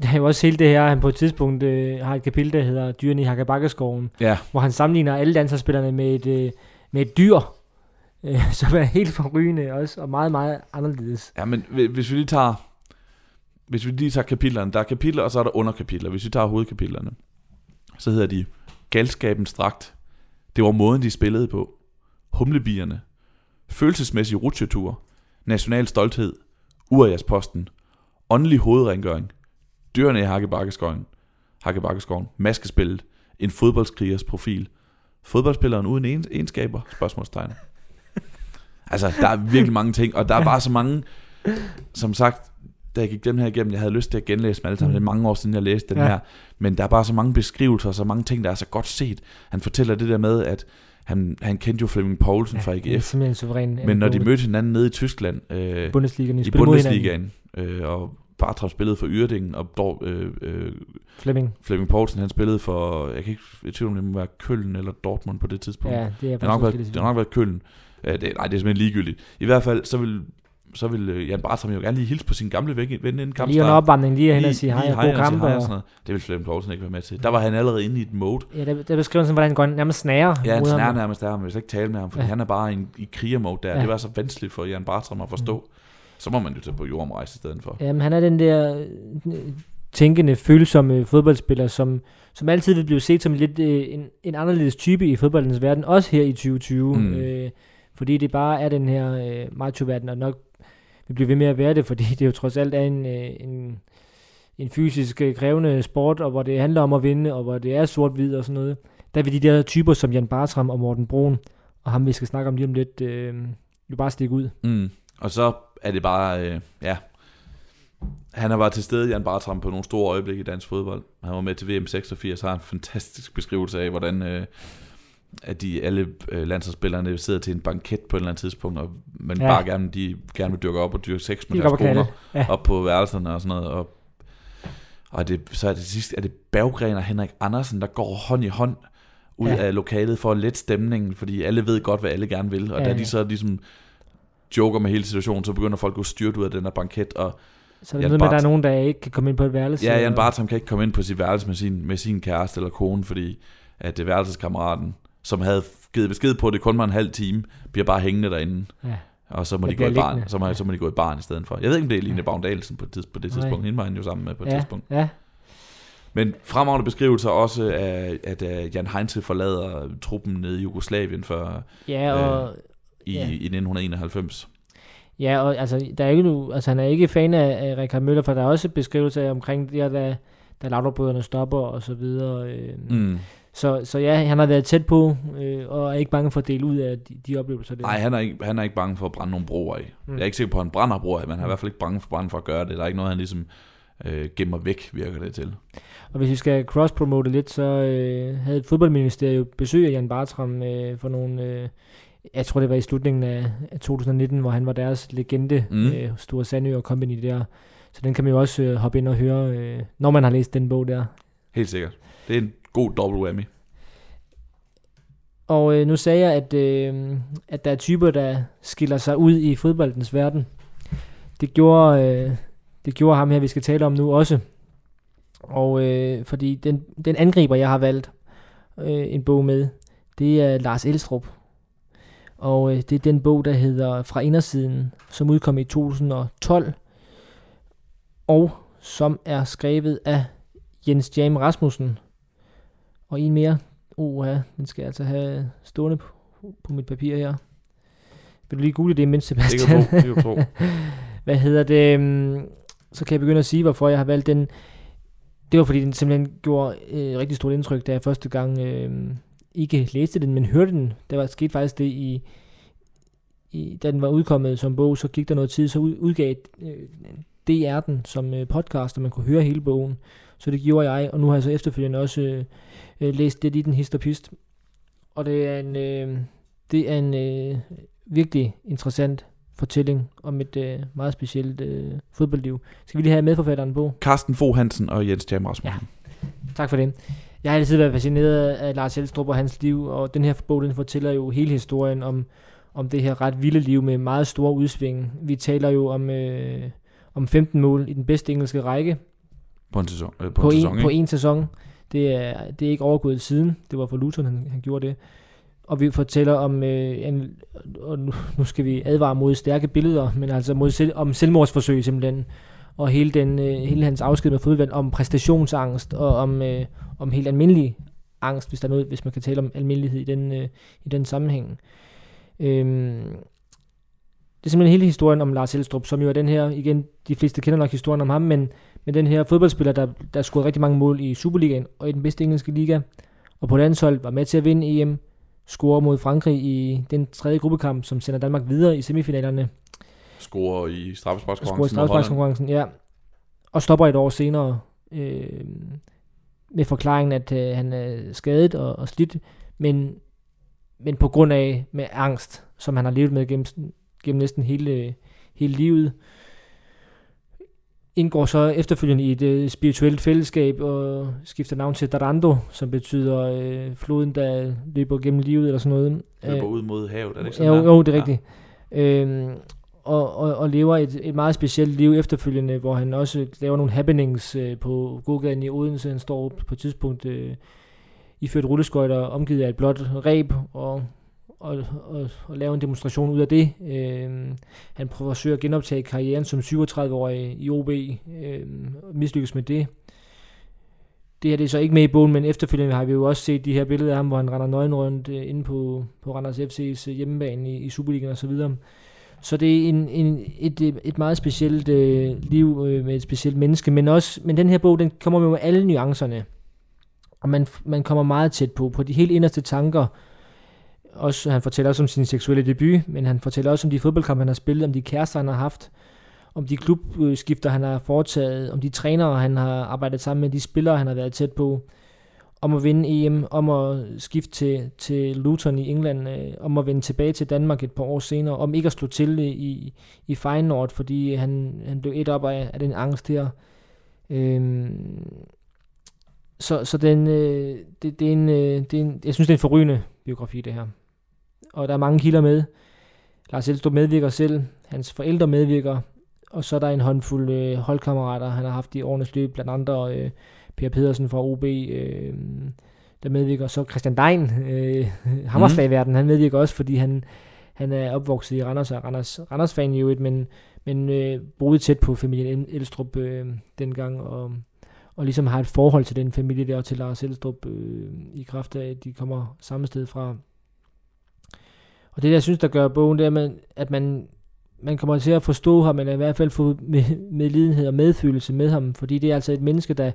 der er jo også hele det her, han på et tidspunkt øh, har et kapitel, der hedder Dyrene i Hakkabakkeskoven, ja. hvor han sammenligner alle danserspillerne med et, øh, med et dyr, øh, [LAUGHS] som er helt forrygende også, og meget, meget anderledes. Ja, men hvis vi lige tager, hvis vi lige tager kapitlerne, der er kapitler, og så er der underkapitler. Hvis vi tager hovedkapitlerne, så hedder de Galskabens dragt. Det var måden, de spillede på. Humlebierne. Følelsesmæssig rutsjetur. National stolthed. Uriasposten. Åndelig hovedrengøring. Dyrene i Hakkebakkeskoven. Hakkebakkeskoven. Maskespillet. En fodboldskrigers profil. Fodboldspilleren uden egenskaber? Spørgsmålstegn. [LAUGHS] altså, der er virkelig mange ting, og der er bare så mange, som sagt, da jeg gik den her igennem, jeg havde lyst til at genlæse dem alle sammen. Mm. Det er mange år siden, jeg læste den ja. her. Men der er bare så mange beskrivelser, og så mange ting, der er så godt set. Han fortæller det der med, at han, han kendte jo Flemming Poulsen ja, fra AGF. Er suveræn. Men når de mødte hinanden nede i Tyskland, øh, Bundesligaen, i Bundesligaen, øh, og Bartram spillede for Yrdingen, og Dor, øh, øh, Flemming. Flemming Poulsen, han spillede for, jeg kan ikke jeg tvivl om det må være Køln eller Dortmund på det tidspunkt. Ja, det er det har nok været, det har nok været Køln. Uh, det, nej, det er simpelthen ligegyldigt. I hvert fald, så vil så vil øh, Jan Bartram jo gerne lige hilse på sin gamle ven inden kampstart. Lige en opvarmning, lige hen og sige hej, god kamp. Og... Sådan Det vil Flemming Poulsen ikke være med til. Der var han allerede inde i et mode. Ja, der, der beskriver sådan, hvordan han går nærmest snærer. Ja, han snærer nærmest der, men hvis ikke tale med ham, for ja. han er bare i, i krigermode der. Ja. Det var så vanskeligt for Jan Bartram at forstå. Mm. Så må man jo tage på jordomrejse i stedet for. Jamen, han er den der øh, tænkende, følsomme fodboldspiller, som, som altid vil blive set som lidt øh, en, en anderledes type i fodboldens verden, også her i 2020. Mm. Øh, fordi det bare er den her øh, macho-verden, og nok vil blive ved med at være det, fordi det jo trods alt er en, øh, en, en fysisk øh, krævende sport, og hvor det handler om at vinde, og hvor det er sort-hvid og sådan noget. Der vil de der typer som Jan Bartram og Morten Broen, og ham vi skal snakke om lige om lidt, øh, jo bare stikke ud. Mm. Og så er det bare, øh, ja, han har været til stede, Jan Bartram, på nogle store øjeblikke i dansk fodbold. Han var med til VM 86, har en fantastisk beskrivelse af, hvordan, øh, at de alle øh, landsholdsspillerne sidder til en banket på et eller andet tidspunkt, og man Ja. bare gerne, de gerne vil dyrke op og dyrke sex med De deres koner Ja. op på værelserne og sådan noget. Og, og det, så er det sidst, er det Berggren og Henrik Andersen, der går hånd i hånd ud Ja. af lokalet for at lette stemningen, fordi alle ved godt, hvad alle gerne vil. Og Ja, da de så ligesom joker med hele situationen, så begynder folk at styrte ud af den her banket, og Så er det Jan noget med, at der er nogen, der ikke kan komme ind på et værelse. Ja, Jan Bartram kan ikke komme ind på sit værelse med sin, med sin kæreste eller kone, fordi at det værelseskammeraten, som havde givet besked på, at det kun var en halv time, bliver bare hængende derinde. Ja. Og så må, de gå i barn, så, må, så må de gå i barn i stedet for. Jeg ved ikke, om det er Line Ja. Bavndalsen på, tids, på det Nej. tidspunkt. Hende var han jo sammen med på et ja, tidspunkt. ja, Men fremragende beskrivelser også af, at uh, Jan Heinze forlader truppen nede i Jugoslavien for, ja, og, i, Ja. i 1991. ja, og altså, der er ikke nu, altså, han er ikke fan af, af Rikard Møller, for der er også beskrivelser omkring det her, da, da stopper og så videre. Øh, Mm. Så, så ja, han har været tæt på, øh, og er ikke bange for at dele ud af de, de oplevelser der. Nej, han er, ikke, han er ikke bange for at brænde nogle broer af. Mm. Mm. Jeg er ikke sikker på, at han brænder broer af, men han er Mm. i hvert fald ikke bange for, bange for at gøre det. Der er ikke noget, han ligesom øh, gemmer væk, virker det til. Og hvis vi skal cross-promote lidt, så øh, havde et fodboldministerium besøg af Jan Bartram øh, for nogle... Øh, jeg tror, det var i slutningen af, af 2019, hvor han var deres legende, mm. Mm. øh, Store Sandø og Company der. Så den kan man jo også øh, hoppe ind og høre, øh, når man har læst den bog der. Helt sikkert. Det er en god double whammy. Og øh, nu sagde jeg, at, øh, at der er typer, der skiller sig ud i fodboldens verden. Det gjorde, øh, det gjorde ham her, vi skal tale om nu også. Og øh, fordi den, den angriber, jeg har valgt øh, en bog med, det er Lars Elstrup. Og øh, det er den bog, der hedder Fra indersiden, som udkom i 2012. Og som er skrevet af Jens Jam Rasmussen. Og en mere, Oh ja, den skal jeg altså have stående på, på mit papir her. Vil du lige google det, mens Sebastian? Det kan du tro. [LAUGHS] Hvad hedder det? øhm, Så kan jeg begynde at sige, hvorfor jeg har valgt den. Det var fordi, den simpelthen gjorde øh, rigtig stort indtryk, da jeg første gang øh, ikke læste den, men hørte den. Der var sket faktisk det i, i, da den var udkommet som bog, så gik der noget tid, så ud, udgav øh, DR den som øh, podcast, og man kunne høre hele bogen. Så det gjorde jeg, og nu har jeg så efterfølgende også øh, øh, læst det i den histopist. Og det er en, øh, det er en øh, virkelig interessant fortælling om et øh, meget specielt øh, fodboldliv. Skal vi lige have medforfatteren på? Carsten Fogh Hansen og Jens Jam Rasmussen. Tak for det. Jeg har altid været fascineret af Lars Elstrup og hans liv, og den her bog den fortæller jo hele historien om, om det her ret vilde liv med meget store udsving. Vi taler jo om, øh, om 15 mål i den bedste engelske række På en sæson. Øh, på, på, en sæson, på ikke? en sæson. Det er, det er ikke overgået siden. Det var for Luton, han, han gjorde det. Og vi fortæller om, øh, en, og nu, nu skal vi advare mod stærke billeder, men altså mod selv, om selvmordsforsøg simpelthen. Og hele, den, øh, hele hans afsked med fodbold, om præstationsangst, og om, øh, om helt almindelig angst, hvis der er noget, hvis man kan tale om almindelighed i den, øh, i den sammenhæng. Øhm, er simpelthen hele historien om Lars Elstrup, som jo er den her, igen, de fleste kender nok historien om ham, men, men den her fodboldspiller, der, der scorede rigtig mange mål i Superligaen og i den bedste engelske liga, og på landshold var med til at vinde EM, score mod Frankrig i den tredje gruppekamp, som sender Danmark videre i semifinalerne, Scorer i straffesparkskonkurrencen mod Holland. straffesparkskonkurrencen, ja, og stopper et år senere øh, med forklaringen, at øh, han er skadet og, og slidt, men, men på grund af med angst, som han har levet med gennem, gennem næsten hele, hele livet, indgår så efterfølgende i et øh, spirituelt fællesskab og skifter navn til Darando, som betyder øh, floden, der løber gennem livet eller sådan noget. Løber Øh, ud mod havet, er det ikke jo, sådan jo, det er rigtigt. Øhm, og, og, og lever et, et meget specielt liv efterfølgende, hvor han også laver nogle happenings øh, på gågaden i Odense. Han står på et tidspunkt øh, iført rulleskøjter, omgivet af et blåt ræb, og, og, og, og lave en demonstration ud af det. Øh, han prøver at søge at genoptage karrieren som 37-årig i OB, øh, mislykkes med det. Det her det er så ikke med i bogen, men efterfølgende har vi jo også set de her billeder af ham, hvor han render nøgen rundt øh, inde på, på Randers FC's øh, hjemmebane i, i Superligaen osv. Så, videre. så det er en, en, et, øh, et meget specielt øh, liv øh, med et specielt menneske, men også, men den her bog, den kommer med alle nuancerne. Og man, man kommer meget tæt på, på de helt inderste tanker. Også, han fortæller også om sin seksuelle debut, men han fortæller også om de fodboldkampe, han har spillet, om de kærester, han har haft, om de klubskifter, han har foretaget, om de trænere, han har arbejdet sammen med, de spillere, han har været tæt på. om at vinde EM, om at skifte til, til Luton i England, øh, om at vende tilbage til Danmark et par år senere, om ikke at slå til i, i Feyenoord, fordi han, han blev et op af, af den angst her. Øhm, så så den, øh, det, det, er en, øh, det er en, jeg synes, det er en forrygende biografi, det her. Og der er mange kilder med. Lars Elstrup medvirker selv, hans forældre medvirker, og så er der en håndfuld øh, holdkammerater, han har haft i årenes løb, blandt andre øh, Per Pedersen fra OB, øh, der medvirker. Så Christian Dein, øh, [LAUGHS] Hammerslagverden, mm. han medvirker også, fordi han, han er opvokset i Randers, og Randers, Randers fan i øvrigt, men, men øh, boede tæt på familien Elstrup øh, dengang, og, og ligesom har et forhold til den familie der, og til Lars Elstrup, øh, i kraft af, at de kommer samme sted fra. Og det, jeg synes, der gør bogen, det er, at man, man kommer til at forstå ham, eller i hvert fald få med, medlidenhed og medfølelse med ham, fordi det er altså et menneske, der,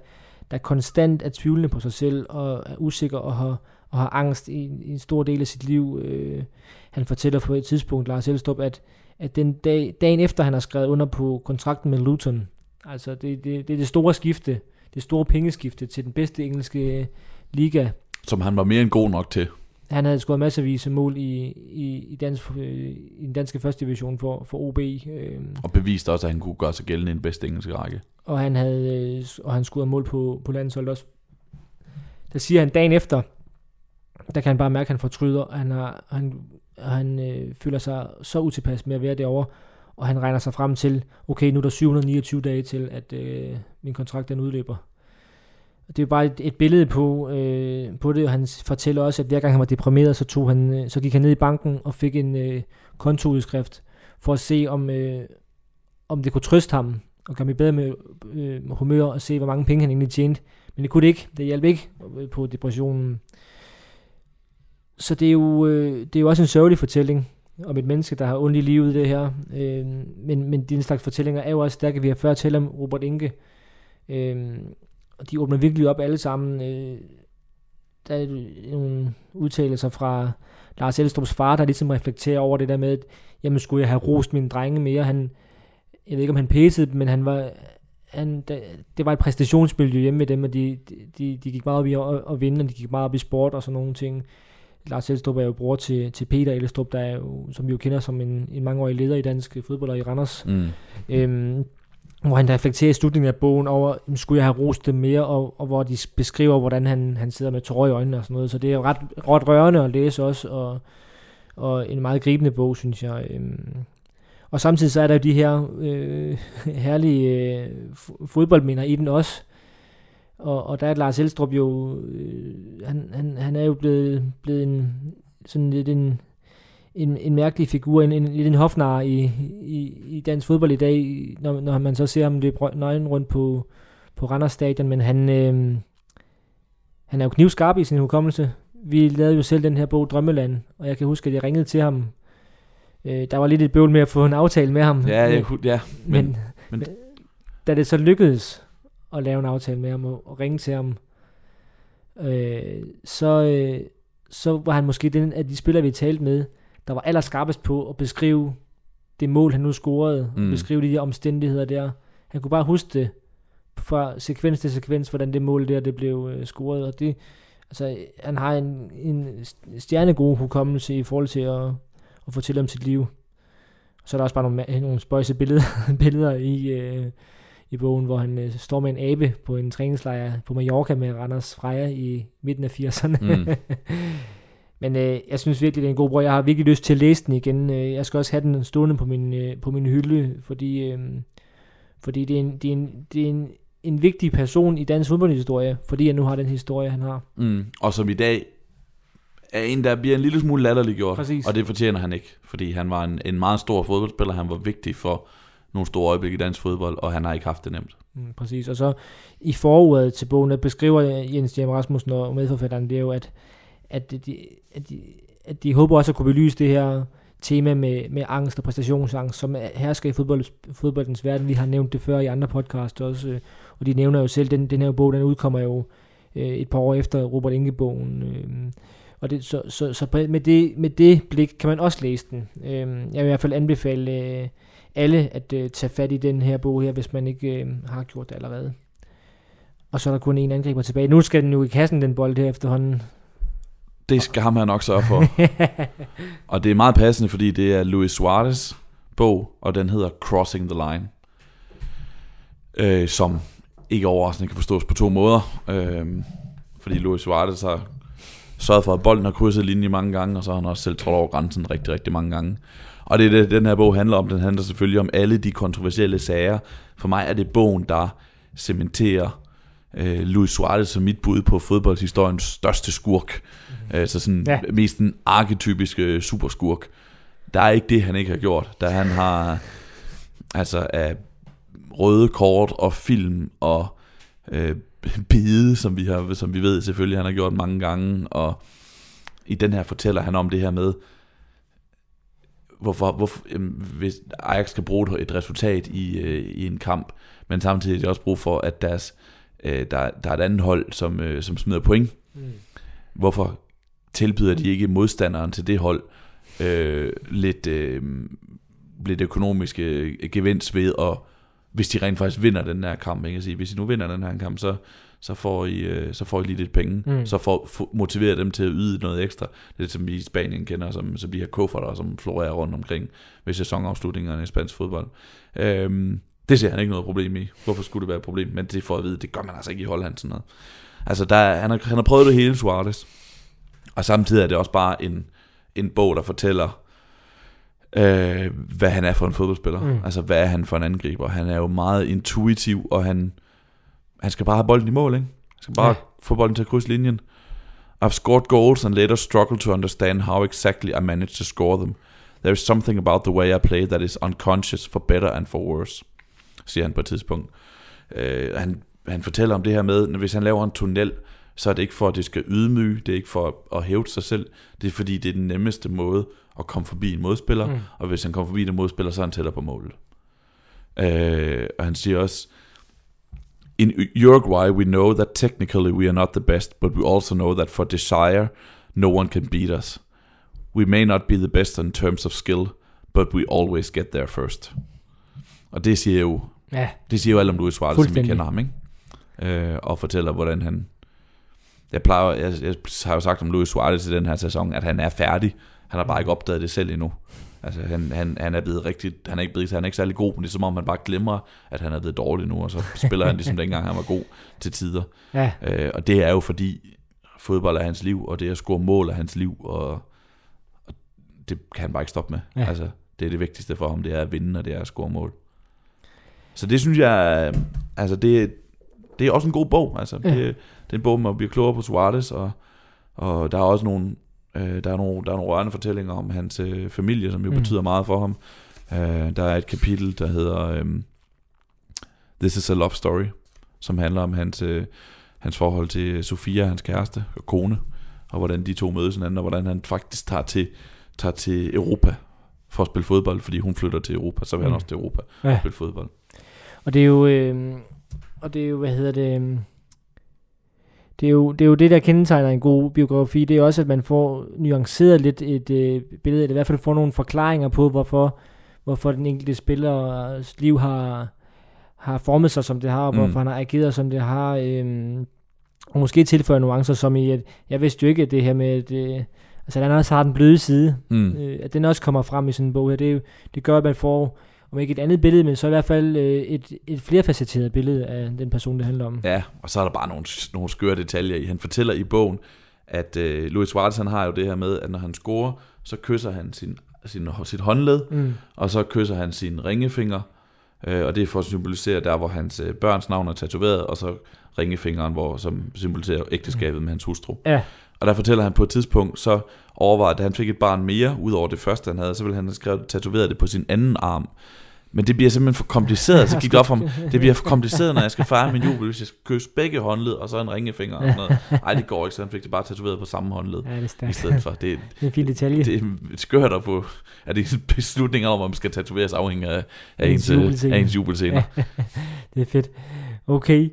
der konstant er tvivlende på sig selv, og er usikker og har, og har angst i, i en stor del af sit liv. Øh, han fortæller på et tidspunkt, Lars Elstrup, at, at den dag, dagen efter han har skrevet under på kontrakten med Luton, altså det, det, det er det store skifte, det store pengeskifte til den bedste engelske liga. Som han var mere end god nok til. Han havde scoret masservis af mål i, i, i, dansk, øh, i den danske første division for, for OB. Øh. Og beviste også, at han kunne gøre sig gældende i den bedste engelske række. Og han havde øh, og han scorede mål på, på landsholdet også. Der siger han dagen efter, der kan han bare mærke, at han fortryder. Han, har, han, han øh, føler sig så utilpas med at være derovre, og han regner sig frem til, okay, nu er der 729 dage til, at øh, min kontrakt den udløber. Det er bare et, et billede på, øh, på det, og han fortæller også, at hver gang han var deprimeret, så, tog han, øh, så gik han ned i banken og fik en øh, kontoudskrift for at se, om, øh, om det kunne trøste ham og gøre mig bedre med øh, humør og se, hvor mange penge han egentlig tjente. Men det kunne det ikke. Det hjalp ikke på depressionen. Så det er jo, øh, det er jo også en sørgelig fortælling om et menneske, der har ondt i livet det her. Øh, men, men din slags fortællinger er jo også stærke. Vi har før talt om Robert Inge. Øh, og de åbner virkelig op alle sammen. Øh, der er nogle udtalelser fra Lars Elstrup's far, der ligesom reflekterer over det der med, at jamen skulle jeg have rost mine drenge mere? Han, jeg ved ikke, om han pæsede men han var, han, det, det var et præstationsmiljø hjemme med dem, og de, de, de gik meget op i at, at vinde, og de gik meget op i sport og sådan nogle ting. Lars Elstrup er jo bror til, til Peter Elstrup, der er jo, som vi jo kender som en, en mangeårig leder i dansk fodbold og i Randers. Mm. Øhm, hvor han reflekterer i slutningen af bogen over, skulle jeg have rost dem mere, og, og hvor de beskriver, hvordan han, han sidder med tårer i øjnene og sådan noget. Så det er ret, ret rørende at læse også, og, og en meget gribende bog, synes jeg. Øhm, og samtidig så er der jo de her øh, [LAUGHS] herlige øh, fodboldminder i den også. Og, og der er Lars Elstrup jo, øh, han, han, han er jo blevet, blevet en, sådan lidt en, en, en mærkelig figur, en, en, en hofnar i, i, i dansk fodbold i dag, når, når man så ser ham løbe nøgen rundt på, på Randers Stadion, men han, øh, han er jo knivskarp i sin hukommelse. Vi lavede jo selv den her bog Drømmeland, og jeg kan huske, at jeg ringede til ham Øh, der var lidt et bøvl med at få en aftale med ham. Ja, jeg, ja men, men, men, da det så lykkedes at lave en aftale med ham og, og ringe til ham, øh, så, øh, så var han måske den af de spillere, vi talte med, der var allerskarpest på at beskrive det mål, han nu scorede, mm. beskrive de der omstændigheder der. Han kunne bare huske det fra sekvens til sekvens, hvordan det mål der det blev øh, scoret, og det, altså, han har en, en stjernegod hukommelse i forhold til at, og fortælle om sit liv. Så er der også bare nogle, nogle spøjse billeder, [LAUGHS] billeder i, øh, i bogen, hvor han øh, står med en abe på en træningslejr på Mallorca med Randers Freja i midten af 80'erne. Mm. [LAUGHS] Men øh, jeg synes virkelig, det er en god bog. Jeg har virkelig lyst til at læse den igen. Øh, jeg skal også have den stående på min, øh, på min hylde, fordi, øh, fordi det er, en, det er, en, det er en, en vigtig person i dansk fodboldhistorie, fordi jeg nu har den historie, han har. Mm. Og som i dag er en, der bliver en lille smule latterliggjort. Præcis. Og det fortjener han ikke, fordi han var en, en meget stor fodboldspiller. Han var vigtig for nogle store øjeblikke i dansk fodbold, og han har ikke haft det nemt. Mm, præcis, og så i forordet til bogen, der beskriver Jens Jem Rasmussen og medforfatteren, det er jo, at, at, de, at, de, at de håber også at kunne belyse det her tema med, med angst og præstationsangst, som hersker i fodbold, fodboldens verden. Vi har nævnt det før i andre podcasts også, øh, og de nævner jo selv, den, den her bog, den udkommer jo øh, et par år efter Robert Inge-bogen. Øh, og det, så, så, så med, det, med det blik kan man også læse den. Øhm, jeg vil i hvert fald anbefale øh, alle at øh, tage fat i den her bog her, hvis man ikke øh, har gjort det allerede. Og så er der kun en angriber tilbage. Nu skal den jo i kassen, den bold her efterhånden. Det skal ham her nok sørge for. [LAUGHS] og det er meget passende, fordi det er Luis Suarez bog, og den hedder Crossing the Line. Øh, som ikke overraskende kan forstås på to måder. Øh, fordi Luis Suarez har sørget for, at bolden har krydset linjen mange gange, og så har han også selv trådt over grænsen rigtig, rigtig mange gange. Og det er det, den her bog handler om. Den handler selvfølgelig om alle de kontroversielle sager. For mig er det bogen, der cementerer øh, Luis Suarez som mit bud på fodboldshistoriens største skurk. Mm. Altså sådan ja. mest den arketypiske superskurk. Der er ikke det, han ikke har gjort. Da han har altså af røde kort og film og øh, bide, som vi, har, som vi ved selvfølgelig, han har gjort mange gange. Og i den her fortæller han om det her med, hvorfor, hvorfor jamen, hvis Ajax skal bruge et resultat i, øh, i en kamp, men samtidig er det også brug for, at deres, øh, der, der er et andet hold, som, øh, som smider point. Mm. Hvorfor tilbyder de ikke modstanderen til det hold øh, lidt, øh, lidt økonomisk øh, gevinst ved, og hvis de rent faktisk vinder den her kamp, ikke? Sige, hvis I nu vinder den her kamp, så, så får I, øh, så får I lige lidt penge, mm. så får, for, motiverer dem til at yde noget ekstra. Det er som vi i Spanien kender, som, som de her kufferter, som florerer rundt omkring ved sæsonafslutningerne i spansk fodbold. Øhm, det ser han ikke noget problem i. Hvorfor skulle det være et problem? Men det får at vide, det gør man altså ikke i Holland sådan noget. Altså, der, han, har, han har prøvet det hele, Suarez. Og samtidig er det også bare en, en bog, der fortæller, øh, hvad han er for en fodboldspiller. Mm. Altså, hvad er han for en angriber? Han er jo meget intuitiv, og han, han skal bare have bolden i mål, ikke? Han skal bare ja. få bolden til at krydse linjen. I've scored goals and later struggled to understand how exactly I managed to score them. There is something about the way I play that is unconscious for better and for worse, siger han på et tidspunkt. Uh, han, han fortæller om det her med, at hvis han laver en tunnel, så er det ikke for, at det skal ydmyge, det er ikke for at hæve sig selv, det er fordi, det er den nemmeste måde at komme forbi en modspiller, mm. og hvis han kommer forbi en modspiller, så er han tættere på målet. Uh, og han siger også, In Uruguay, we know that technically we are not the best, but we also know that for desire, no one can beat us. We may not be the best in terms of skill, but we always get there first. Og det siger jo, ja. det siger jo alt om Luis Suarez, som vi kender ham, ikke? Øh, og fortæller, hvordan han... Jeg, plejer, jeg, jeg har jo sagt om Luis Suarez i den her sæson, at han er færdig. Han har bare ikke opdaget det selv endnu. Altså, han, han, han er blevet rigtig, han er ikke blevet, han er ikke særlig god, men det er som om, man bare glemmer, at han er blevet dårlig nu, og så spiller han ligesom [LAUGHS] dengang, han var god til tider. Ja. Øh, og det er jo fordi, fodbold er hans liv, og det at score mål er hans liv, og, og det kan han bare ikke stoppe med. Ja. Altså, det er det vigtigste for ham, det er at vinde, og det er at score mål. Så det synes jeg, altså det, det er også en god bog. Altså, ja. det, det er en bog, man bliver klogere på Suarez, og, og der er også nogle Øh, der, er nogle, der er nogle rørende fortællinger om hans øh, familie, som jo mm. betyder meget for ham. Øh, der er et kapitel, der hedder øh, This is a Love Story, som handler om hans, øh, hans forhold til Sofia, hans kæreste og kone, og hvordan de to mødes hinanden, og hvordan han faktisk tager til, tager til Europa for at spille fodbold, fordi hun flytter til Europa, så vil mm. han også til Europa ja. og spille fodbold. Og det er jo, øh, og det er jo, hvad hedder det, øh, det er, jo, det er jo det, der kendetegner en god biografi. Det er også, at man får nuanceret lidt et øh, billede, eller i hvert fald får nogle forklaringer på, hvorfor, hvorfor den enkelte spillers liv har, har formet sig, som det har, og mm. hvorfor han har ageret, som det har. Øh, og måske tilføje nuancer, som i, at jeg vidste jo ikke, at det her med, at øh, altså, den også har den bløde side, mm. øh, at den også kommer frem i sådan en bog her. Det, det gør, at man får om ikke et andet billede, men så i hvert fald øh, et, et flerfacetteret billede af den person, det handler om. Ja, og så er der bare nogle, nogle skøre detaljer i. Han fortæller i bogen, at øh, Louis Suarez han har jo det her med, at når han scorer, så kysser han sin, sin, sit håndled, mm. og så kysser han sin ringefinger, øh, og det er for at symbolisere der, hvor hans øh, børns navn er tatoveret, og så ringefingeren, hvor, som symboliserer ægteskabet mm. med hans hustru. Ja. Og der fortæller han på et tidspunkt, så overvejede, at han fik et barn mere, ud over det første, han havde, så ville han have skrevet, tatoveret det på sin anden arm. Men det bliver simpelthen for kompliceret, [LAUGHS] så gik det op for mig, det bliver for kompliceret, når jeg skal fejre min jubel, hvis jeg skal kysse begge håndled, og så en ringefinger og sådan noget. Ej, det går ikke, så han fik det bare tatoveret på samme håndled. Ja, det er I stedet for. Det, det er en fin detalje. Det er skørt at få, at det er beslutninger om, om man skal tatoveres afhængig af, af, ens, ens, af ens jubelscener. Ja, [LAUGHS] det er fedt. Okay.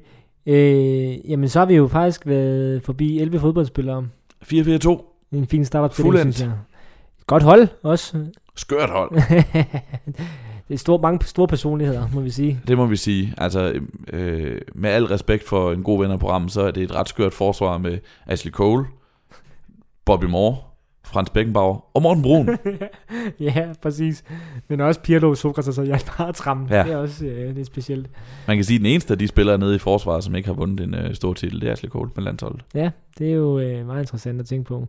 Øh, jamen, så har vi jo faktisk været forbi 11 fodboldspillere. 4-4-2. En fin startup jeg. Godt hold også. Skørt hold. [LAUGHS] det er store, mange store personligheder, må vi sige. Det må vi sige. Altså, øh, med al respekt for en god ven af programmet, så er det et ret skørt forsvar med Ashley Cole, Bobby Moore, Frans Beckenbauer og Morten Brun. [LAUGHS] ja, præcis. Men også Pirlo, Sokrates og Jan Bartram. Ja. Det er også øh, det er specielt. Man kan sige, at den eneste af de spillere nede i forsvaret, som ikke har vundet en øh, stor titel, det er Ashley Cole med landsholdet. Ja, det er jo øh, meget interessant at tænke på.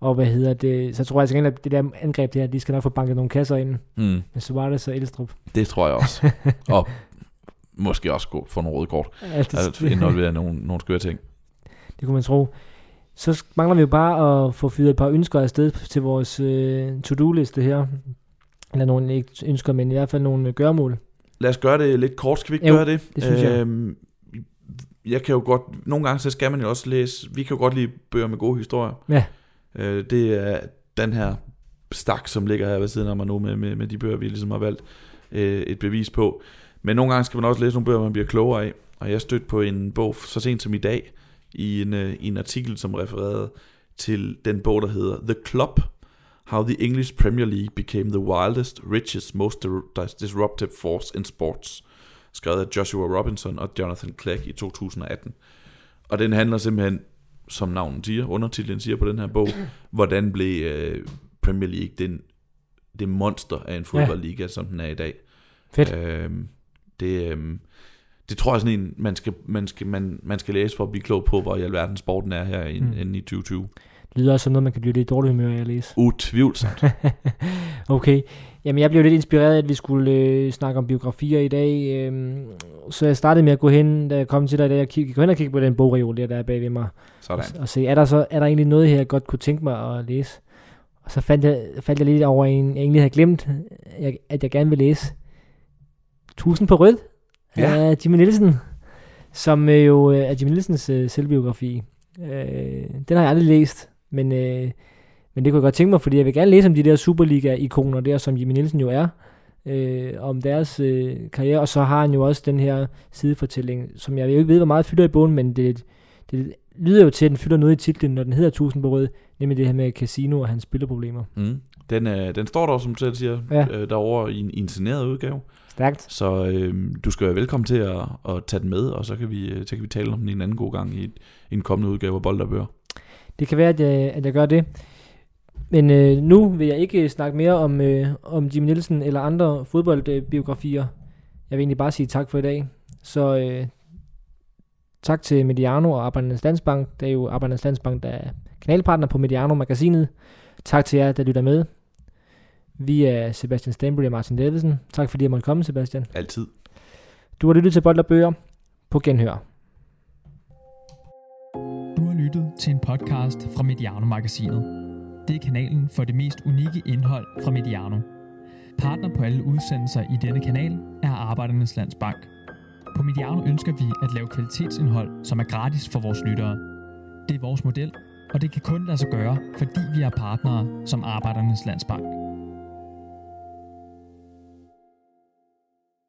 Og hvad hedder det? Så tror jeg altså at det der angreb der, de skal nok få banket nogle kasser ind Mm, med Suarez og Elstrup. det tror jeg også. [LAUGHS] og måske også gå for nogle røde kort. Ja, det, Altså involvere nogle, nogle skøre ting. det kunne man tro. Så mangler vi jo bare at få fyret et par ønsker afsted til vores øh, to-do-liste her. Eller nogle ikke ønsker, men i hvert fald nogle gørmål. Lad os gøre det lidt kort. Skal vi ikke Jo, gøre det? det synes jeg. Øhm, jeg kan jo godt, nogle gange så skal man jo også læse, vi kan jo godt lide bøger med gode historier. Ja. Øh, det er den her stak, som ligger her ved siden af mig nu med, med, med de bøger, vi ligesom har valgt øh, et bevis på. Men nogle gange skal man også læse nogle bøger, man bliver klogere af. Og jeg stødte på en bog så sent som i dag, i en, øh, i en artikel, som refererede til den bog, der hedder The Club, How the English Premier League Became the Wildest, Richest, Most Disruptive Force in Sports, skrevet af Joshua Robinson og Jonathan Clegg i 2018. Og den handler simpelthen, som navnet siger, undertitlen siger på den her bog, hvordan blev øh, Premier League den, det monster af en fodboldliga, ja. som den er i dag. Fedt. Øhm, det, øhm, det tror jeg sådan en, man skal, man, skal, man, man skal læse for at blive klog på, hvor i alverden sporten er her Mm. mm. i 2020. Lyder også som noget, man kan blive lidt dårlig humør af at læse. Utvivlsomt. [LAUGHS] okay. Jamen, jeg blev lidt inspireret af, at vi skulle øh, snakke om biografier i dag. Øhm, så jeg startede med at gå hen, da jeg kom til dig i dag, og kigge, gå hen og kigge på den bogreol, der, der er bag ved mig. Sådan. Og, og se, er der, så, er der egentlig noget her, jeg godt kunne tænke mig at læse? Og så fandt jeg, faldt jeg lidt over en, jeg egentlig havde glemt, jeg, at jeg gerne vil læse. Tusind på rød Ja. af Jimmy Nielsen, som øh, jo øh, er Jimmy Nielsens øh, selvbiografi. Øh, den har jeg aldrig læst, men, øh, men det kunne jeg godt tænke mig, fordi jeg vil gerne læse om de der Superliga-ikoner der, som Jimmy Nielsen jo er, øh, om deres øh, karriere, og så har han jo også den her sidefortælling, som jeg jo ikke ved, hvor meget fylder i bogen, men det, det lyder jo til, at den fylder noget i titlen, når den hedder Tusind på rød, nemlig det her med casino og hans spillerproblemer. Mm. Den, øh, den står der, som du selv siger, Ja. øh, derovre i en, i en signeret udgave. Stærkt. Så øh, du skal være velkommen til at, at tage den med, og så kan, vi, øh, så kan vi tale om den en anden god gang i, i en kommende udgave af Bold og Bøger. Det kan være, at jeg, at jeg gør det. Men øh, nu vil jeg ikke snakke mere om, øh, om Jimmy Nielsen eller andre fodboldbiografier. Jeg vil egentlig bare sige tak for i dag. Så øh, tak til Mediano og Arbejdernes Landsbank. Det er jo Arbejdernes Landsbank, der er kanalpartner på Mediano-magasinet. Tak til jer, der lytter med. Vi er Sebastian Stanbury og Martin Davidsen. Tak fordi jeg måtte komme, Sebastian. Altid. Du har lyttet til Bold og Bøger på Genhør. Lyttet til en podcast fra Mediano-magasinet. Det er kanalen for det mest unikke indhold fra Mediano. Partner på alle udsendelser i denne kanal er Arbejdernes Landsbank. På Mediano ønsker vi at lave kvalitetsindhold, som er gratis for vores lyttere. Det er vores model, og det kan kun lade sig gøre, fordi vi er partnere som Arbejdernes Landsbank.